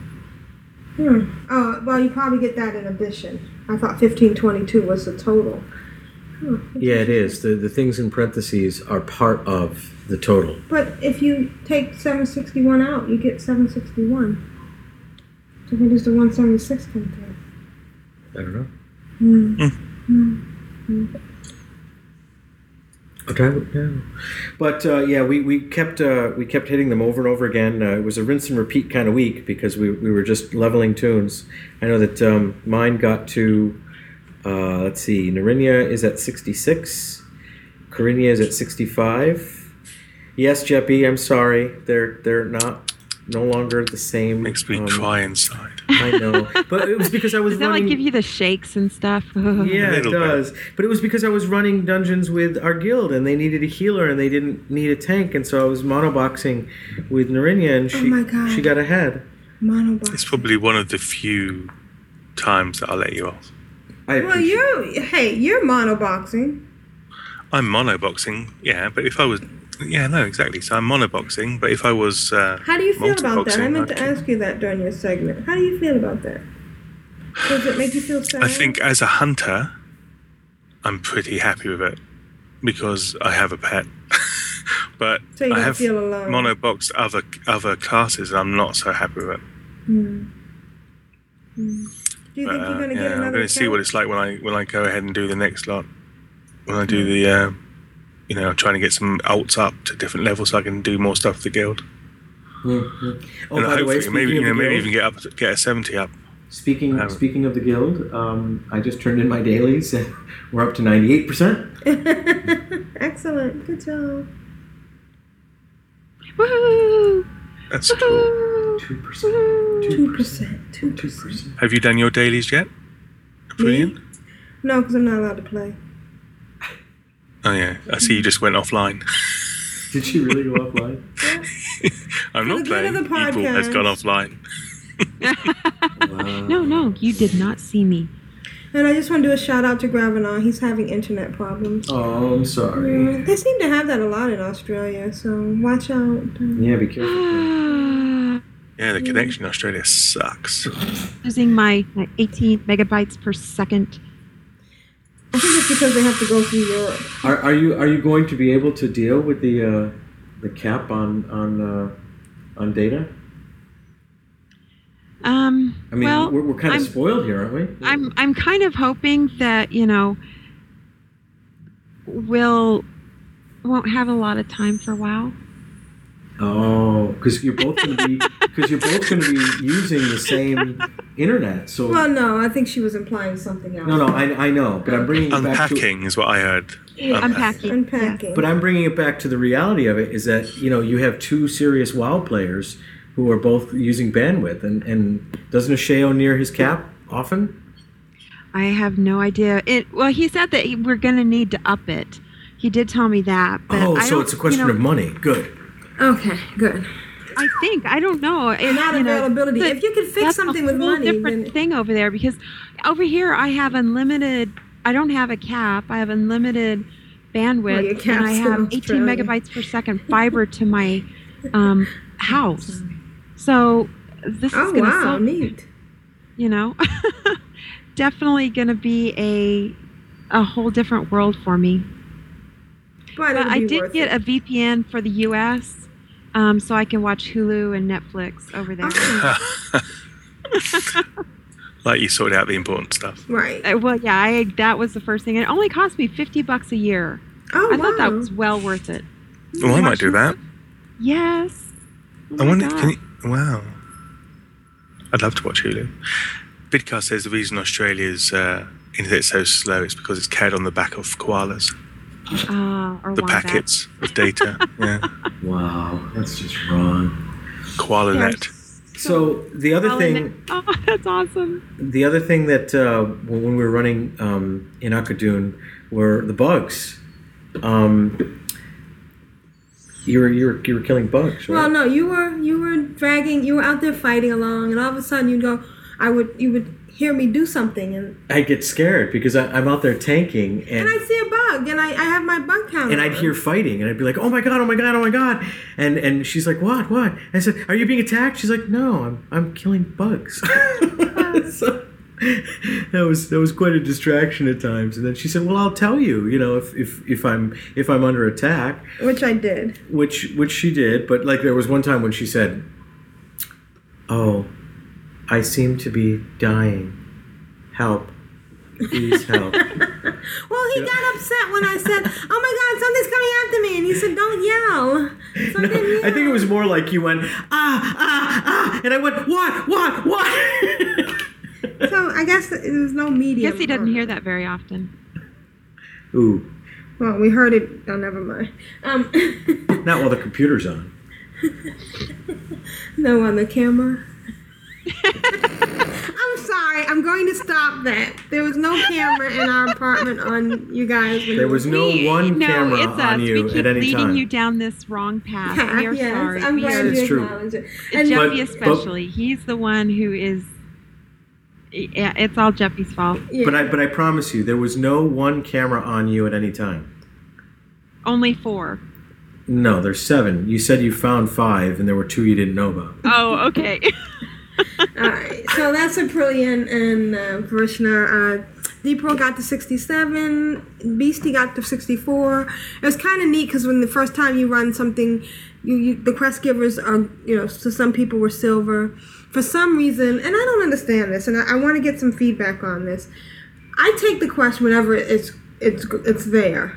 Hmm. Oh, well, you probably get that in addition. I thought 1522 was the total. Yeah, it is. The the things in parentheses are part of the total. But if you take 761 out, you get 761. So where does the 176 come through? I don't know. Hmm. Hmm. I'll try it now. But uh, yeah, we, we kept uh, we kept hitting them over and over again. Uh, it was a rinse and repeat kind of week because we, we were just leveling tunes. I know that um, mine got to uh, let's see, Narinia is at sixty six, Corinia is at sixty five. Yes, Jeppy, I'm sorry, they're they're not no longer the same. Makes me um, cry inside. I know, but it was because I was Does that running. like give you the shakes and stuff? Yeah, it does. But it was because I was running dungeons with our guild, and they needed a healer, and they didn't need a tank, and so I was monoboxing with Narinia, and oh she Oh my God. she got ahead. Monobox. It's probably one of the few times that I'll let you off. I Well, you're hey, you're monoboxing. I'm monoboxing, yeah, but if I was, yeah, no, exactly. So I'm monoboxing, but if I was, uh, How do you feel about that? I meant to ask you that during your segment. How do you feel about that? Does it make you feel sad? I think as a hunter, I'm pretty happy with it because I have a pet. but So I have feel alone. monoboxed other other classes, and I'm not so happy with it. Hmm. Hmm. Do you think Uh, you're gonna yeah, get I'm going to see what it's like when I when I go ahead and do the next lot. When I do the, uh, you know, trying to get some alts up to different levels so I can do more stuff with the guild. Mhm. Oh, and by the way, hopefully, maybe you know, maybe guild, even get up get a seventy up. speaking Um, speaking of the guild, um, I just turned in my dailies. and We're up to ninety eight percent. Excellent. Good job. Woohoo! That's cool. Woohoo! Two percent. Two percent. Two percent. Have you done your dailies yet? Brilliant. No, because I'm not allowed to play. Oh yeah, I see you just went offline. Did she really go offline? I'm For not the good playing. of the Evil has gone offline. Wow. No, no, you did not see me. And I just want to do a shout out to Gravanon. He's having internet problems. Oh, I'm sorry. Mm, They seem to have that a lot in Australia, so watch out. Yeah, be careful. Yeah, the connection in Australia sucks. Using my, my 18 megabytes per second. I think it's because they have to go through Europe. Are, are you are you going to be able to deal with the uh, the cap on on uh, on data? Um, I mean, well, we're, we're kind of I'm- spoiled here, aren't we? I'm I'm kind of hoping that you know we'll won't have a lot of time for WoW. Oh, because you're both going to be because you're both going to be using the same internet. So Well, no, I think she was implying something else. no, no, I, I know, but I'm bringing it back to Unpacking is what I heard. Yeah, Unpacking. Unpacking. but I'm bringing it back to the reality of it is that you know you have two serious WoW players who are both using bandwidth, and and doesn't Ashayo near his cap often? I have no idea. It well, he said that he, we're going to need to up it. He did tell me that. But oh, I so it's a question you know, of money. Good. Okay, good. I think I don't know. If, Not you know, availability. If you could fix something a with whole money, different then- thing over there because over here I have unlimited. I don't have a cap. I have unlimited bandwidth, Well, and I have 18 Australia. megabytes per second fiber to my um, house. So this Oh is going to wow, solve neat. you know definitely going to be a a whole different world for me But, but i did get it. a vpn for the us um, so i can watch hulu and netflix over there like you sorted out the important stuff. right. Uh, well yeah I, that was the first thing and it only cost me 50 bucks a year Oh i wow. thought that was well worth it Well, I might do that. yes Oh I wonder. Can you, wow. I'd love to watch Hulu. Vidcast says the reason Australia's uh, internet's so slow is because it's carried on the back of koalas, uh, or the Wombat. packets of data. yeah, Wow, that's just wrong. koala Yeah. So the other Well, thing. oh that's awesome The other thing that uh, when when we were running um, in Auchindoun were the bugs. Um, you were you were you were killing bugs, right? Well, no, you were you were dragging. You were out there fighting along, and all of a sudden you'd go. I would you would hear me do something, and I get scared because I, I'm out there tanking and and I see a bug, and I, I have my bug counter. and I'd hear fighting and I'd be like, oh my god, oh my god, oh my god, and and she's like, what, what? I said, are you being attacked? She's like, no, I'm I'm killing bugs. so, that was that was quite a distraction at times. And then she said, well, I'll tell you, you know, if if if I'm if I'm under attack. which I did. which which she did but like there was one time when she said oh i seem to be dying help please help Well, he got upset when I said, "Oh my God, something's coming after me," and he said, "Don't yell." So I no, yell. i think it was more like you went ah ah ah and i went what what what So I guess there was no medium. guess he doesn't hear that very often ooh Well, we heard it. Oh, never mind. Um, not while the computer's on no on the camera. I'm sorry. I'm going to stop that. There was no camera in our apartment on you guys. when there was no We- one no, camera it's us. on you we keep at any leading time you down this wrong path. We are yes, sorry. I'm we glad are, It's you true. acknowledge it. And Jeppy But- especially. He's the one who is. Yeah, it's all Jeppy's fault. yeah. but i but i promise you there was no one camera on you at any time Only four. no there's seven you said you found five and there were two you didn't know about Oh, okay. All right, so that's Aprillian and uh, Vrishna. Uh, Deepro got to 67, Beastie got to 64. It was kind of neat because when the first time you run something, you, you the quest givers are, you know, so some people were silver. For some reason, and I don't understand this, and I, I want to get some feedback on this. I take the quest whenever it's it's it's there.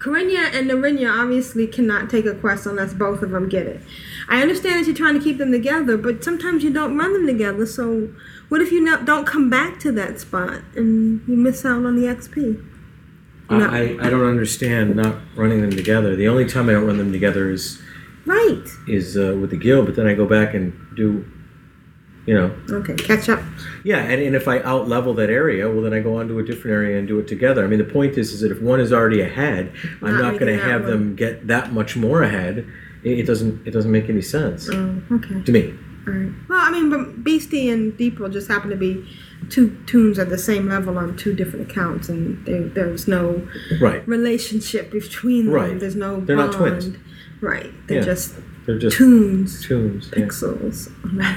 Corinna and Narinya obviously cannot take a quest unless both of them get it. I understand that you're trying to keep them together, but sometimes you don't run them together. So, what if you don't come back to that spot and you miss out on the XP? I, No. I, I don't understand not running them together. The only time I don't run them together is Right. is uh, with the guild, but then I go back and do, you know, Okay, catch up. yeah. And, and if I out level that area, well, then I go on to a different area and do it together. I mean, the point is, is that if one is already ahead, I'm Not not going to have them get that much more ahead. It, it doesn't it doesn't make any sense Oh, okay. to me. All right. Well, I mean, but Beastie and Deeple just happen to be two tunes at the same level on two different accounts, and there, there's no Right. relationship between them. Right. There's no They're bond. not twins. Right. They're Yeah. just They're just tunes, tunes. pixels screen.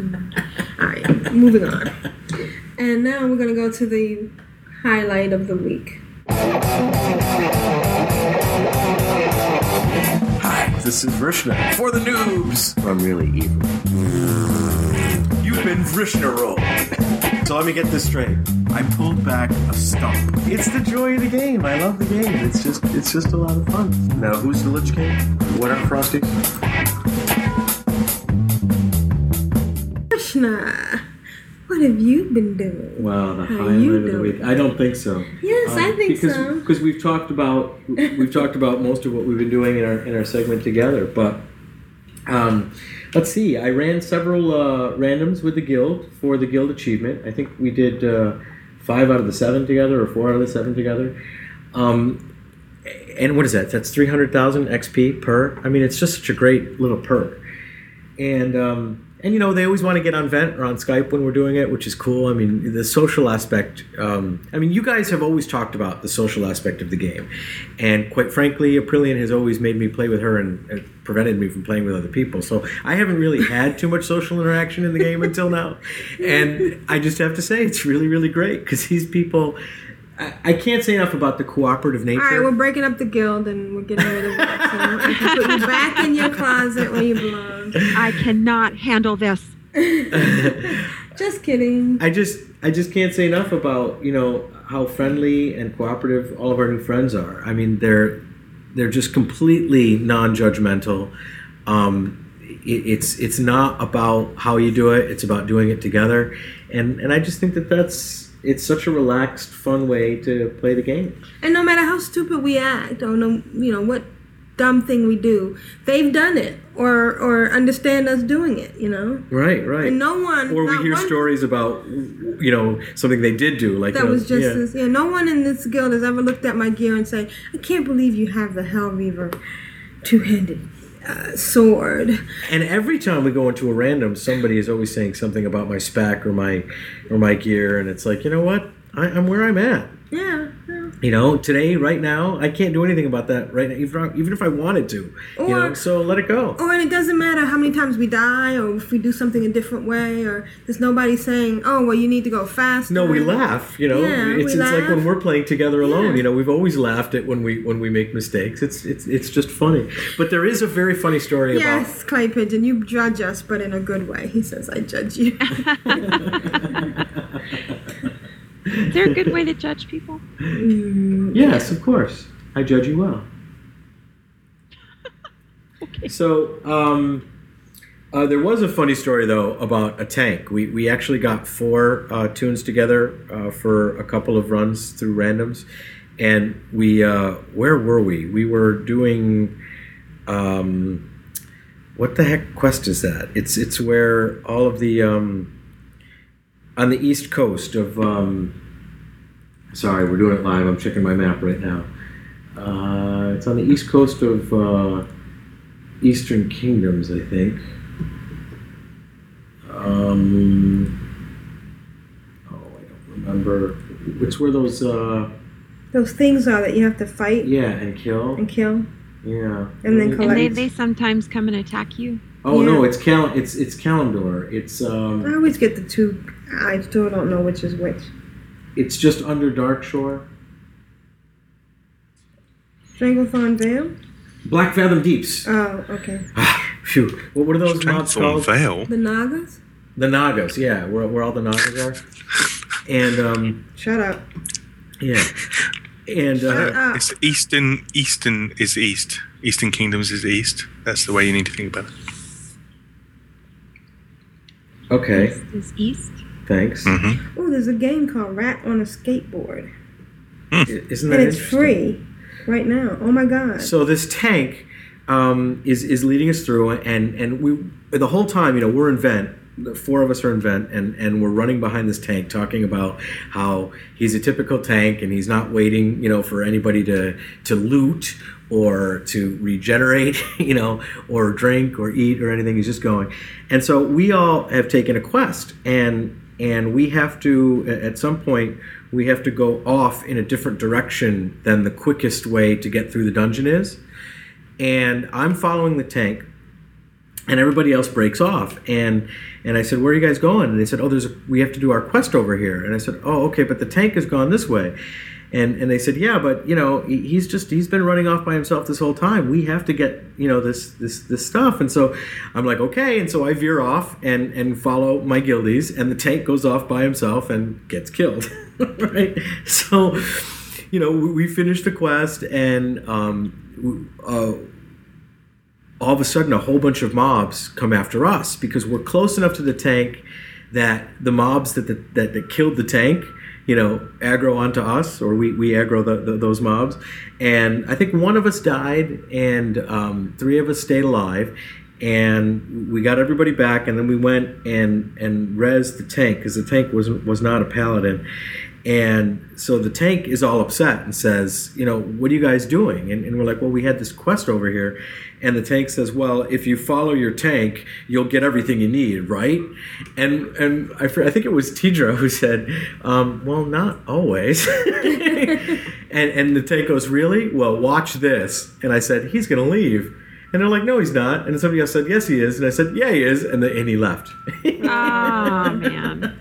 All right, moving on. And now we're gonna go to the highlight of the week. Hi, this is Vrishna for the noobs. I'm really evil. You've been Vrishna rolled. So let me get this straight. I pulled back a stump. It's the joy of the game. I love the game. It's just it's just a lot of fun. Now, who's the Lich King? What are Frosty? Vrishna, what have you been doing? Wow, the How highlight of the week. I don't think so. Yes, I think because, so. Because we've talked about we've talked about most of what we've been doing in our in our segment together. But um, let's see. I ran several uh, randoms with the guild for the guild achievement. I think we did uh, five out of the seven together, or four out of the seven together. Um, and what is that? That's three hundred thousand XP per. I mean, it's just such a great little perk. And um, and you know they always want to get on Vent or on Skype when we're doing it, which is cool. I mean, the social aspect. Um, I mean, you guys have always talked about the social aspect of the game, and quite frankly, Aprillian has always made me play with her and, and prevented me from playing with other people. So I haven't really had too much social interaction in the game until now, and I just have to say it's really really great because these people. I, I can't say enough about the cooperative nature. All right, we're breaking up the guild and we're getting rid of it. So I can put you back in your closet where you belong. I cannot handle this. Just kidding. I just I just can't say enough about you know how friendly and cooperative all of our new friends are. I mean they're they're just completely non-judgmental. Um, it, it's it's not about how you do it; it's about doing it together. And and I just think that that's it's such a relaxed, fun way to play the game. And no matter how stupid we act or no, you know what dumb thing we do, they've done it or or understand us doing it. You know. Right, right. And no one. or we hear one- stories about you know something they did do, like That uh, was just yeah. as, yeah. No one in this guild has ever looked at my gear and say, "I can't believe you have the Hellweaver two-handed uh, sword." And every time we go into a random, somebody is always saying something about my spec or my or my gear, and it's like, you know what? I, I'm where I'm at. Yeah. yeah. You know, today, right now, I can't do anything about that right now, even, even if I wanted to. you know, so let it go. Or and it doesn't matter how many times we die or if we do something a different way or there's nobody saying, "Oh, well, you need to go fast. No, we laugh. You know, Yeah, it's, it's like when we're playing together alone. Yeah. You know, we've always laughed at when we when we make mistakes. It's it's it's just funny. But there is a very funny story about Yes, Clay Pigeon, you judge us, but in a good way. He says, "I judge you." Is there a good way to judge people? Yes, of course. I judge you well. okay. So, um, uh, there was a funny story though about a tank. We we actually got four uh, tunes together uh, for a couple of runs through randoms, and we uh, where were we? We were doing. Um, what the heck quest is that? It's it's where all of the um, on the east coast of. Um, sorry, we're doing it live. I'm checking my map right now. Uh, it's on the east coast of uh, Eastern Kingdoms, I think. Um, oh, I don't remember. It's where those, uh, Those things are that you have to fight yeah, and kill. and kill. Yeah. And then And they, they sometimes come and attack you. Oh no, it's Cal. It's it's Kalimdor. It's I um, always get the two. I still don't know which is which. it's just under Darkshore. Stranglethorn Vale. Blackfathom Deeps. Oh, okay. Phew. What were those mobs Stranglethorn called? Vale. The Nagas. The Nagas. Yeah, where, where all the Nagas are. And um, Shut up. Yeah. And uh, It's Eastern. Eastern is East. Eastern Kingdoms is East. That's the way you need to think about it. Okay, East is east. thanks. Mm-hmm. Oh, there's a game called Rat on a Skateboard, I- Isn't that and it's free right now. Oh my god! So this tank um, is is leading us through, and and we the whole time, you know, we're in vent. The four of us are in vent, and and we're running behind this tank, talking about how he's a typical tank, and he's not waiting, you know, for anybody to to loot or to regenerate, you know, or drink or eat or anything. He's just going, and so we all have taken a quest, and and we have to at some point we have to go off in a different direction than the quickest way to get through the dungeon is. And i'm following the tank and everybody else breaks off. And and i said where are you guys going? And they said oh there's a, we have to do our quest over here. And i said oh okay but the tank has gone this way and and they said yeah but you know he's just he's been running off by himself this whole time. We have to get you know this this this stuff. And so i'm like okay. And so i veer off and and follow my guildies and the tank goes off by himself and gets killed right? So you know we, we finished the quest and um uh all of a sudden a whole bunch of mobs come after us because we're close enough to the tank that the mobs that the, that, that killed the tank you know aggro onto us or we, we aggro the, the, those mobs and i think one of us died and um, three of us stayed alive and we got everybody back and then we went and and res the tank because the tank was was not a paladin and so the tank is all upset and says, you know, what are you guys doing? And, and we're like, well, we had this quest over here. And the tank says, well, if you follow your tank, you'll get everything you need, right? And and I, I think it was Tidra who said, um, well, not always. and, and the tank goes, really? Well, watch this. And I said, he's going to leave. And they're like, no, he's not. And somebody else said, yes, he is. And I said, yeah, he is. And, the, and he left. Oh man.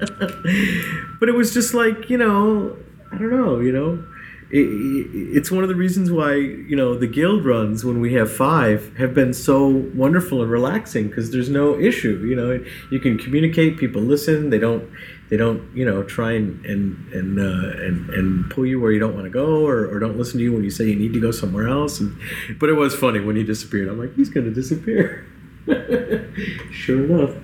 but it was just like you know i don't know you know it's one of the reasons why you know the guild runs when we have five have been so wonderful and relaxing because there's no issue you know. You can communicate people listen they don't they don't you know try and and and uh, and, and pull you where you don't want to go or, or don't listen to you when you say you need to go somewhere else and but it was funny when he disappeared. I'm like he's gonna disappear. Sure enough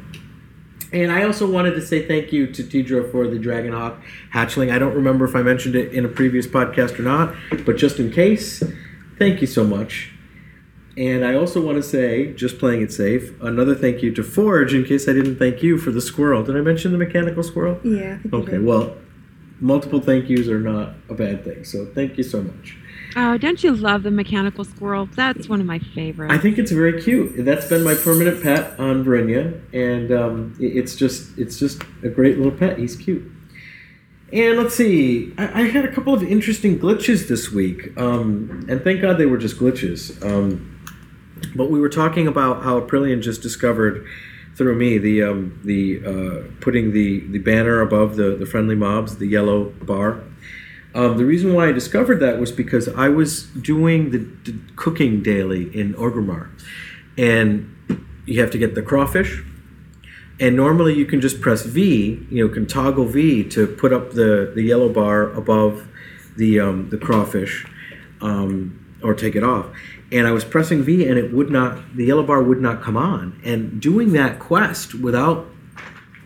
and I also wanted to say thank you to Tidra for the Dragonhawk hatchling. I don't remember if I mentioned it in a previous podcast or not, but just in case, thank you so much. And I also want to say, just playing it safe, another thank you to Forge in case I didn't thank you for the squirrel. Did I mention the mechanical squirrel? yeah. I think you Okay, well, multiple thank yous are not a bad thing. So thank you so much. Oh, don't you love the mechanical squirrel? That's one of my favorites. I think it's very cute. That's been my permanent pet on Verinia, and um, it's just it's just a great little pet. He's cute. And let's see, I, I had a couple of interesting glitches this week, um, and thank God they were just glitches. Um, but we were talking about how Aprillian just discovered through me the um, the uh, putting the, the banner above the, the friendly mobs, the yellow bar. Um, the reason why I discovered that was because I was doing the, cooking daily in Orgrimmar, and you have to get the crawfish. And normally you can just press V, you know, can toggle V to put up the, the yellow bar above the um, the crawfish, um, or take it off. And I was pressing V, and it would not. The yellow bar would not come on. And doing that quest without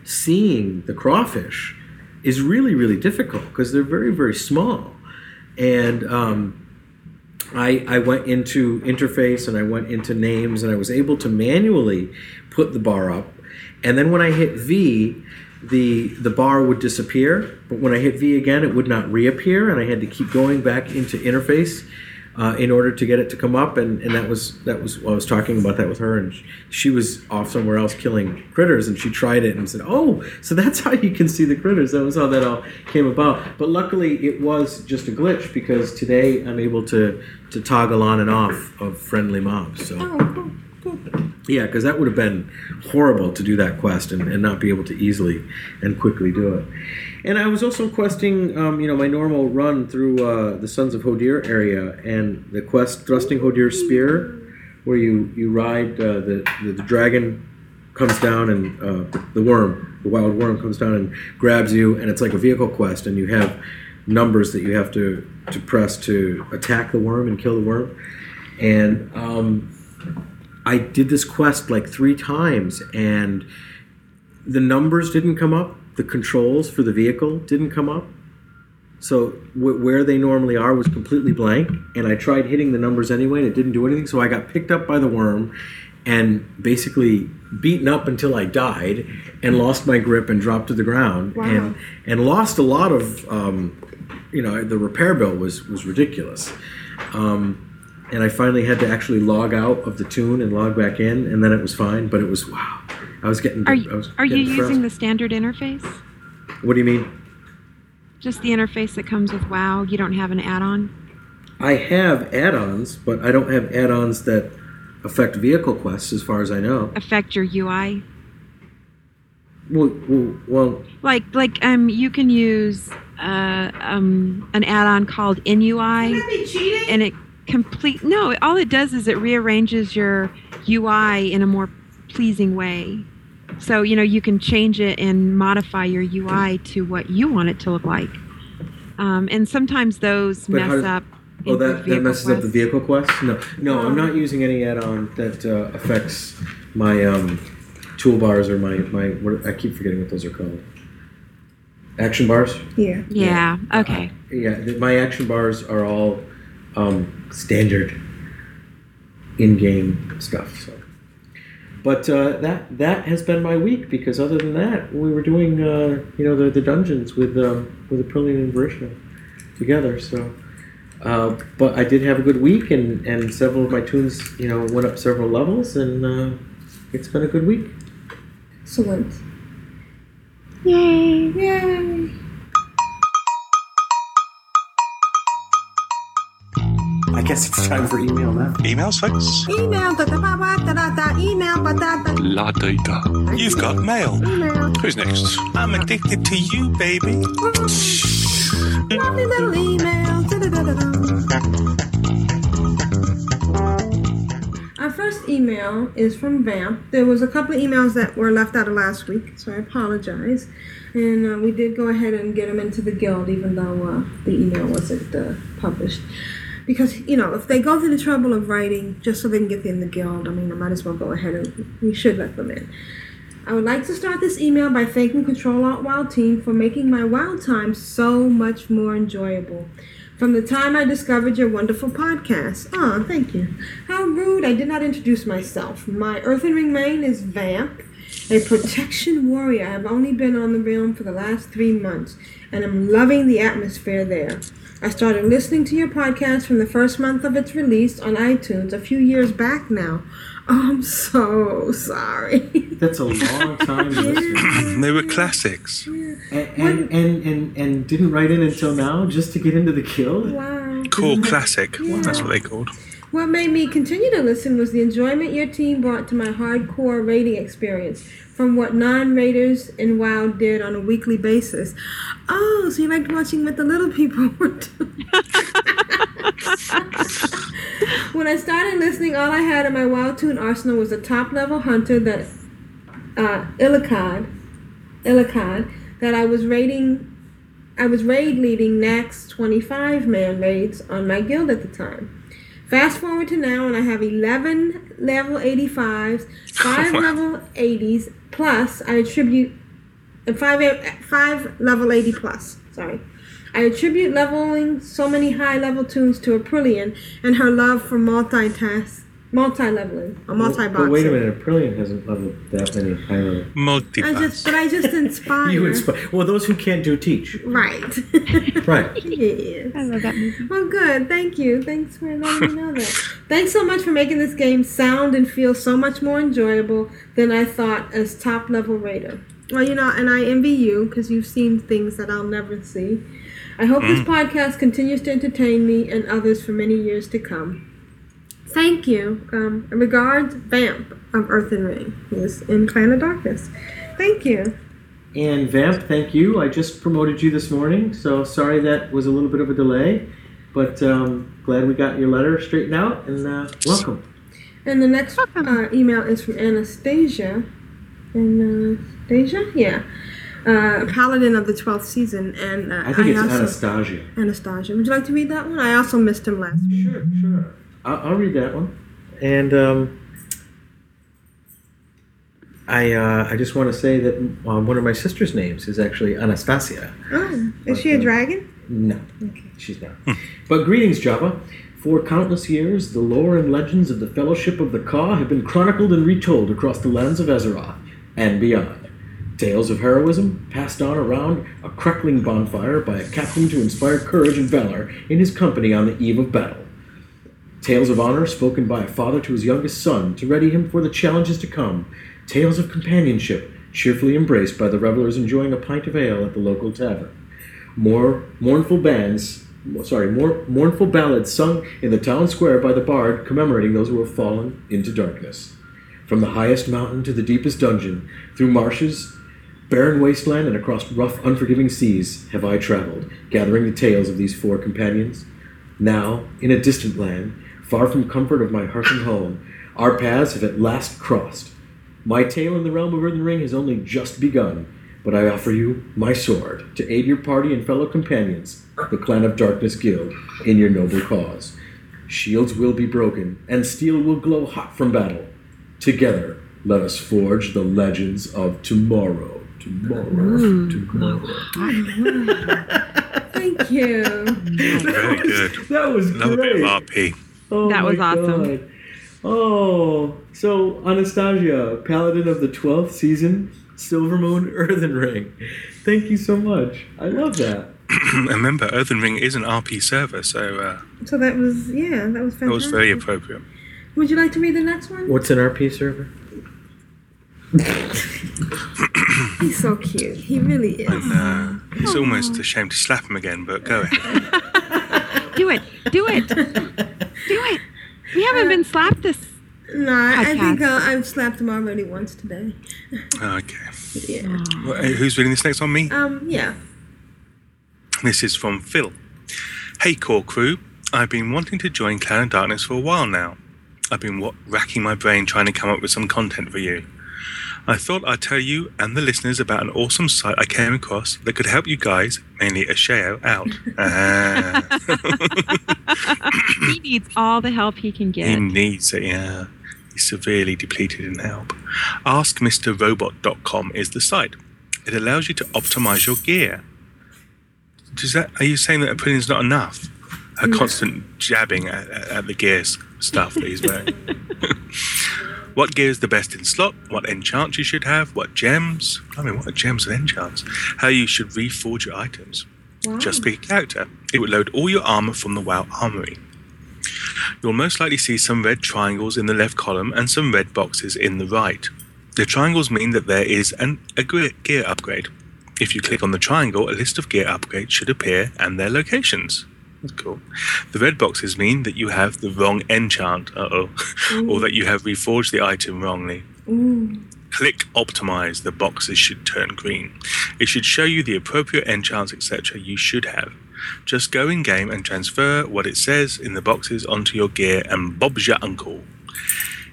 seeing the crawfish is really really difficult because they're very very small. And um, I, I went into interface and I went into names and I was able to manually put the bar up. And then when I hit V the the bar would disappear. But when I hit V again it would not reappear and I had to keep going back into interface uh, in order to get it to come up and, and that was that was I was talking about that with her and she, she was off somewhere else killing critters and she tried it and said oh so that's how you can see the critters. That was how that all came about. But luckily it was just a glitch because today I'm able to to toggle on and off of friendly mobs so. Oh, cool. Yeah, because that would have been horrible to do that quest and, and not be able to easily and quickly do it. And I was also questing, um, you know, my normal run through uh, the Sons of Hodir area and the quest Thrusting Hodir's Spear, where you, you ride uh, the, the, the dragon comes down and uh, the worm, the wild worm comes down and grabs you, and it's like a vehicle quest, and you have numbers that you have to to press to attack the worm and kill the worm. And um, I did this quest like three times, and the numbers didn't come up. The controls for the vehicle didn't come up. So where they normally are was completely blank, and I tried hitting the numbers anyway, and it didn't do anything. So I got picked up by the worm, and basically beaten up until I died, and lost my grip and dropped to the ground, Wow. and and lost a lot of, um, you know, the repair bill was was ridiculous. Um, and I finally had to actually log out of the tune and log back in, and then it was fine. But it was wow, I was getting. Are I you, was are you using the standard interface? What do you mean? Just the interface that comes with WoW. You don't have an add-on. I have add-ons, but I don't have add-ons that affect vehicle quests, as far as I know. Affect your UI. Well, well, well Like like um you can use uh, um an add-on called InUI. be cheating? and it complete no all it does is it rearranges your ui in a more pleasing way so you know you can change it and modify your ui to what you want it to look like um, and sometimes those But mess does- up oh, that, that vehicle messes up the vehicle quest. No, no, I'm not using any add-on that uh, affects my um, toolbars or my my. What, I keep forgetting what those are called. Action bars. Yeah. yeah okay Yeah, my action bars are all um, standard in-game stuff. So, but uh, that that has been my week because other than that, we were doing uh, you know the, the dungeons with um, with Aprillian and Vrishna together. So, uh, but I did have a good week, and and several of my toons you know went up several levels, and uh, it's been a good week. Excellent. yay Yay. Guess it's time for email now. Emails, folks. Email, da da ba ba da da da, email, ba da da. La data. You've got mail. Email. Who's next? I'm addicted to you, baby. Lovely little email. Da da da da da. Our first email is from Vamp. There was a couple of emails that were left out of last week, so I apologize. And uh, we did go ahead and get them into the guild, even though uh, the email wasn't uh, published. Because, you know, if they go through the trouble of writing just so they can get in the guild, I mean, I might as well go ahead and we should let them in. I would like to start this email by thanking Control Alt WoW team for making my WoW time so much more enjoyable. From the time I discovered your wonderful podcast. Aw, thank you. How rude, I did not introduce myself. My Earthen Ring main is Vamp, a protection warrior. I have only been on the realm for the last three months, and I'm loving the atmosphere there. I started listening to your podcast from the first month of its release on iTunes a few years back now. Oh, I'm so sorry. That's a long time listening. They were classics. And, and, and, and, and didn't write in until now just to get into the kill. wow. Cool classic. That's what they called. What made me continue to listen was the enjoyment your team brought to my hardcore raiding experience from what non raiders in WoW did on a weekly basis. Oh, so you liked watching what the little people were doing. when I started listening, all I had in my WoW Toon arsenal was a top level hunter that uh, Illikad, that I was raiding I was raid leading next 25 man raids on my guild at the time. Fast forward to now, and I have 11 level 85s, 5 level 80s, plus I attribute and 5, uh, 5 level 80 plus. Sorry. I attribute leveling so many high level toons to Aprillian and her love for multitask, multi leveling, A multi boxing. But wait a minute, Aprillian hasn't leveled that many high level. Multi I just, but I just inspire. You inspire. Well, those who can't do teach. Right. Right. yes. i love that movie Well, good. Thank you. Thanks for letting me know that. Thanks so much for making this game sound and feel so much more enjoyable than I thought as top level raider. Well, you know, and I envy you because you've seen things that I'll never see. I hope this mm. podcast continues to entertain me and others for many years to come. Thank you. Um, regards, Vamp of Earthen Ring, who is in Clan of Darkness. Thank you. And Vamp, thank you. I just promoted you this morning, so sorry that was a little bit of a delay, but um, glad we got your letter straightened out, and uh, welcome. And the next uh, email is from Anastasia. Anastasia? Yeah. uh, Paladin of the Twelfth Season, and uh, I think it's also, Anastasia. Anastasia. Would you like to read that one? I also missed him last week. Sure, sure. I'll, I'll read that one. And um, I uh, I just want to say that uh, one of my sister's names is actually Anastasia. Oh, is she a Okay. dragon? No, she's not. But greetings, Java. For countless years, the lore and legends of the Fellowship of the Ka have been chronicled and retold across the lands of Azeroth and beyond. Tales of heroism passed on around a crackling bonfire by a captain to inspire courage and valor in his company on the eve of battle. Tales of honor spoken by a father to his youngest son to ready him for the challenges to come. Tales of companionship cheerfully embraced by the revelers enjoying a pint of ale at the local tavern. More mournful bands, sorry, more mournful ballads sung in the town square by the bard commemorating those who have fallen into darkness. From the highest mountain to the deepest dungeon, through marshes, barren wasteland, and across rough, unforgiving seas have I traveled, gathering the tales of these four companions. Now, in a distant land, far from comfort of my hearth and home, our paths have at last crossed. My tale in the realm of Earthen Ring has only just begun, but I offer you my sword to aid your party and fellow companions, the Clan of Darkness Guild, in your noble cause. Shields will be broken, and steel will glow hot from battle. Together, let us forge the legends of tomorrow. Tomorrow. Mm. Tomorrow. Thank you. Very good. That was Another great. bit of RP. Oh That was awesome. God. Oh, so Anastasia, Paladin of the 12th season, Silver Moon Earthen Ring. Thank you so much. I love that. Remember, Earthen Ring is an RP server, so uh, So that was yeah, that was fantastic. that was very appropriate. Would you like to read the next one? What's an RP server? He's so cute. He really is. And uh, it's almost a shame to slap him again, but go ahead. Do it. Do it. Do it. We haven't been slapped this. No, I, I think uh, I've slapped him already once today. Okay. Yeah. Well, uh, who's reading this next on Me? Um. Yeah. This is from Phil. Hey, core crew. I've been wanting to join Clan and Darkness for a while now. I've been wa- racking my brain trying to come up with some content for you. I thought I'd tell you and the listeners about an awesome site I came across that could help you guys, mainly Ashayo, out. Ah. He needs all the help he can get. he needs it, yeah. He's severely depleted in help. AskMrRobot.com is the site. It allows you to optimize your gear. Does that? Are you saying that a printing's not enough? A constant jabbing at, at, the gear stuff that he's wearing. what gear is the best in slot? What enchants you should have? What gems? I mean, what are gems and enchants? How you should reforge your items. Just pick a character. It would load all your armor from the WoW Armory. You'll most likely see some red triangles in the left column and some red boxes in the right. The triangles mean that there is an, a gear upgrade. If you click on the triangle, a list of gear upgrades should appear and their locations. That's cool. The red boxes mean that you have the wrong enchant, uh oh, or that you have reforged the item wrongly. Click optimize, the boxes should turn green. It should show you the appropriate enchants, etc. you should have. Just go in game and transfer what it says in the boxes onto your gear and Bob's your uncle.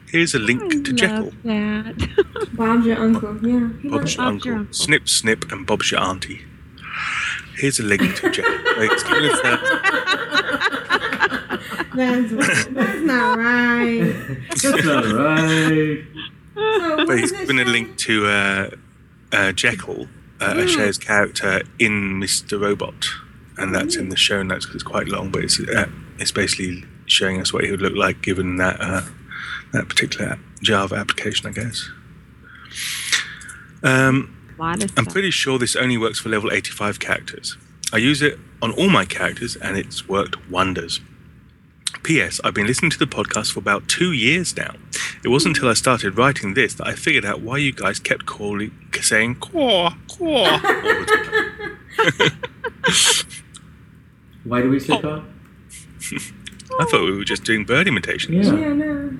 Here's a link to Jekyll. Love that. Bob's your uncle. Yeah. Bob's your Bob's uncle. your uncle. Snip, snip, and Bob's your auntie. Here's a link to Jekyll. Wait, it's giving us that- That's, that's not right. That's not right. So what But he's given a link to uh, uh, Jekyll, uh, Asher's character in Mr. Robot, and that's in the show notes because it's quite long. But it's uh, it's basically showing us what he would look like given that uh, that particular Java application, I guess. Um, A lot of I'm stuff. pretty sure this only works for level 85 characters. I use it on all my characters and it's worked wonders. P.S. I've been listening to the podcast for about two years now. It wasn't until I started writing this that I figured out why you guys kept calling, saying "caw, caw" all the time. Why do we say God? I thought we were just doing bird imitations. Yeah. Yeah, no.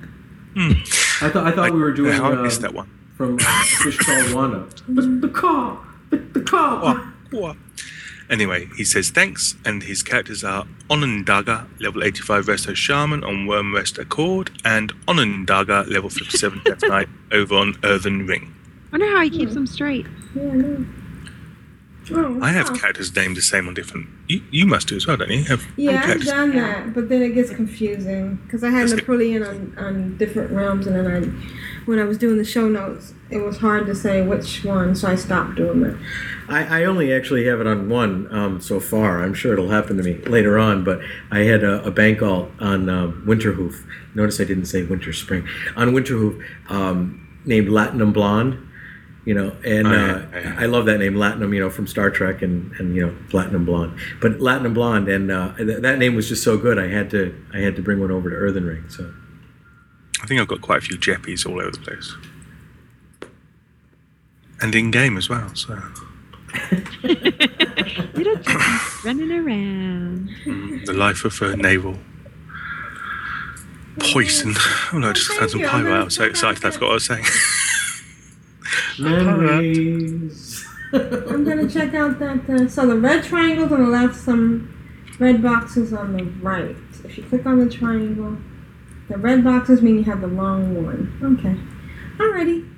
I thought I thought we were doing How I uh, missed that one. From uh, Fish Called Wanda. The, the car, the, the car. Caw, caw. Anyway, he says thanks, and his characters are Onondaga, level 85 Resto Shaman on Wyrmrest Accord, and Onondaga, level 57 Death Knight over on Earthen Ring. I wonder how he keeps them straight. Yeah, no. Oh, I have wow. characters named the same on different. You, you must do as well, don't you? Have Yeah, I've characters- done that, but then it gets confusing because I had Napoleon on, on different realms, and then I, when I was doing the show notes, it was hard to say which one, so I stopped doing it. I, I only actually have it on one um, so far. I'm sure it'll happen to me later on, but I had a, a bank alt on um, Winterhoof. Notice I didn't say Winter Spring. On Winterhoof, um, named Latinum Blonde. You know, and Oh, uh, yeah, yeah. I love that name, Latinum. You know, from Star Trek, and, and you know, Platinum Blonde. But Latinum Blonde, and uh, th- that name was just so good. I had to I had to bring one over to Earthen Ring. So I think I've got quite a few Jeppies all over the place. And in game as well, so. Little chickies running around. Mm, the life of a naval. Poison. Oh no, I just found some you. pie I'm gonna was so check out excited, I that. forgot what I was saying. memories. I'm gonna check out that. Uh, so the red triangles on the left, some red boxes on the right. If you click on the triangle, the red boxes mean you have the wrong one. Okay. Alrighty.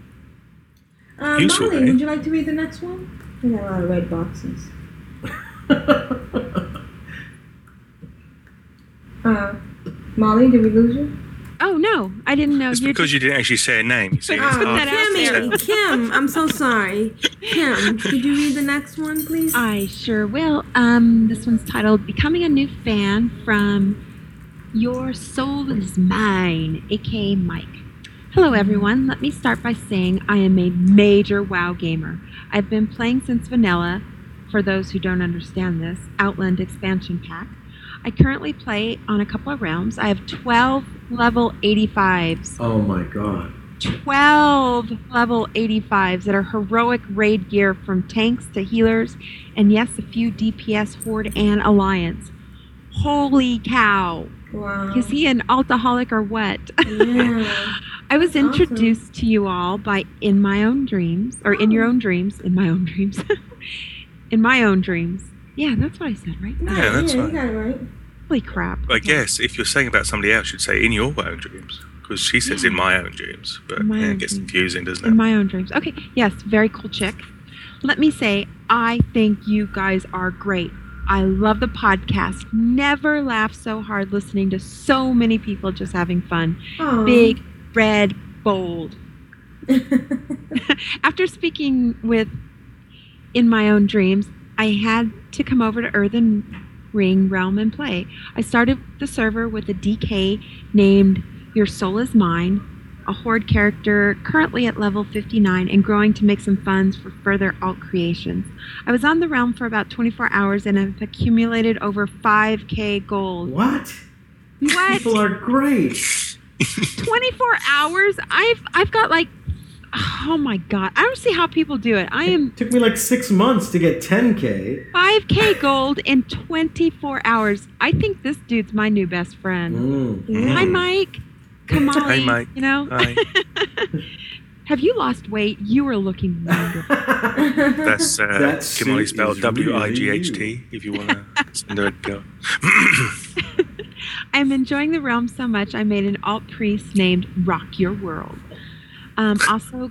Uh, Useful, Molly, would you like to read the next one? We got a lot of red boxes. Uh, Molly, did we lose you? Oh no, I didn't know. It's you because you didn't actually say a name. You see, it's Put that for out us to there. Kim, I'm so sorry. Kim, could you read the next one, please? I sure will. Um, this one's titled "Becoming a New Fan" from Your Soul Is Mine, aka Mike. Hello, everyone. Let me start by saying I am a major WoW gamer. I've been playing since vanilla. For those who don't understand this, Outland expansion pack. I currently play on a couple of realms. I have 12 level 85s. oh my god. 12 level 85s that are heroic raid gear from tanks to healers, and yes, a few DPS, Horde, and Alliance. Holy cow! Wow. Is he an altaholic or what? Yeah. I was That's awesome. introduced to you all by In My Own Dreams, or In Your oh. Own Dreams, In My Own Dreams. in My Own Dreams. Yeah, that's what I said, right? Right, Yeah, that's yeah, right. you got it right. Holy crap. I guess if you're saying about somebody else, you'd say in your own dreams. Because she says in my own dreams. But yeah, own it gets dreams. confusing, doesn't it? In my own dreams. Okay, yes, very cool chick. Let me say, I think you guys are great. I love the podcast. Never laugh so hard listening to so many people just having fun. Aw. Big, red, bold. After speaking with In My Own Dreams, I had to come over to Earthen Ring Realm and play. I started the server with a DK named Your Soul Is Mine, a Horde character currently at level 59 and growing to make some funds for further alt creations. I was on the realm for about 24 hours and have accumulated over 5k gold. What? What? people are great. 24 hours? I've I've got like oh my god. I don't see how people do it. I am Took me like six months to get 10k. 5k gold in 24 hours. I think this dude's my new best friend. Mm. Hi Mike. Kamali. Hey, Mike. You know? Hi. Have you lost weight? You are looking wonderful. That's uh, That Kimberly spelled is W really I G H T. If you want to send her a go. I'm enjoying the realm so much, I made an alt priest named Rock Your World. Um, also,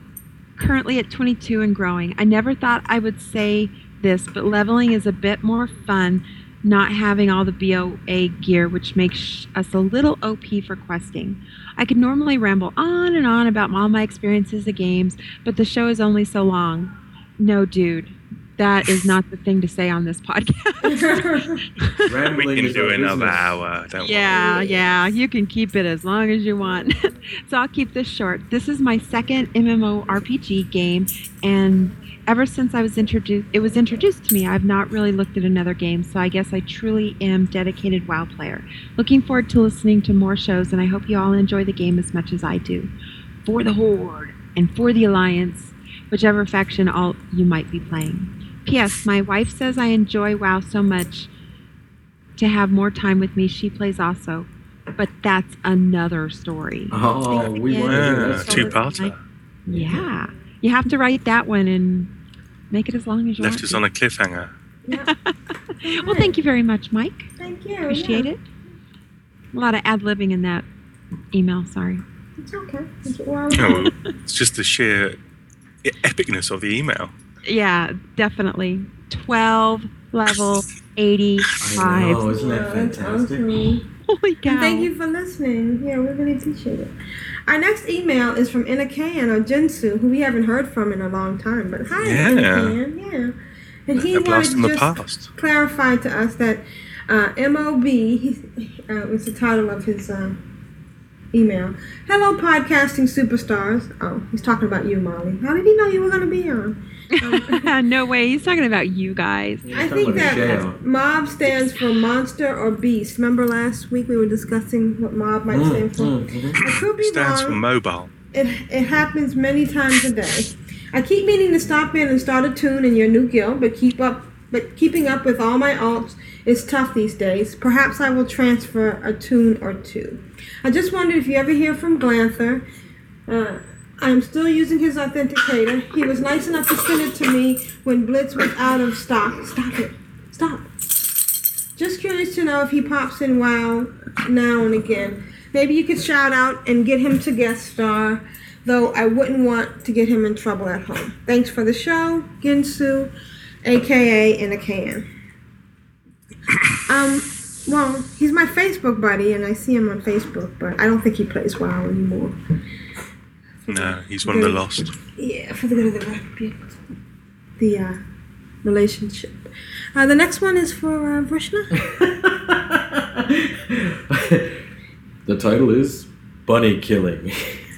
currently at 22 and growing. I never thought I would say this, but leveling is a bit more fun not having all the BOA gear, which makes us a little OP for questing. I could normally ramble on and on about all my experiences of games, but the show is only so long. No, dude, that is not the thing to say on this podcast. we Rambling can do another business. hour. Don't Yeah, yeah, you can keep it as long as you want. so I'll keep this short. This is my second MMORPG game, and ever since I was introduced, it was introduced to me. I've not really looked at another game, so I guess I truly am dedicated WoW player. Looking forward to listening to more shows, and I hope you all enjoy the game as much as I do. For the Horde and for the Alliance, whichever faction all you might be playing. P.S. My wife says I enjoy WoW so much to have more time with me. She plays also, but that's another story. Oh, Thanks we again. want to Yeah, that So story. two-parter. Yeah, you have to write that one and make it as long as you Left want. us to. on a cliffhanger. Yeah. well, thank you very much, Mike. Thank you. Appreciate yeah. it. A lot of ad libbing in that email. Sorry. It's okay. It's what oh, No, it's just the sheer epicness of the email. Yeah, definitely. 12 level 85. I know, isn't that fantastic? awesome. Holy cow. And thank you for listening. Yeah, we really appreciate it. Our next email is from Inakan or Jinsu, who we haven't heard from in a long time. But hi, Yeah. Inakan. Yeah. And he wanted to just clarify to us that uh, MOB uh, was the title of his uh, email. Hello, podcasting superstars. Oh, he's talking about you, Molly. How did he know you were going to be on? no way. He's talking about you guys. I think that mob stands for monster or beast. Remember last week we were discussing what mob might stand for? I could be Stands wrong. for mobile. It, it happens many times a day. I keep meaning to stop in and start a toon in your new guild, but keep up but keeping up with all my alts is tough these days. Perhaps I will transfer a toon or two. I just wondered if you ever hear from Glanther. Uh, I'm still using his authenticator. He was nice enough to send it to me when Blitz was out of stock. Stop it. Stop. Just curious to know if he pops in WoW now and again. Maybe you could shout out and get him to guest star, though I wouldn't want to get him in trouble at home. Thanks for the show, Ginsu, aka in a can. Um, well, he's my Facebook buddy, and I see him on Facebook, but I don't think he plays WoW anymore. No, he's one of the lost. Yeah, for the good of the rep- the uh, relationship. Uh, the next one is for uh, Vrishna. The title is Bunny Killing.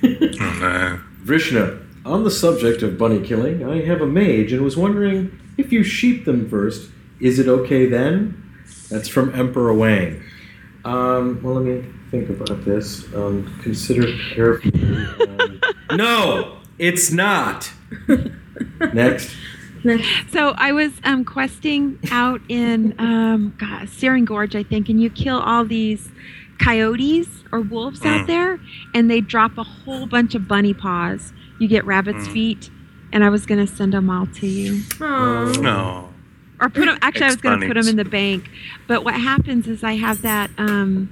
Oh no. Vrishna, on the subject of bunny killing, I have a mage and was wondering if you sheep them first, is it okay then? That's from Emperor Wang. Um, well, let me think about this. Um, consider carefully. Um, no, it's not. Next. So I was um, questing out in um, God, Searing Gorge, I think, and you kill all these coyotes or wolves out Mm. there, and they drop a whole bunch of bunny paws. You get rabbit's Mm. feet, and I was gonna send them all to you, Aww. No. or put them. Actually, I was gonna put them in the bank. But what happens is I have that um,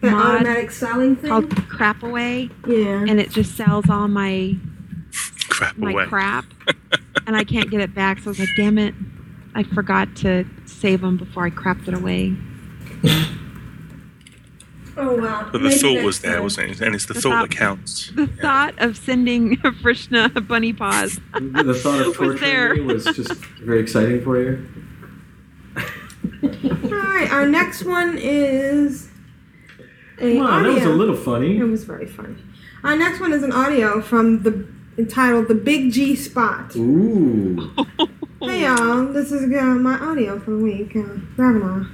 That mod automatic selling thing. called Crap Away, yeah. and it just sells all my Crap my away. crap, and I can't get it back. So I was like, damn it, I forgot to save them before I crapped it away. oh wow. But the Maybe thought next was there, time. wasn't it? And it's the, The thought thought- that counts. The thought of sending Vrishna bunny paws. The thought of Was torturing there. me was just very exciting for you. All right, our next one is a Come on, that was a little funny. It was very funny. Our next one is an audio from the entitled "The Big G Spot." Ooh. Hey y'all, this is uh, my audio for the week. Uh, Ravenar.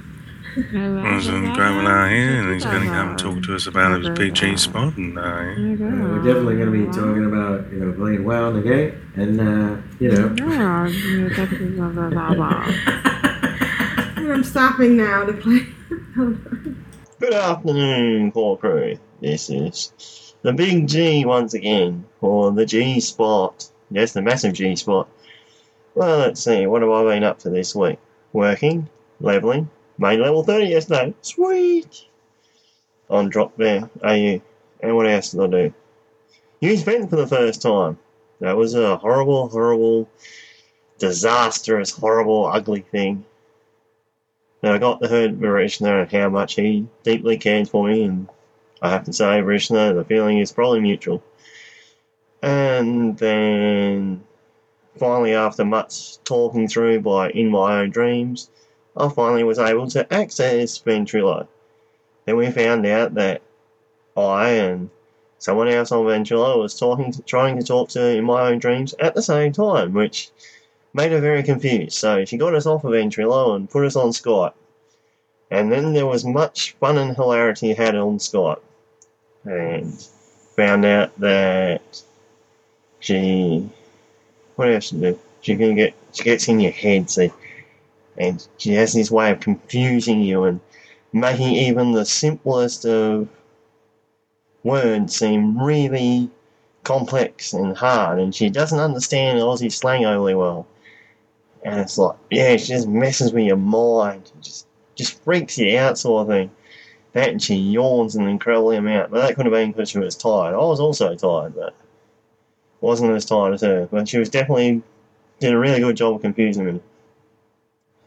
I was in grabbing here, and he's going to come and talk to us about his PG spot. And uh, Uh, we're definitely going to be talking about, you know, playing well in the game, and, uh, you know, And I'm stopping now to play. Good afternoon, Core Crew. This is the Big G once again for the G spot. Yes, the massive G spot. Well, let's see, what have I been up to this week? Working, leveling, made level 30 yesterday. Sweet! On drop there, AU. And what else did I do? Use vent for the first time. That was a horrible, horrible, disastrous, horrible, ugly thing. And I got to heard Vrishna and how much he deeply cared for me, and I have to say, Vrishna, the feeling is probably mutual. And then, finally, after much talking through by in my own dreams, I finally was able to access Ventrilo. Then we found out that I and someone else on Ventrilo was talking, trying to talk to in my own dreams at the same time, which made her very confused. So she got us off of Ventrilo and put us on Skype. And then there was much fun and hilarity had on Skype. And found out that she what else she do? She can get she gets in your head, see and she has this way of confusing you and making even the simplest of words seem really complex and hard and she doesn't understand Aussie slang overly well. And it's like, yeah, she just messes with your mind. Just just freaks you out sort of thing. That and she yawns an incredible amount. But that could have been because she was tired. I was also tired, but wasn't as tired as her. But she was definitely did a really good job of confusing me.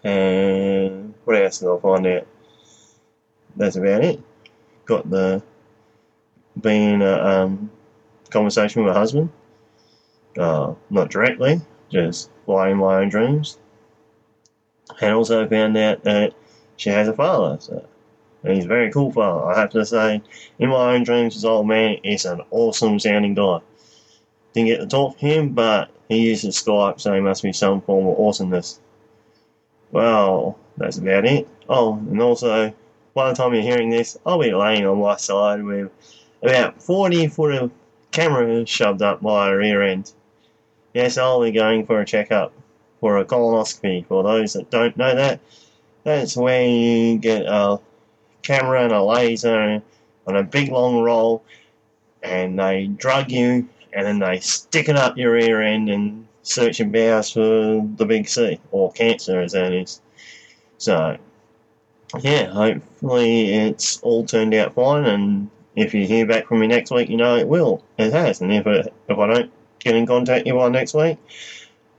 And what else did I find out? That's about it. Got the being a um, conversation with my husband. Uh, not directly, just flying my own dreams. And also found out that she has a father. So, and he's a very cool father. I have to say, in my own dreams, this old man is an awesome sounding guy. Didn't get to talk to him, but he uses Skype, so he must be some form of awesomeness. Well, that's about it. Oh, and also, by the time you're hearing this, I'll be laying on my side with about 40 foot of camera shoved up my rear end. Yes, I'll be going for a checkup for a colonoscopy. For those that don't know that, that's where you get a camera and a laser on a big long roll, and they drug you, and then they stick it up your rear end and search your bowels for the big C, or cancer as that is. So, yeah, hopefully it's all turned out fine, and if you hear back from me next week, you know it will. It has, and if it, if I don't get in contact you by next week,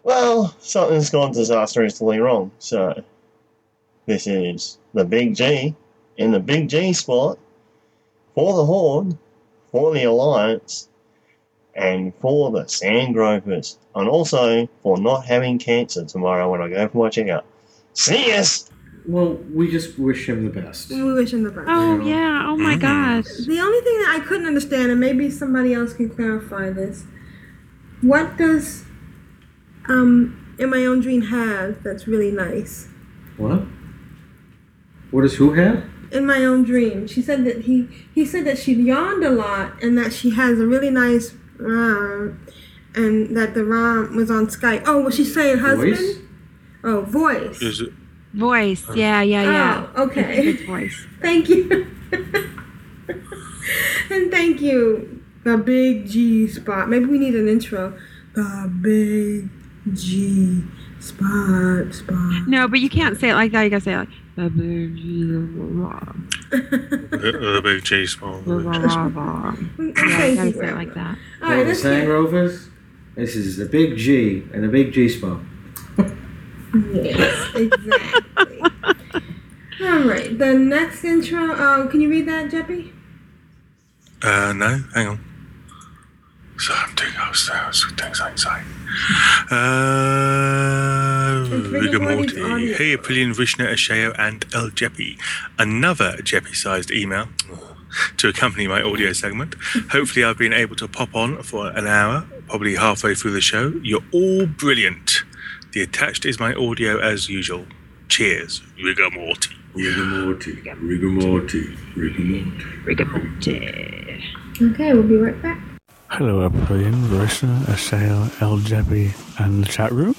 well, something's gone disastrously wrong. So, this is the Big G in the Big G spot for the Horde, for the Alliance, and for the Sandgropers, and also for not having cancer tomorrow when I go for my checkup. See us! Well, we just wish him the best. We wish him the best. Oh yeah. Oh my mm. gosh. The only thing that I couldn't understand, and maybe somebody else can clarify this, what does um in my own dream have that's really nice? What? What does who have? In my own dream, she said that he he said that she yawned a lot and that she has a really nice rhyme, and that the rhyme was on Skype. Oh, was she saying husband? Voice? Oh, voice. Is it? Voice. Yeah, yeah, yeah. Oh, okay. It's, it's voice. Thank you. and thank you, the big G spot. Maybe we need an intro. The big G spot spot. No, but you can't say it like that. You gotta say it like the big G The, the big G spot. Yeah, you gotta say it like that. All Well, right, the let's Sang Rovers. This is the Big G and the Big G spot. yes, exactly. All right, the next intro. Uh, can you read that, Jeppy? Uh, no, hang on. Something else, else, things inside. Uh, Rigamorty. audio. Hey, Aprillian, Vishnu, Ashayo, and El Jeppy. Another Jeppy sized email to accompany my audio segment. Hopefully, I've been able to pop on for an hour, probably halfway through the show. You're all brilliant. The attached is my audio as usual. Cheers, Rigamorty. Rigamorty. Rigamorty. Rigamorty. Rigamorty. Okay, we'll be right back. Hello, Aprillian, Versa, Ashael, El Jeppy, and the chat room.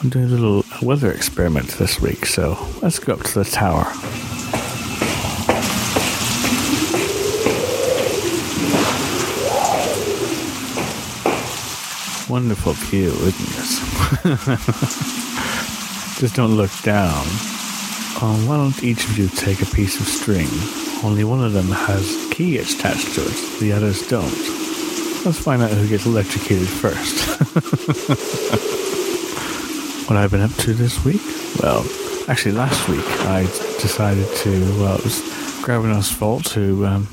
I'm doing a little weather experiment this week, so let's go up to the tower. Wonderful view, isn't it? Just don't look down. Oh, why don't each of you take a piece of string? Only one of them has key attached to it, the others don't. Let's find out who gets electrocuted first. what I've been up to this week? Well, actually, last week I decided to, well, it was Gravinos' fault to um,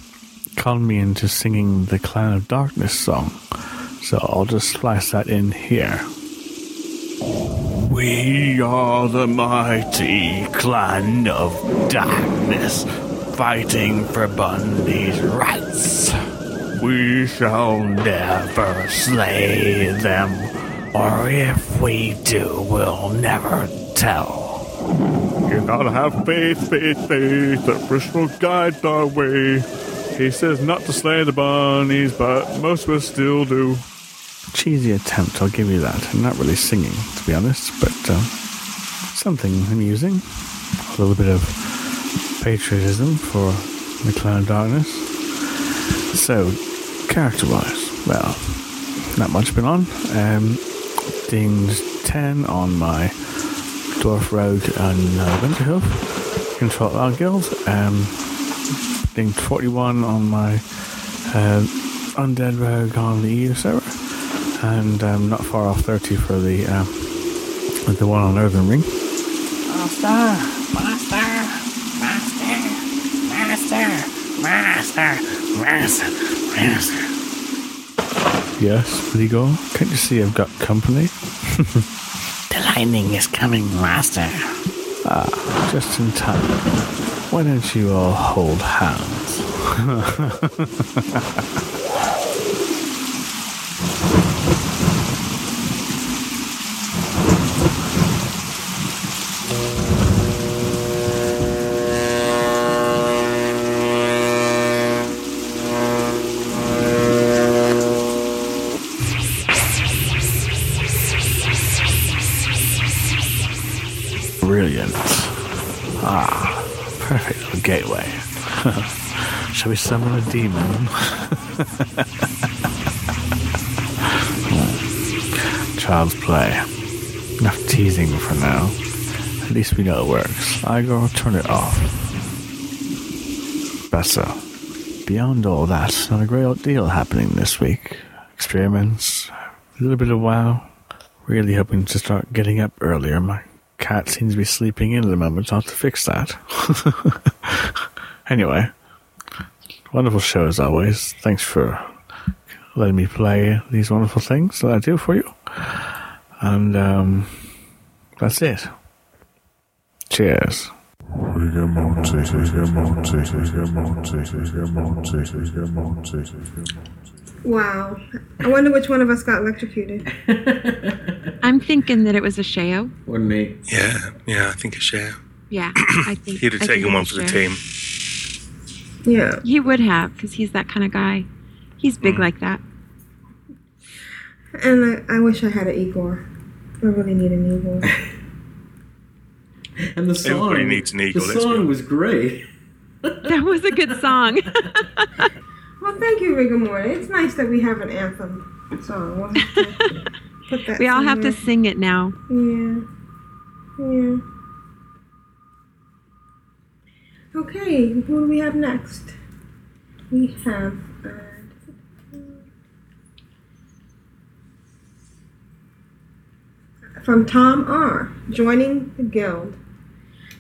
con me into singing the Clan of Darkness song. So I'll just splice that in here. We are the mighty clan of darkness, fighting for Bundy's rights. We shall never slay them, or if we do, we'll never tell. You gotta have faith, faith, faith, that Bruce will guide our way. He says not to slay the bunnies, but most of us still do. Cheesy attempt, I'll give you that. I'm not really singing, to be honest, but um, something amusing. A little bit of patriotism for the Clan of Darkness. So, character wise, well, not much been on. Um, dinged 10 on my Dwarf Rogue and uh, Winterhoof. Control our guild. Um, dinged 41 on my uh, Undead Rogue on the EU server and um, not far off 30 for the uh, the one on Earthen Ring. Master, master, master, master, master, master, Yes, Bligo? Can't you see I've got company? The lightning is coming, master. Ah, just in time. Why don't you all hold hands? summon a demon? Child's play. Enough teasing for now. At least we know it works. Igor, turn it off. Bessa. Beyond all that, not a great deal happening this week. Experiments, a little bit of wow. Really hoping to start getting up earlier. My cat seems to be sleeping in at the moment, I'll have to fix that. anyway, wonderful show as always. Thanks for letting me play these wonderful things that I do for you. And um, that's it. Cheers. Wow. I wonder which one of us got electrocuted. I'm thinking that it was Ashayo. Wasn't me. Yeah, yeah, I think a share. Yeah, I think He'd have I taken one for the team. Yeah. He would have, because he's that kind of guy. He's big Mm. like that. And I, I wish I had an Igor. I really need an Igor. And the song. Everybody needs an eagle, The song was great. That was a good song. well, thank you, Rigor Morty. It's nice that we have an anthem song. We'll have to put that we all have to sing it now. Yeah. Yeah. Okay, who do we have next? We have. Uh, from Tom R. Joining the guild.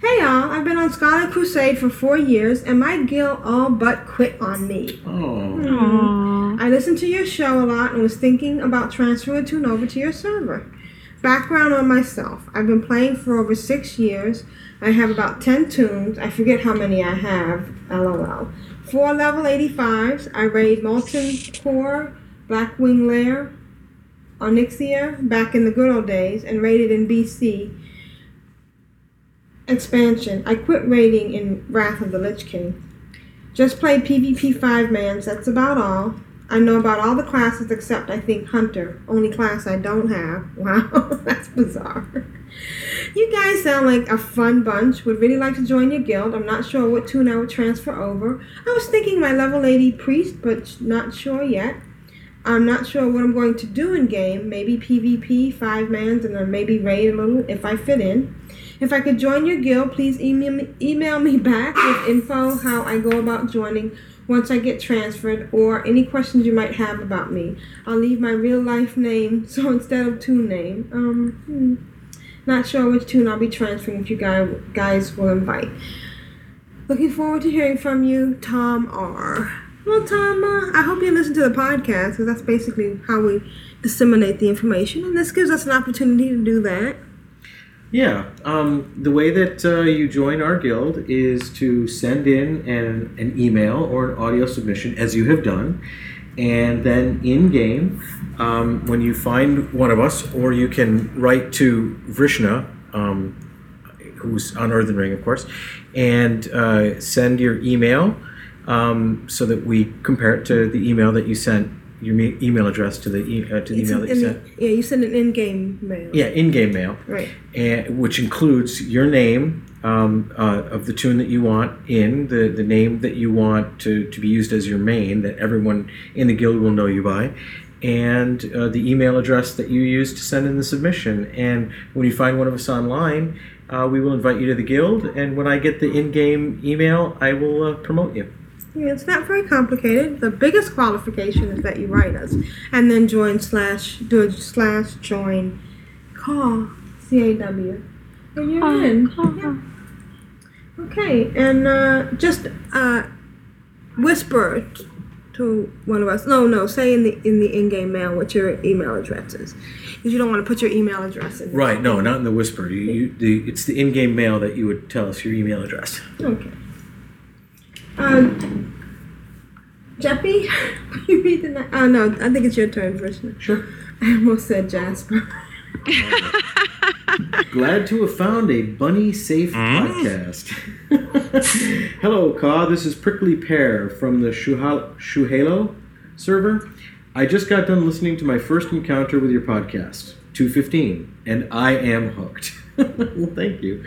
Hey y'all, I've been on Scarlet Crusade for four years and my guild all but quit on me. Oh. I listened to your show a lot and was thinking about transferring toon over to your server. Background on myself. I've been playing for over six years. I have about 10 toons. I forget how many I have. LOL. Four level 85s. I raid Molten Core, Blackwing Lair, Onyxia back in the good old days and raided in BC. Expansion. I quit raiding in Wrath of the Lich King. Just played PvP 5 mans, that's about all. I know about all the classes except I think Hunter, only class I don't have. Wow, that's bizarre. You guys sound like a fun bunch. Would really like to join your guild. I'm not sure what toon I would transfer over. I was thinking my level 80 priest, but not sure yet. I'm not sure what I'm going to do in game. Maybe PvP, five mans, and then maybe raid a little if I fit in. If I could join your guild, please email me, email me back with info how I go about joining once I get transferred or any questions you might have about me. I'll leave my real life name, so instead of toon name. Um, hmm, not sure which toon I'll be transferring if you guys, will invite. Looking forward to hearing from you, Tom R. Well, Tom, uh, I hope you listen to the podcast because that's basically how we disseminate the information, and this gives us an opportunity to do that. Yeah. Um, the way that uh, you join our guild is to send in an, an email or an audio submission, as you have done. And then in game, um, when you find one of us, or you can write to Vrishna, um, who's on Earthen Ring, of course, and uh, send your email um, so that we compare it to the email that you sent, your me- email address to the, e- uh, to the It's email that you sent. the- yeah, you send an in-game mail. Yeah, in-game mail Right. and, which includes your name um, uh, of the toon that you want in, the, the name that you want to, to be used as your main, that everyone in the guild will know you by, and uh, the email address that you use to send in the submission. And when you find one of us online, uh, we will invite you to the guild, and when I get the in game email, I will uh, promote you. Yeah, it's not very complicated. The biggest qualification is that you write us, and then join slash do a slash join call C A W And you're Oh, in. cool. Yeah. Okay, and uh, just uh, whisper t- to one of us. No, no, say in the in the in-game mail what your email address is, because you don't want to put your email address in. Right, no, not in the whisper. You, you, the, it's the in-game mail that you would tell us your email address. Okay. Um, Jeppy, will you read the next? Oh no, I think it's your turn, Vrishna. Sure. I almost said Jasper. Glad to have found a bunny safe podcast. Hello, Ka. This is Prickly Pear from the Shuha- Shu'halo server. I just got done listening to my first encounter with your podcast, 215, and I am hooked. well, thank you.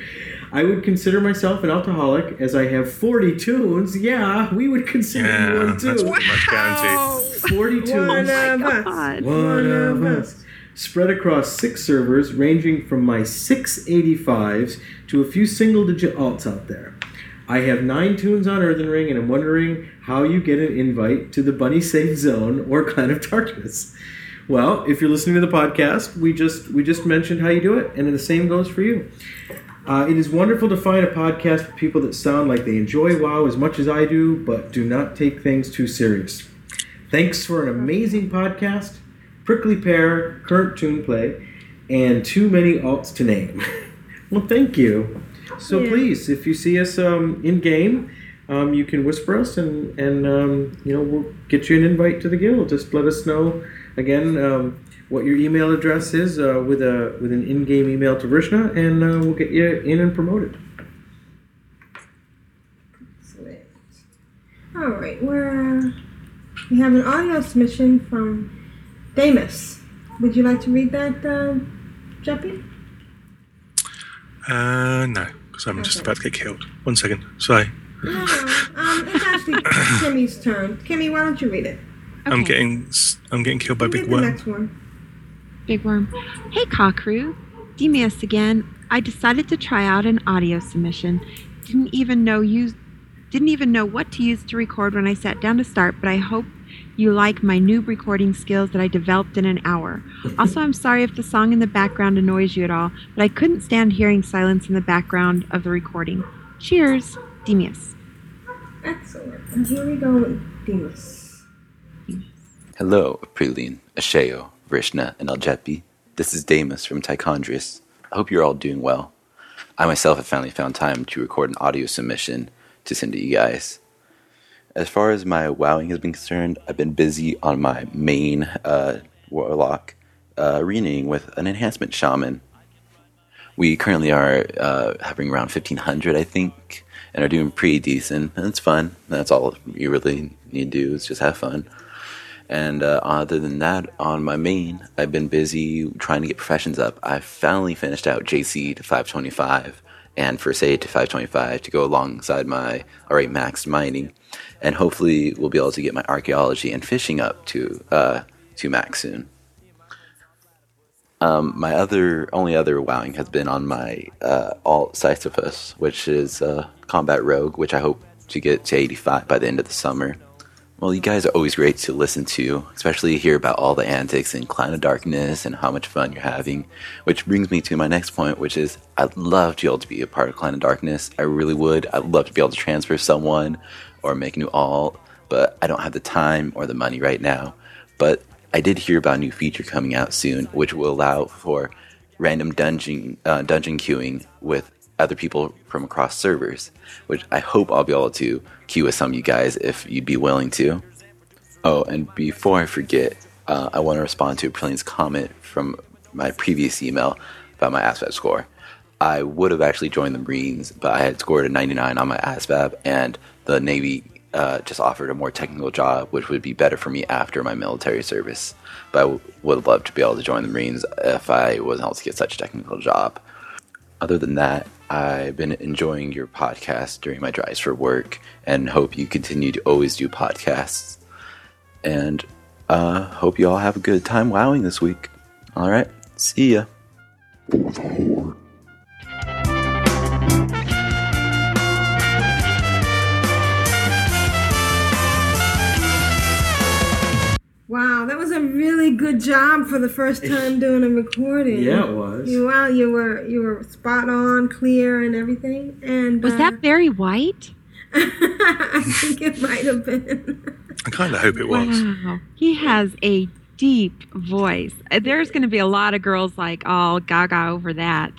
I would consider myself an altaholic as I have 40 toons. Yeah, we would consider you one too. that's pretty much 40 toons. One of us. God. One of us. Spread across six servers, ranging from my 685s to a few single digit alts out there. I have nine toons on Earthen Ring, and I'm wondering how you get an invite to the Bunny Safe Zone or Clan of Darkness. Well, if you're listening to the podcast, we just we just mentioned how you do it, and the same goes for you. Uh, it is wonderful to find a podcast with people that sound like they enjoy WoW as much as I do, but do not take things too serious. Thanks for an amazing podcast, prickly pear, current toon play, and too many alts to name. well, thank you. So Yeah. please, if you see us um, in game, um, you can whisper us, and and um, you know we'll get you an invite to the guild. Just let us know again um, what your email address is uh, with a with an in-game email to Vrishna, and uh, we'll get you in and promoted. Excellent. All right, we're we have an audio submission from Damus. Would you like to read that, uh, Jeppy? Uh, no, because I'm just about to get killed. One second. Sorry. No, no. Um, it's actually Kimmy's turn. Kimmy, why don't you read it? I'm getting s- I'm getting killed by You big read the worm. Next. Big Worm. Hey, Caw Crew. Demeus again. I decided to try out an audio submission. Didn't even know you didn't even know what to use to record when I sat down to start, but I hope you like my noob recording skills that I developed in an hour. Also, I'm sorry if the song in the background annoys you at all, but I couldn't stand hearing silence in the background of the recording. Cheers, Demeus. Excellent. And here we go with Demas. Hello, Praline, Ashayo, Vrishna, and El Jeppy. This is Damus from Tichondrius. I hope you're all doing well. I myself have finally found time to record an audio submission to send to you guys. As far as my wowing has been concerned, I've been busy on my main uh, warlock, uh, with an enhancement shaman. We currently are uh, having around 1500, I think, and are doing pretty decent. And it's fun. That's all you really need to do is just have fun. And uh, other than that, on my main, I've been busy trying to get professions up. I finally finished out JC to 525 and First Aid to 525 to go alongside my already maxed mining. And hopefully, we'll be able to get my archaeology and fishing up to uh, to max soon. Um, my other only other wowing has been on my uh, alt Sisyphus, which is uh, combat rogue, which I hope to get to 85 by the end of the summer. Well, you guys are always great to listen to, especially hear about all the antics in Clan of Darkness and how much fun you're having. Which brings me to my next point, which is I'd love to be able to be a part of Clan of Darkness. I really would. I'd love to be able to transfer someone or make a new alt, but I don't have the time or the money right now. But I did hear about a new feature coming out soon, which will allow for random dungeon uh, dungeon queuing with other people from across servers, which I hope I'll be able to queue with some of you guys if you'd be willing to. Oh, and before I forget, uh, I want to respond to Priline's comment from my previous email about my ASVAB score. I would have actually joined the Marines, but I had scored a 99 on my ASVAB, and the Navy uh, just offered a more technical job, which would be better for me after my military service. But I w- would loved to be able to join the Marines if I wasn't able to get such a technical job. Other than that, I've been enjoying your podcast during my drives for work and hope you continue to always do podcasts. And uh, hope you all have a good time wowing this week. All right, see ya. Really good job for the first time doing a recording. Yeah, it was. You well, you were you were spot on, clear, and everything. And Was uh, that Barry White? I think it might have been. I kind of hope it was. Wow. He has a deep voice. Uh, There's going to be a lot of girls like all gaga over that.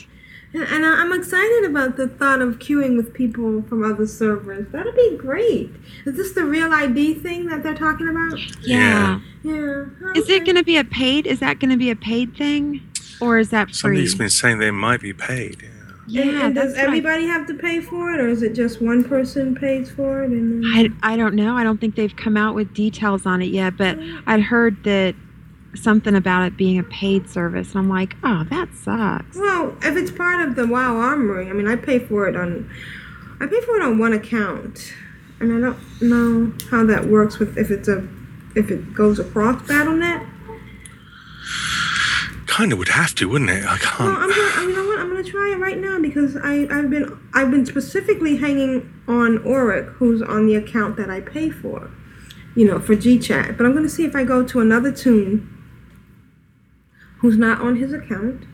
And, and I- I'm excited about the thought of queuing with people from other servers. That'd be great. Is this the real ID thing that they're talking about? Yeah. Yeah. Is it going to be a paid? Is that going to be a paid thing? Or is that free? Somebody's been saying they might be paid. Yeah, and, and does that's what I- everybody have to pay for it, or is it just one person pays for it? And then... I, I don't know. I don't think they've come out with details on it yet, but I'd heard that something about it being a paid service. And I'm like, oh, that sucks. Well, if it's part of the WoW Armory, I mean, I pay for it on, I pay for it on one account, and I don't know how that works with if it's a, if it goes across BattleNet. Kind of would have to, wouldn't it? I Well, can't. I'm gonna, you know what? I'm gonna try it right now because I, I've been, I've been specifically hanging on Auric, who's on the account that I pay for, you know, for GChat. But I'm gonna see if I go to another toon, who's not on his account,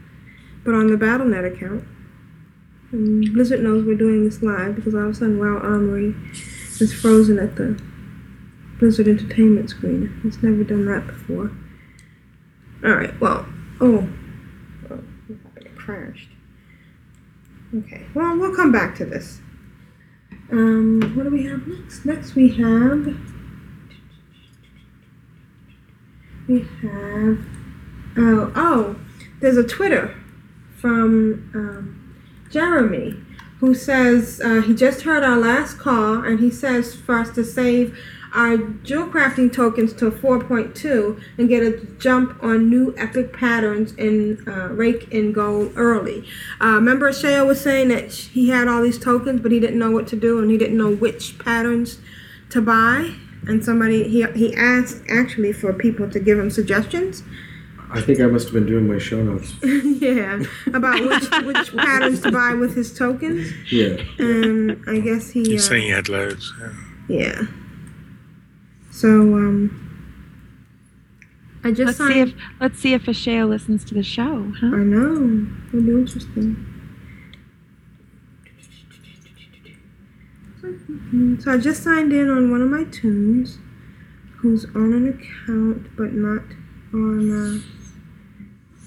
but on the BattleNet account. And Blizzard knows we're doing this live because all of a sudden WoW Armory is frozen at the Blizzard Entertainment screen. It's never done that before. Alright, well, oh. oh? It crashed. Okay, well, we'll come back to this. Um, what do we have next? Next we have. We have. Oh, oh, there's a Twitter from um, Jeremy who says uh, he just heard our last call and he says for us to save our jewel crafting tokens to 4.2 and get a jump on new epic patterns in uh, Rake and Gold early. Uh, remember, Sheo was saying that he had all these tokens, but he didn't know what to do and he didn't know which patterns to buy. And somebody he he asked actually for people to give him suggestions. I think I must have been doing my show notes. yeah, about which which patterns to buy with his tokens. Yeah. And I guess he. You're Uh, saying you had loads. Yeah. yeah. So um, I just Let's see if signed. let's see if Ashayo listens to the show. Huh? I know. It'll be interesting. So I just signed in on one of my toons, who's on an account but not on uh,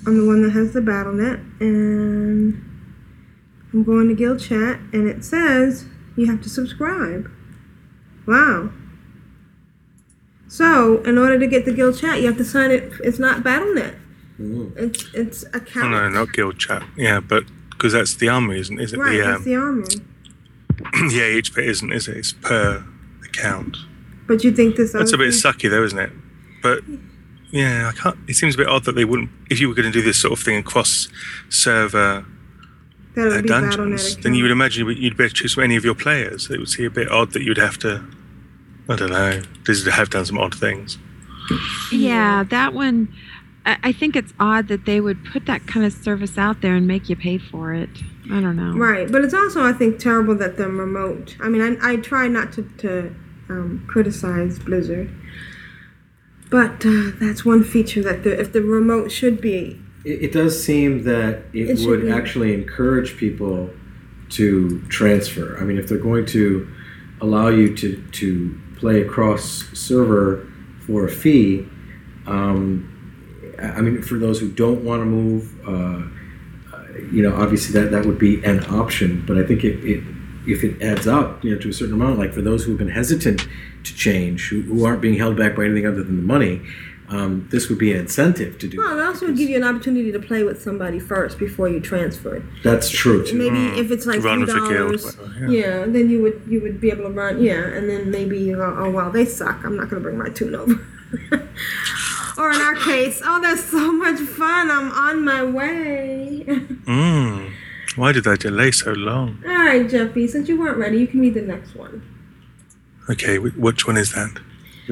on the one that has the BattleNet, and I'm going to Guild Chat, and it says you have to subscribe. Wow. So in order to get the Guild Chat, you have to sign it. It's not BattleNet. It's it's Oh account. no, not guild chat. Yeah, but because that's the army, isn't? Is it Right, the it's um, the armory. the AH bit isn't? Is it? It's per account. But you think this That's a other bit thing- sucky, though, isn't it? But yeah, I can't. It seems a bit odd that they wouldn't. If you were going to do this sort of thing across server uh, dungeons, then you would imagine you would- you'd better choose from any of your players. It would seem a bit odd that you'd have to. I don't know. Blizzard have done some odd things. Yeah, that one. I, I think it's odd that they would put that kind of service out there and make you pay for it. I don't know. Right, but it's also I think terrible that the remote. I mean, I, I try not to to um, criticize Blizzard, but uh, that's one feature that the if the remote should be. It, it does seem that it, It would actually encourage people to transfer. I mean, if they're going to allow you to, to play across server for a fee, um, I mean, for those who don't want to move, uh, uh, you know, obviously that, that would be an option. But I think it, it if it adds up, you know, to a certain amount, like for those who have been hesitant to change, who, who aren't being held back by anything other than the money, um, this would be an incentive to do. Well, it also would give you an opportunity to play with somebody first before you transfer. That's true too. Maybe if it's like Run three with the guild, dollars, yeah. yeah. then you would you would be able to run, yeah, and then maybe you go, oh well, they suck. I'm not going to bring my toon over. or in our case, oh, that's so much fun. I'm on my way. Mm. Why did I delay so long? All right, Jeffy, since you weren't ready, you can read the next one. Okay, which one is that?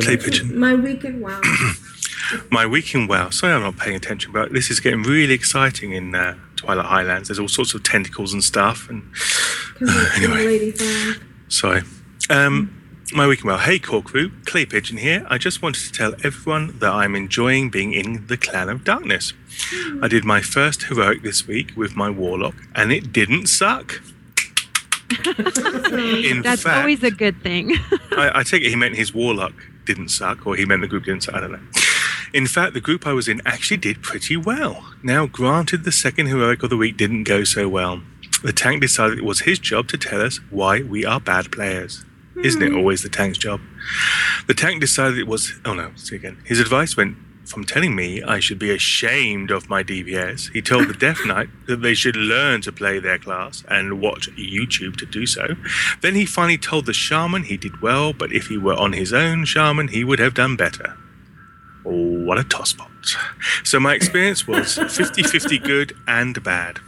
Clay pigeon. My weekend wow. My week in WoW. Sorry, I'm not paying attention, but this is getting really exciting in uh, Twilight Highlands. There's all sorts of tentacles and stuff. And Cause it's Anyway. Lady sorry. Um, My weekend well. Hey, Core Crew, Clay Pigeon here. I just wanted to tell everyone that I'm enjoying being in the Clan of Darkness. I did my first heroic this week with my Warlock, and it didn't suck. In That's fact- always a good thing. I, I take it he meant his Warlock didn't suck, or he meant the group didn't suck. I don't know. In fact, the group I was in actually did pretty well. Now, granted, the second heroic of the week didn't go so well. The tank decided it was his job to tell us why we are bad players. Isn't it hmm. always the tank's job? The tank decided it was. Oh no, see again. His advice went from telling me I should be ashamed of my DPS. He told the Death Knight that they should learn to play their class and watch YouTube to do so. Then he finally told the Shaman he did well, but if he were on his own Shaman, he would have done better. Oh, what a tosspot. So my experience was 50 50 good and bad.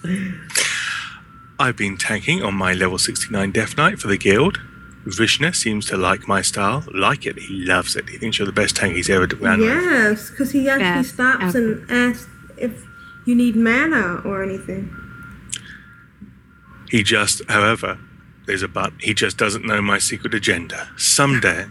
I've been tanking on my level 69 Death Knight for the guild. Vishnu seems to like my style, like it. He loves it. He thinks you're the best tank he's ever ran. Yes, because he actually Best stops and asks if you need mana or anything. He just, however, there's a but, he just doesn't know my secret agenda. Someday,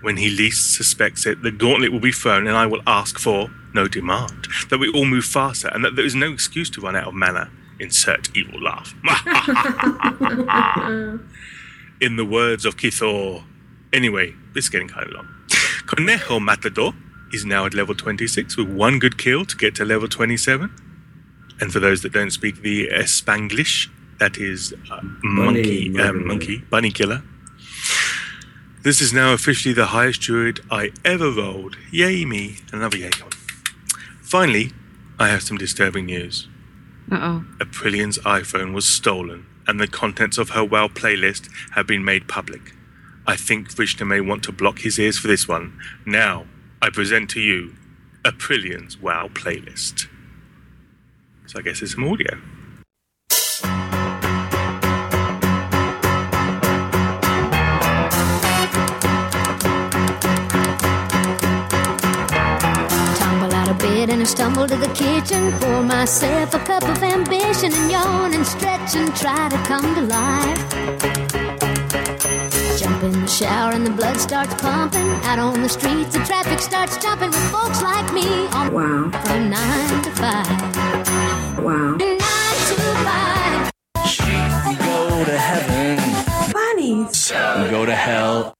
when he least suspects it, the gauntlet will be thrown and I will ask for no demand. That we all move faster and that there is no excuse to run out of mana. Insert evil laugh. In the words of Kithor. Anyway, this is getting kind of long. Conejo Matador is now at level 26 with one good kill to get to level 27. And for those that don't speak the Espanglish, that is uh, monkey, murderer. um, monkey, bunny killer. This is now officially the highest druid I ever rolled. Yay me! Another yay. Come on. Finally, I have some disturbing news. Uh oh. Aprillian's iPhone was stolen, and the contents of her WoW playlist have been made public. I think Vishnu may want to block his ears for this one. Now, I present to you Aprillian's WoW playlist. So I guess it's some audio. Bed and I stumble to the kitchen. Pour myself a cup of ambition and yawn and stretch and try to come to life. Jump in the shower and the blood starts pumping. Out on the streets, the traffic starts jumping with folks like me on wow. from nine to five. Wow. Nine to five. We go to heaven. Bunnies. We go to hell.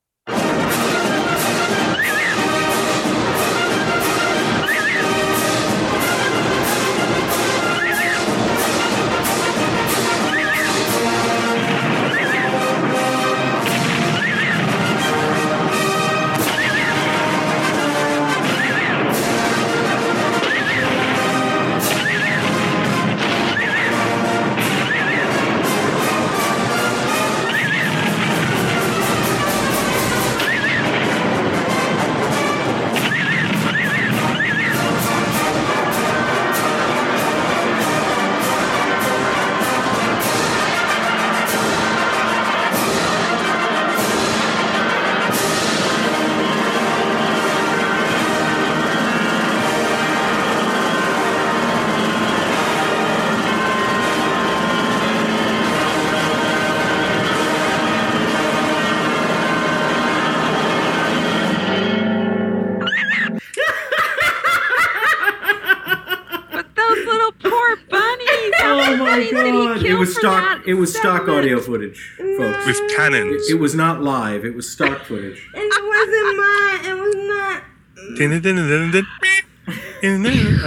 It was stock segment? audio footage, folks. With cannons. It, it was not live. It was stock footage. And it wasn't mine. It was not.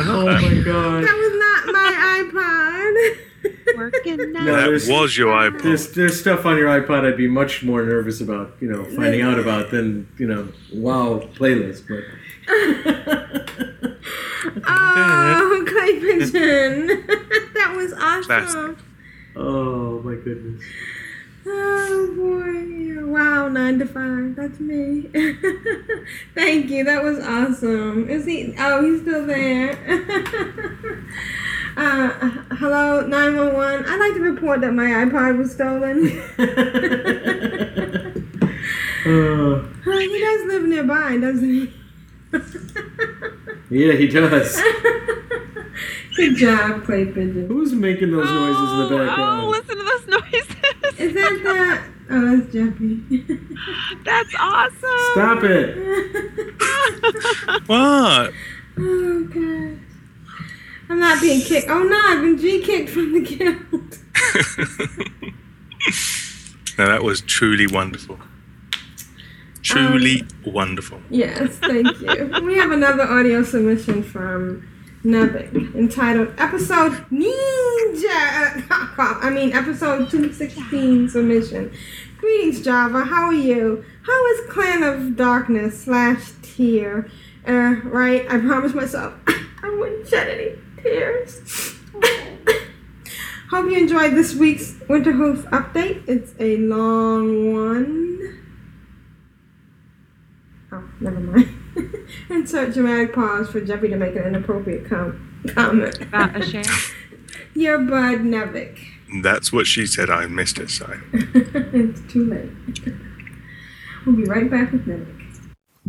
Oh my god! That was not my iPod. Working now. No, That there's- was your iPod. There's there's stuff on your iPod I'd be much more nervous about, you know, finding out about than you know, wow playlist. But oh, clay pigeon. that was awesome. Classic. Oh my goodness. Oh boy. Wow, nine to five. That's me. Thank you. That was awesome. Is he oh he's still there. uh hello, nine one one. I'd like to report that my iPod was stolen. Uh, he does live nearby, doesn't he? Yeah, he does. Good job, Clay Pigeon. Who's making those noises in the oh, oh, background? Oh, listen to those noises. Is that the Oh, that's Jeffy. That's awesome. Stop it. What? Oh god. I'm not being kicked. Oh no, I've been G kicked from the guild. now that was truly wonderful. Truly wonderful. Yes, thank you. we have another audio submission from Nevik entitled Episode Ninja. I mean, episode 216 submission. Greetings, Java. How are you? How is Clan of Darkness slash Tear? Uh, right, I promised myself I wouldn't shed any tears. Hope you enjoyed this week's Winterhoof update. It's a long one. Oh, never mind. Insert dramatic pause for Jeffy to make an inappropriate com- comment. About a share. Your bud Nevik. That's what she said. I missed it, sorry. it's too late. we'll be right back with Nevik.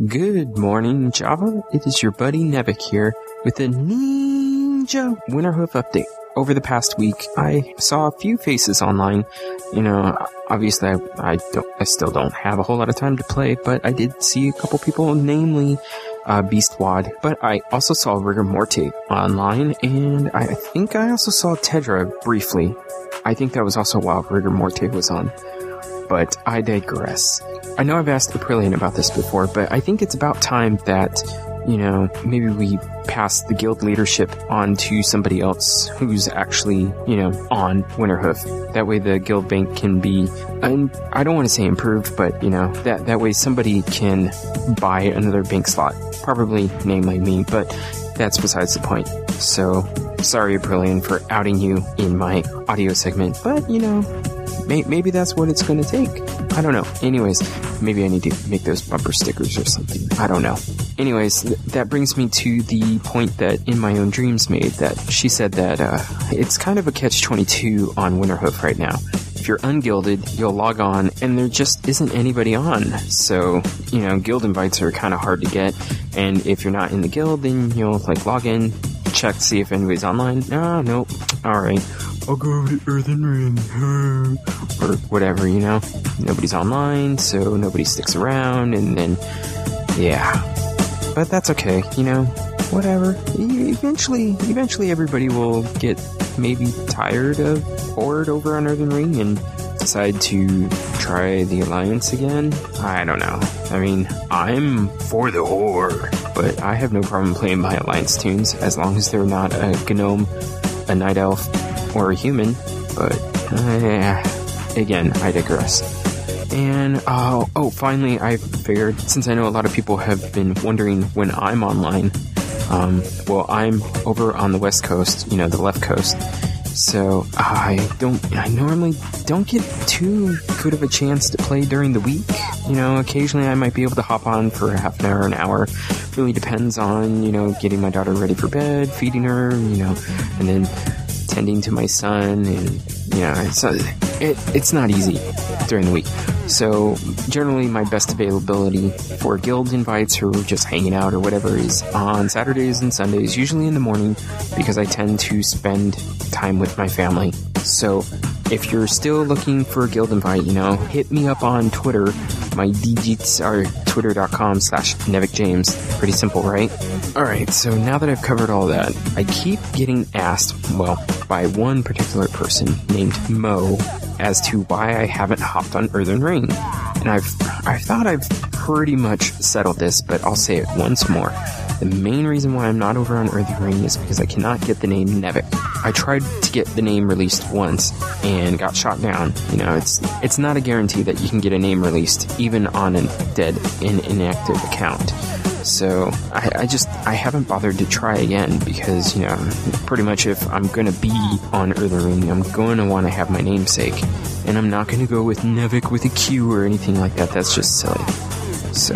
Good morning, Java. It is your buddy Nevik here with a Ninja Winterhoof update. Over the past week, I saw a few faces online. You know, obviously, I, I don't, I still don't have a whole lot of time to play, but I did see a couple people, namely uh. But I also saw Rigor Morte online, and I think I also saw Tedra briefly. I think that was also while Rigor Morte was on. But I digress. I know I've asked Aprillian about this before, but I think it's about time that, you know, maybe we pass the guild leadership on to somebody else who's actually, you know, on Winterhoof. That way the guild bank can be, and I don't want to say improved, but, you know, that, that way somebody can buy another bank slot. Probably namely me, but that's besides the point. So, sorry, Aprillian, for outing you in my audio segment, but, you know, may- maybe that's what it's going to take. I don't know. Anyways, maybe I need to make those bumper stickers or something. I don't know. Anyways, th- that brings me to the point that In My Own Dreams made that she said that uh, it's kind of a catch 22 on Winterhoof right now. If you're unguilded, you'll log on and there just isn't anybody on. So, you know, guild invites are kind of hard to get. And if you're not in the guild, then you'll like log in, check, to see if anybody's online. No, nope. Alright. I'll go over to Earthen Ring. or whatever, you know? Nobody's online, so nobody sticks around, and then, yeah. But that's okay, you know? Whatever. Eventually, eventually everybody will get maybe tired of Horde over on Earthen Ring and decide to try the Alliance again. I don't know. I mean, I'm for the Horde, but I have no problem playing my Alliance toons as long as they're not a Gnome, a Night Elf, or a human. But, uh, again, I digress. And oh, oh, finally, I figured since I know a lot of people have been wondering when I'm online. Um, well, I'm over on the west coast, you know, the left coast. So I don't, I normally don't get too good of a chance to play during the week. You know, occasionally I might be able to hop on for half an hour, an hour. Really depends on, you know, getting my daughter ready for bed, feeding her, you know, and then tending to my son and you know it's uh, it, it's not easy during the week so generally my best availability for guild invites or just hanging out or whatever is on saturdays and sundays usually in the morning because i tend to spend time with my family so if you're still looking for a guild invite you know hit me up on twitter my digits are twitter.com slash Nevik James. Pretty simple, right? Alright, so now that I've covered all that, I keep getting asked, well, by one particular person named Mo as to why I haven't hopped on Earthen Ring. And I've I thought I've pretty much settled this, but I'll say it once more. The main reason why I'm not over on Earthen Ring is because I cannot get the name Nevik. I tried to get the name released once and got shot down. You know, it's it's not a guarantee that you can get a name released even on a dead and inactive account. So I, I just I haven't bothered to try again because you know pretty much if I'm gonna be on Earthen Ring, I'm going to want to have my namesake, and I'm not gonna go with Nevik with a Q or anything like that. That's just silly. So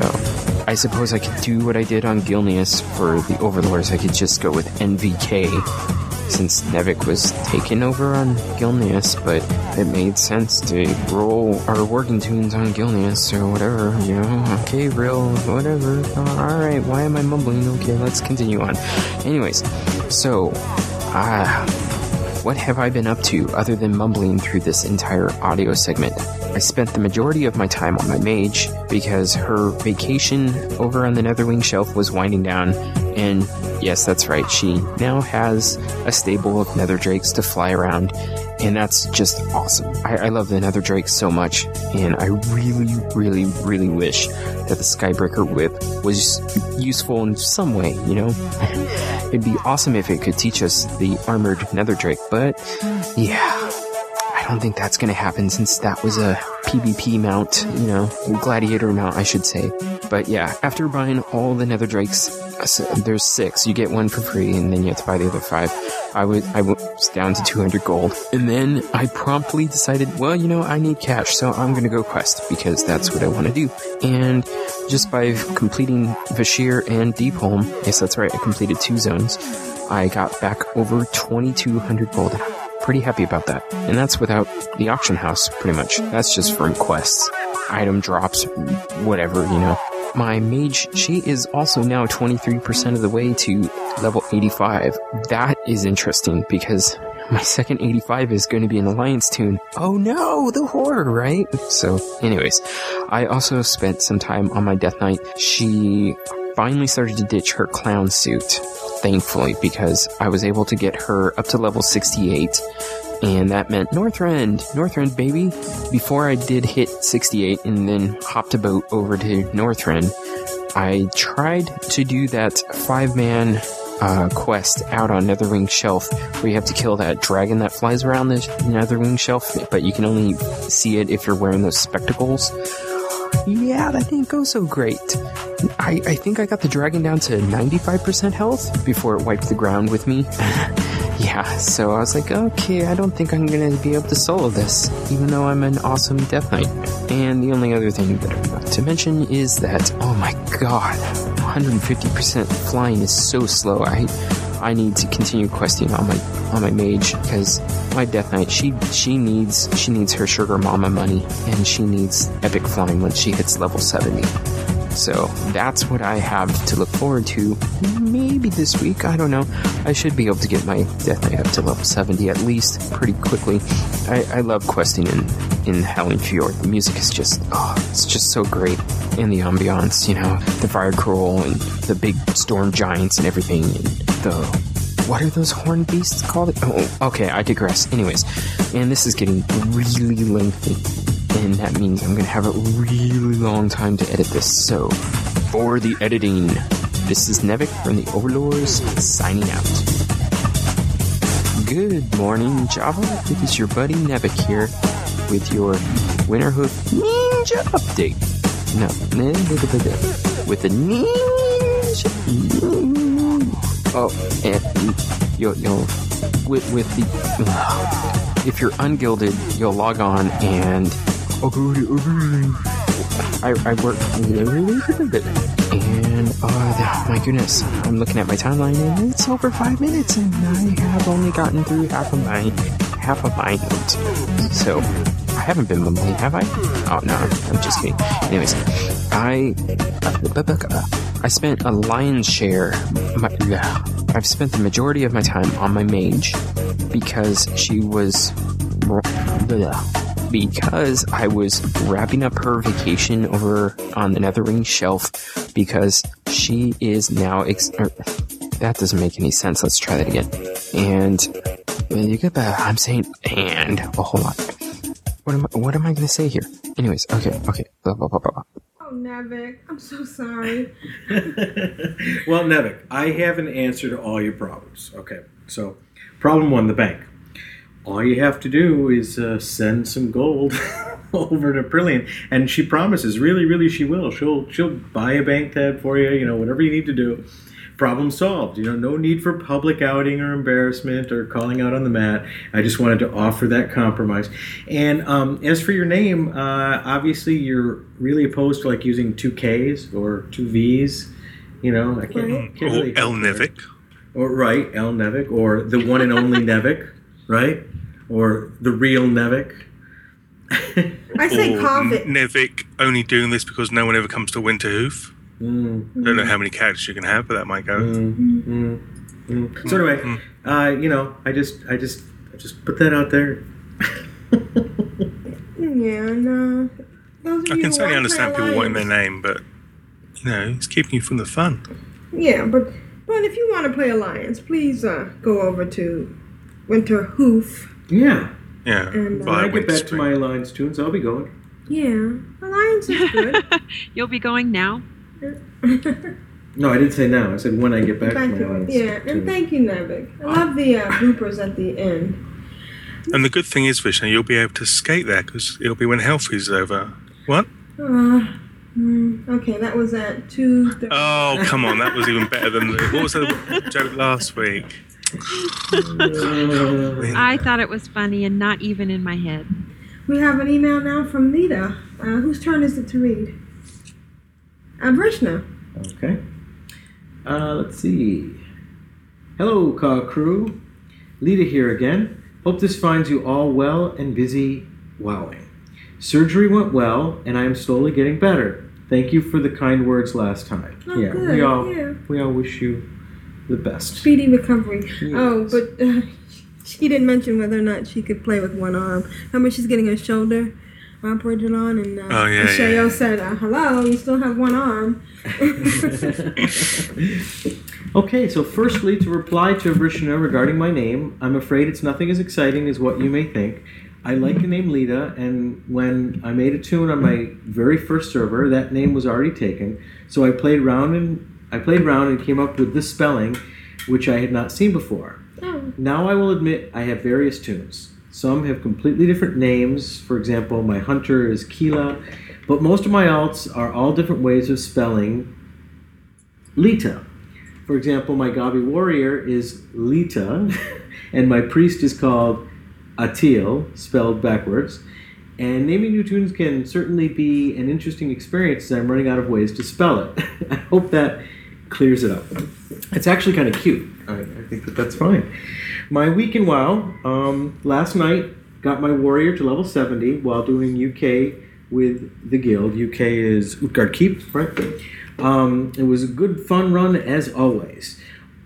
I suppose I could do what I did on Gilneas for the Overlords. I could just go with NVK since Nevik was taken over on Gilneas, but it made sense to roll our working toons on Gilneas or whatever, you know. Okay, real, whatever. Alright, why am I mumbling? Okay, let's continue on. Anyways, so, ah. what have I been up to other than mumbling through this entire audio segment? I spent the majority of my time on my mage because her vacation over on the Netherwing shelf was winding down. And yes, that's right, she now has a stable of Nether Drakes to fly around. And that's just awesome. I, I love the Nether Drake so much, and I really, really, really wish that the Skybreaker whip was useful in some way, you know? It'd be awesome if it could teach us the armored Nether Drake, but yeah, don't think that's gonna happen since that was a PvP mount, you know, gladiator mount, I should say. But yeah, after buying all the Nether Drakes, uh, there's six. You get one for free, and then you have to buy the other five. I was I was down to 200 gold, and then I promptly decided, well, you know, I need cash, so I'm gonna go quest because that's what I want to do. And just by completing Vashj'ir and Deepholm, yes, that's right, I completed two zones. I got back over 2,200 gold. Pretty happy about that. And that's without the auction house, pretty much. That's just from quests, item drops, whatever, you know. My mage, she is also now 23% of the way to level 85. That is interesting because my second 85 is going to be an alliance toon. Oh no, the horror, right? So, anyways, I also spent some time on my death knight. She finally started to ditch her clown suit, thankfully, because I was able to get her up to level 68. And that meant Northrend, Northrend baby. Before I did hit 68 and then hopped a boat over to Northrend, I tried to do that five man uh, quest out on Netherwing Shelf where you have to kill that dragon that flies around the Netherwing Shelf, but you can only see it if you're wearing those spectacles. Yeah, that didn't go so great. I, I think I got the dragon down to 95% health before it wiped the ground with me. yeah, so I was like, okay, I don't think I'm gonna be able to solo this, even though I'm an awesome Death Knight. And the only other thing that I forgot to mention is that, oh my god, 150% flying is so slow. I I need to continue questing on my on my mage because my Death Knight she she needs she needs her sugar mama money and she needs epic flying when she hits level 70. So that's what I have to look forward to. Maybe this week, I don't know. I should be able to get my Death Knight up to level 70 at least pretty quickly. I, I love questing in, in Howling Fjord. The music is just, oh, it's just so great. And the ambiance, you know, the fire crawl and the big storm giants and everything. And the what are those horn beasts called? Oh, okay, I digress. Anyways, and this is getting really lengthy, and that means I'm gonna have a really long time to edit this. So, for the editing, this is Nevik from the Overlords signing out. Good morning, Java. It is your buddy Nevik here with your Winterhoof Ninja update. No, with the Ninja. Oh, and you'll, you'll with, with the if you're unguilded, you'll log on and I, I work and oh my goodness, I'm looking at my timeline and it's over five minutes and I have only gotten through half of my half of my notes. So I haven't been mumbling, have I? Oh no, I'm just kidding. Anyways, I I spent a lion's share. My, I've spent the majority of my time on my mage because she was because I was wrapping up her vacation over on the Netherwing shelf because she is now. Ex- er, that doesn't make any sense. Let's try that again. And you get that? I'm saying and. Oh, hold on. What am I? What am I going to say here? Anyways, okay, okay. Blah blah blah blah. blah. Nevik, I'm so sorry. well, Nevik, I have an answer to all your problems. Okay, so problem one, the bank. All you have to do is uh, send some gold over to Brilliant, and she promises, really, really, she will. She'll she'll buy a bank tab for you. You know, whatever you need to do. Problem solved. You know, no need for public outing or embarrassment or calling out on the mat. I just wanted to offer that compromise. And um, as for your name, uh, obviously you're really opposed to like using two Ks or two Vs. You know, I can't, can't Or really El Nevik. or right, El Nevik, or the one and only Nevik, right? Or the real Nevik. I say or Covet. Nevik only doing this because no one ever comes to Winterhoof. Mm. I don't know how many characters you can have, but that might go. Mm, mm, mm. So anyway, uh, you know, I just, I just, I just put that out there. Yeah, and uh, those I can who certainly understand play people wanting their name, but you know, it's keeping you from the fun. Yeah, but but if you want to play Alliance, please uh, go over to Winterhoof. Yeah. Yeah. And, uh, When I get back to my Alliance toons, I'll be going. Yeah, Alliance is good. You'll be going now. No, I didn't say now. I said when I get back thank to my you. Alliance. Yeah, and thank you, Nevik. I love the uh, bloopers at the end. And the good thing is, Vishnu, you'll be able to skate there because it'll be when health is over. What? Uh, mm, okay, that was at two. Oh, come on, that was even better than the. What was the joke last week? I thought it was funny and not even in my head. We have an email now from Leeta. Uh, whose turn is it to read? Uh, Vrishna. Okay. Uh, let's see. Hello, car crew. Leeta here again. Hope this finds you all well and busy wowing. Surgery went well, and I am slowly getting better. Thank you for the kind words last time. Oh, yeah, good, we all yeah. we all wish you the best. Speedy recovery. Yes. Oh, but uh, she didn't mention whether or not she could play with one arm. Remember, she's getting her shoulder operated on, and uh, Oh, yeah, and Shayo yeah. said, uh, "Hello, you still have one arm." Okay, so firstly, to reply to Vrishna regarding my name, I'm afraid it's nothing as exciting as what you may think. I like the name Leeta, and when I made a toon on my very first server, that name was already taken. So I played round and I played round and came up with this spelling, which I had not seen before. Oh. Now I will admit I have various toons. Some have completely different names. For example, my hunter is Keela, but most of my alts are all different ways of spelling Leeta. For example, my Gabi warrior is Leeta, and my priest is called Atil, spelled backwards. And naming new toons can certainly be an interesting experience as I'm running out of ways to spell it. I hope that clears it up. It's actually kind of cute. I, I think that that's fine. My week in WoW, um, last night got my warrior to level 70 while doing UK with the guild. UK is Utgard Keep, right? Um, it was a good fun run as always.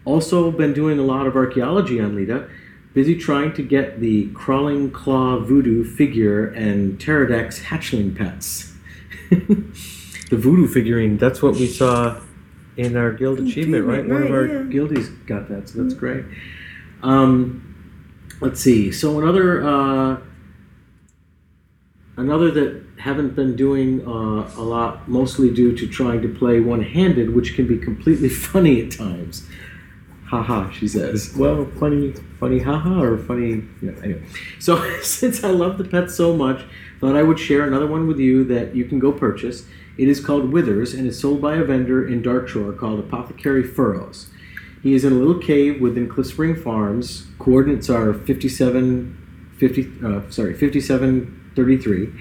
Also been doing a lot of archaeology on Leeta. Busy trying to get the crawling claw voodoo figure and Pterrordax hatchling pets. the voodoo figurine, that's what we saw in our guild achievement, right? One of our yeah. guildies got that, so that's great. Um, let's see. So another uh, another that haven't been doing uh, a lot, mostly due to trying to play one-handed, which can be completely funny at times. Haha, she says. Well, funny, funny, haha, or funny. Anyway. So since I love the pet so much, thought I would share another one with you that you can go purchase. It is called Withers and is sold by a vendor in Darkshore called Apothecary Furrows. He is in a little cave within Cliffspring Falls. Coordinates are 57, 50, uh, sorry, 5733.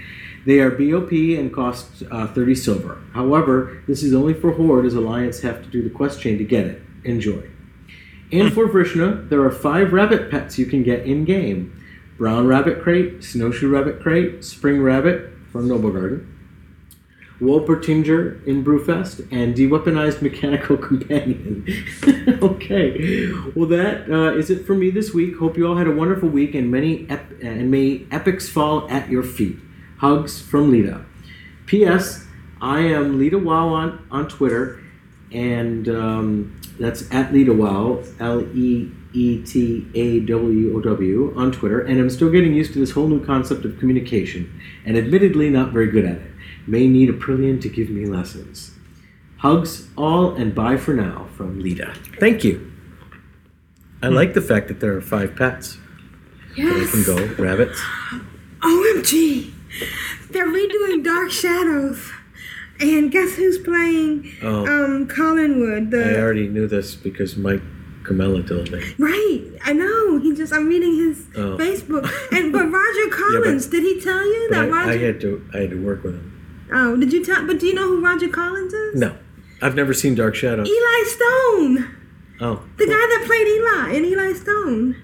They are BOP and cost uh, 30 silver. However, this is only for Horde as Alliance have to do the quest chain to get it. Enjoy. And for Vrishna, there are five rabbit pets you can get in game Brown Rabbit Crate, Snowshoe Rabbit Crate, Spring Rabbit from Noblegarden, Wolpertinger in Brewfest, and Deweaponized Mechanical Companion. okay, well that uh, is it for me this week. Hope you all had a wonderful week and many ep- and may epics fall at your feet. Hugs from Leeta. P.S. I am Leeta Wow on, on Twitter, and um, that's at Leeta Wow, L E E T A W O W, on Twitter, and I'm still getting used to this whole new concept of communication, and admittedly not very good at it. May need a Prillian to give me lessons. Hugs all, and bye for now from Leeta. Thank you. I like the fact that there are five pets. They Yes. can go rabbits. OMG! They're redoing Dark Shadows. And guess who's playing Oh. um, Collinwood? The I already knew this because Mike Camella told me. Right, I know. He just I'm reading his Oh. Facebook. And but Roger Collins, did he tell you But that I, Roger? I had to I had to work with him. Oh, did you tell? But do you know who Roger Collins is? No, I've never seen Dark Shadows. Eli Stone, Oh, the guy that played Eli in Eli Stone.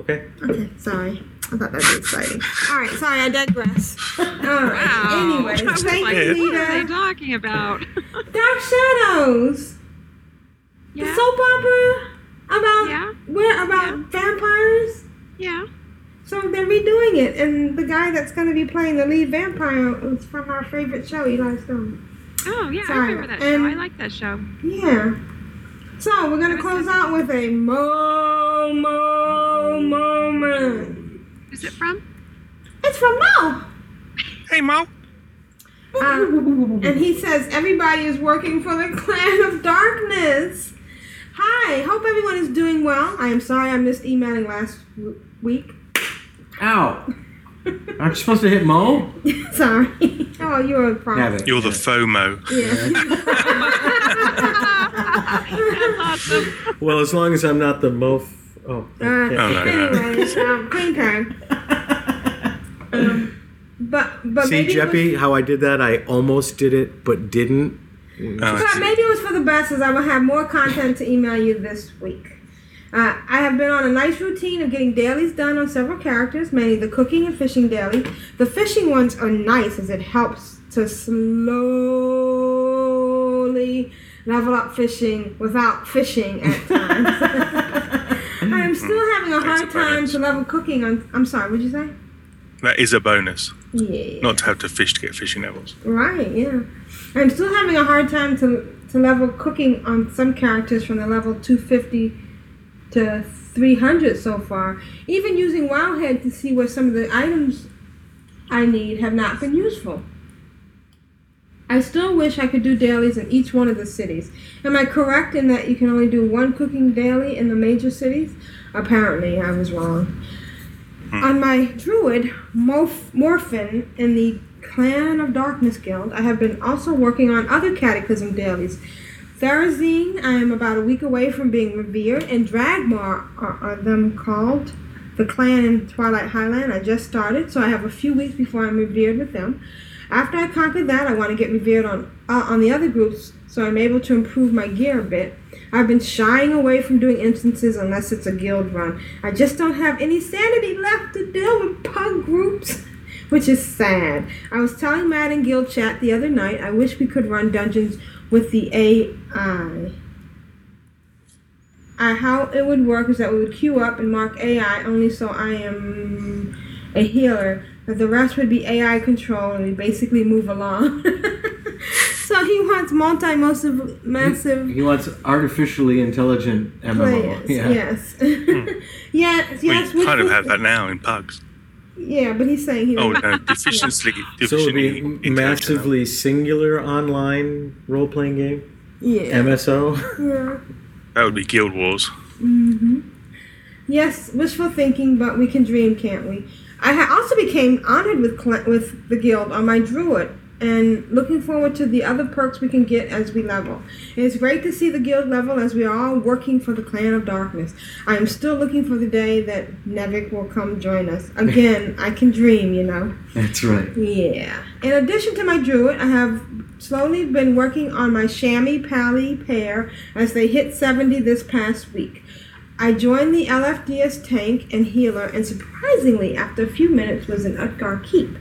okay. Okay, sorry. I thought that was exciting. All right, sorry, I digress. All right. Anyway, thank like, you, what are they talking about? Dark Shadows. The soap opera about Yeah. where about vampires. Yeah. So they're be doing it, and the guy that's going to be playing the lead vampire is from our favorite show, Eli Stone. Oh yeah, Sorry, I remember that and- show. I like that show. Yeah. So we're gonna close out with a mo mo moment. Who's it from? It's from Mo. Hey Mo. Um, and he says everybody is working for the clan of darkness. Hi, hope everyone is doing well. I am sorry I missed emailing last w- week. Ow! Aren't you supposed to hit Mo? sorry. Oh, you're a pro. Have it. You're the FOMO. That's awesome. Well, as long as I'm not the Mo. Oh. Uh, no, no. anyway, um, clean card. Um, but but See, maybe it was- Jeppy, how I did that? I almost did it, but didn't. Oh, But maybe it was for the best, as I will have more content to email you this week. Uh, I have been on a nice routine of getting dailies done on several characters, mainly the cooking and fishing daily. The fishing ones are nice as it helps to slowly level up fishing without fishing at times. I am still having a hard time to level cooking on. I'm sorry, what'd you say? That is a bonus. Yeah. Not to have to fish to get fishing levels. Right, yeah. I'm still having a hard time to to level cooking on some characters from the level 250 to 300 so far. Even using Wowhead to see where some of the items I need have not been useful. I still wish I could do dailies in each one of the cities. Am I correct in that you can only do one cooking daily in the major cities? Apparently, I was wrong. Hmm. On my druid, Morph- Morphin, in the Clan of Darkness Guild, I have been also working on other cataclysm dailies. Therazane, I am about a week away from being revered, and Dragonmaw are, are them called. The clan in Twilight Highland, I just started, so I have a few weeks before I'm revered with them. After I conquer that, I want to get revered on uh, on the other groups, so I'm able to improve my gear a bit. I've been shying away from doing instances unless it's a guild run. I just don't have any sanity left to deal with pug groups, which is sad. I was telling Matt in guild chat the other night. I wish we could run dungeons with the AI. Uh, how it would work is that we would queue up and mark AI only so I am a healer, but the rest would be AI control and we basically move along. so he wants multi massive massive He wants artificially intelligent MMO. players. Yeah. Yes. yes, yes. we which kind of have that now in pugs. Yeah, but he's saying he Oh would- no, deficiency, So it would be massively singular online role playing game? Yeah. MSO? Yeah. That would be Guild Wars. Mm-hmm. Yes, wishful thinking, but we can dream, can't we? I also became honored with cl- with the guild on my druid, and looking forward to the other perks we can get as we level. It's great to see the guild level as we are all working for the clan of darkness. I am still looking for the day that Nevik will come join us. Again, I can dream, you know. That's right. Yeah. In addition to my druid, I have slowly been working on my shammy pally pair as they hit 70 this past week. I joined the LFDS tank and healer, and surprisingly, after a few minutes, was in Utgarde Keep.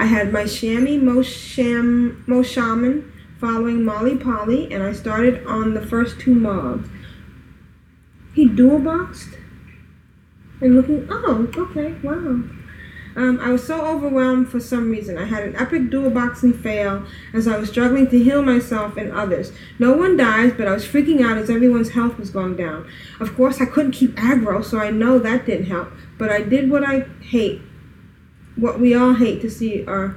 I had my shammy Mosham, Moshaman following Molly Polly, and I started on the first two mobs. He dual boxed and looking. Oh, okay, wow. Um, I was so overwhelmed for some reason. I had an epic dual boxing fail as I was struggling to heal myself and others. No one dies, but I was freaking out as everyone's health was going down. Of course, I couldn't keep aggro, so I know that didn't help. But I did what I hate, what we all hate to see or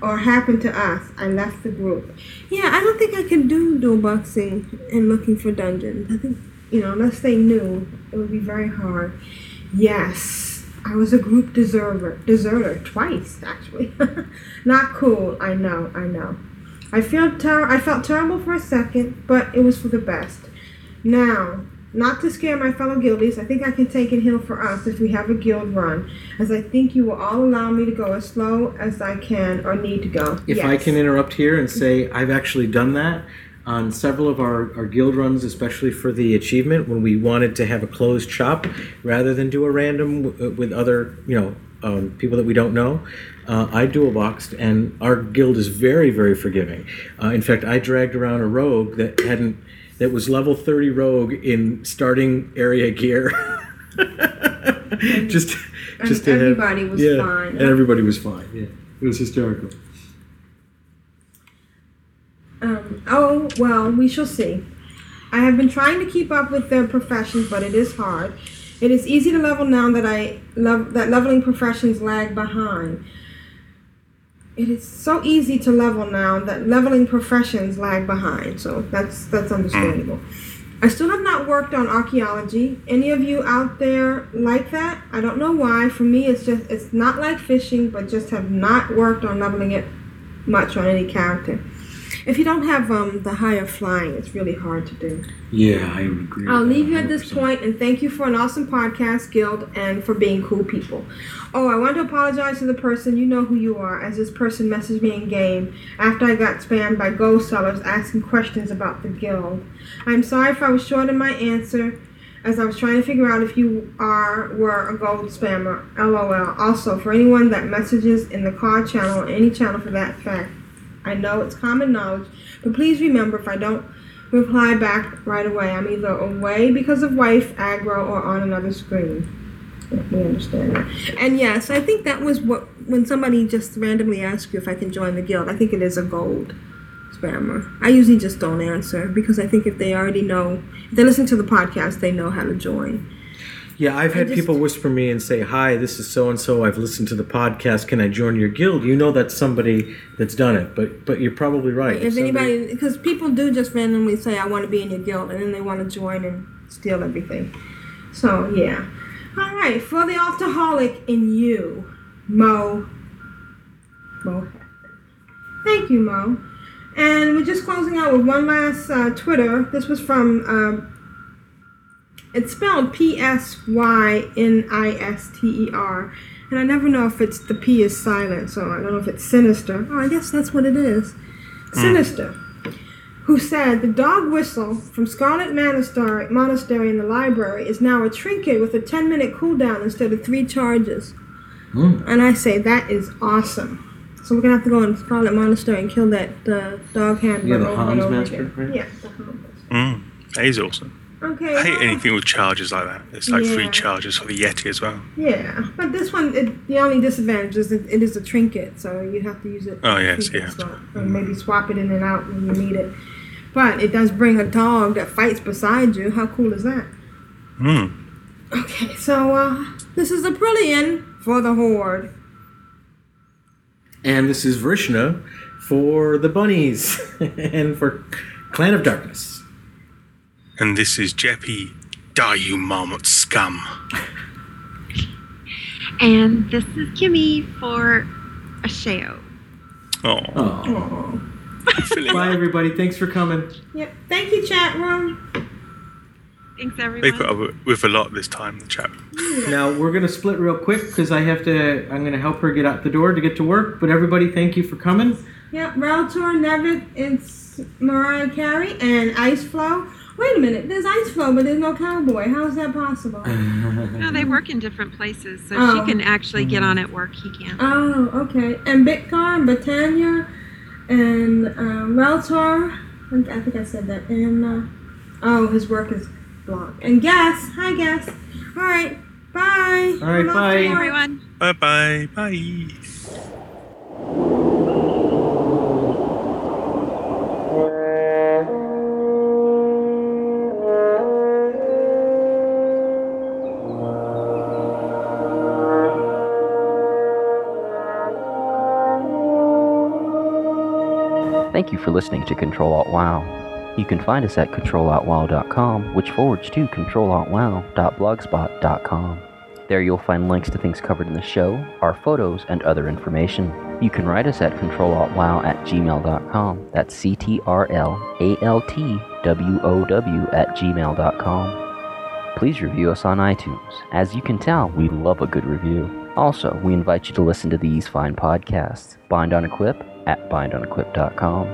or happen to us. I left the group. Yeah, I don't think I can do dual boxing and looking for dungeons. I think you know, unless they knew, it would be very hard. Yes, I was a group deserter, deserter twice actually. Not cool. I know. I know. I feel ter- I felt terrible for a second, but it was for the best. Now, not to scare my fellow guildies, I think I can take and heal for us if we have a guild run, as I think you will all allow me to go as slow as I can or need to go. If yes. I can interrupt here and say I've actually done that on several of our, our guild runs, especially for the achievement, when we wanted to have a closed shop rather than do a random w- with other, you know, um, people that we don't know. Uh, I dual boxed, and our guild is very, very forgiving. Uh, in fact, I dragged around a rogue that hadn't, that was level 30 rogue in starting area gear. just And Just to have- everybody was yeah, fine. And everybody was fine. Yeah, it was hysterical. Um, oh, well, we shall see. I have been trying to keep up with their professions, but it is hard. It is easy to level now that I love that leveling professions lag behind. It is so easy to level now that leveling professions lag behind. So that's that's understandable. I still have not worked on archaeology. Any of you out there like that? I don't know why. For me, it's just it's not like fishing, but just have not worked on leveling it much on any character. If you don't have um, the higher flying, it's really hard to do. Yeah, I agree. I'll leave you at this point and thank you for an awesome podcast, Guild, and for being cool people. Oh, I want to apologize to the person, you know who you are, as this person messaged me in game after I got spammed by gold sellers asking questions about the Guild. I'm sorry if I was short in my answer, as I was trying to figure out if you are were a gold spammer. LOL. Also, for anyone that messages in the car channel or any channel for that fact, I know it's common knowledge, but please remember if I don't reply back right away, I'm either away because of wife aggro or on another screen. We understand that. And yes, I think that was what when somebody just randomly asks you if I can join the guild. I think it is a gold spammer. I usually just don't answer because I think if they already know, if they listen to the podcast, they know how to join. Yeah, I've had just- people whisper me and say, "Hi, this is so and so. I've listened to the podcast. Can I join your guild?" You know that's somebody that's done it, but but you're probably right. If somebody- anybody, because people do just randomly say, I want to be in your guild, and then they want to join and steal everything. So, yeah. All right, for the altaholic in you, Mo. Mo. Thank you, Mo. And we're just closing out with one last uh, Twitter. This was from, um, it's spelled P S Y N I S T E R. And I never know if it's the P is silent, so I don't know if it's sinister. Oh, I guess that's what it is. Sinister. Who said the dog whistle from Scarlet Monastery, Monastery in the library is now a trinket with a 10 minute cooldown instead of three charges. Hmm. And I say that is awesome. So we're gonna have to go in Scarlet Monastery and kill that uh, dog handler Yeah, the over Houndmaster, right? Yeah, the Hans. Mm, that is awesome. Okay. I hate well, anything with charges like that. It's like Yeah. free charges for the Yeti as well. Yeah, but this one, it, the only disadvantage is that it is a trinket, so you have to use it. Oh, yes, frequent yeah. swap, and maybe swap it in and out when you need it. But it does bring a dog that fights beside you. How cool is that? Hmm. Okay, so uh, this is Aprillian for the Horde. and this is Vrishna for the bunnies and for Clan of Darkness. And this is Jeppy. Die, you marmot scum. And this is Kimmy for Ashayo. Oh. Aw. Bye, everybody. Thanks for coming. Yep. Thank you, chat room. Thanks, They everyone. put up with a lot this time, the chat. Now we're gonna split real quick because I have to. I'm gonna help her get out the door to get to work. But everybody, thank you for coming. Yep. Relator, Nevitt, it's Mariah Carey, and Ice Flow. Wait a minute. There's Ice Flow, but there's no cowboy. How is that possible? No, they work in different places, so Oh. she can actually get on at work. He can't. Oh, okay. And Bitcar and Batania and uh, Reltor. I think I said that. And uh, oh, his work is blocked. And Gas. Hi, Gas. All right. Bye. All right, I'm off bye. to work. Everyone. Bye bye. Bye. You for listening to Control Alt Wow. You can find us at controlaltwow.com, which forwards to controlaltwow.blogspot.com. There you'll find links to things covered in the show, our photos, and other information. You can write us at controlaltwow at gmail.com. That's C-T-R-L-A-L-T-W-O-W at gmail.com. Please review us on iTunes. As you can tell, we love a good review. Also, we invite you to listen to these fine podcasts Bind on Equip at bindonequip.com,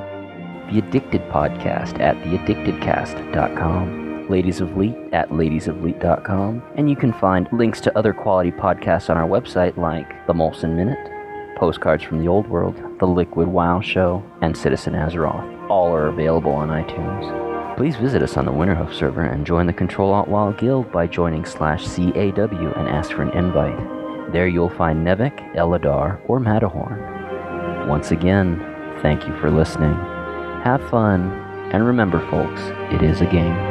The Addicted Podcast at theaddictedcast.com, Ladies of Leet at ladiesofleet.com, and you can find links to other quality podcasts on our website like The Molson Minute, Postcards from the Old World, The Liquid Wow Show, and Citizen Azeroth. All are available on iTunes. Please visit us on the Winterhoof server and join the Control Alt Wild Guild by joining slash CAW and ask for an invite. There you'll find Nevik, Eladar, or Matterhorn. Once again, thank you for listening. Have fun, and remember, folks, it is a game.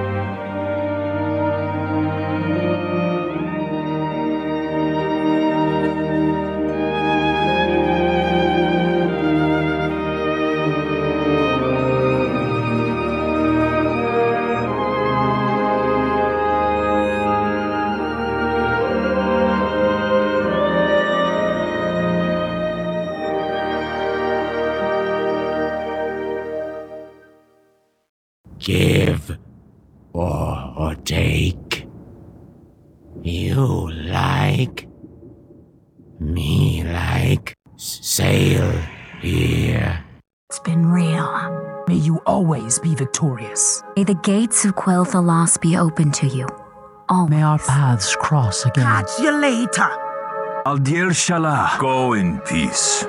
Gates of Quel'Thalas be open to you. Always. May our paths cross again. Catch you later. Aldir Shalah. Go in peace.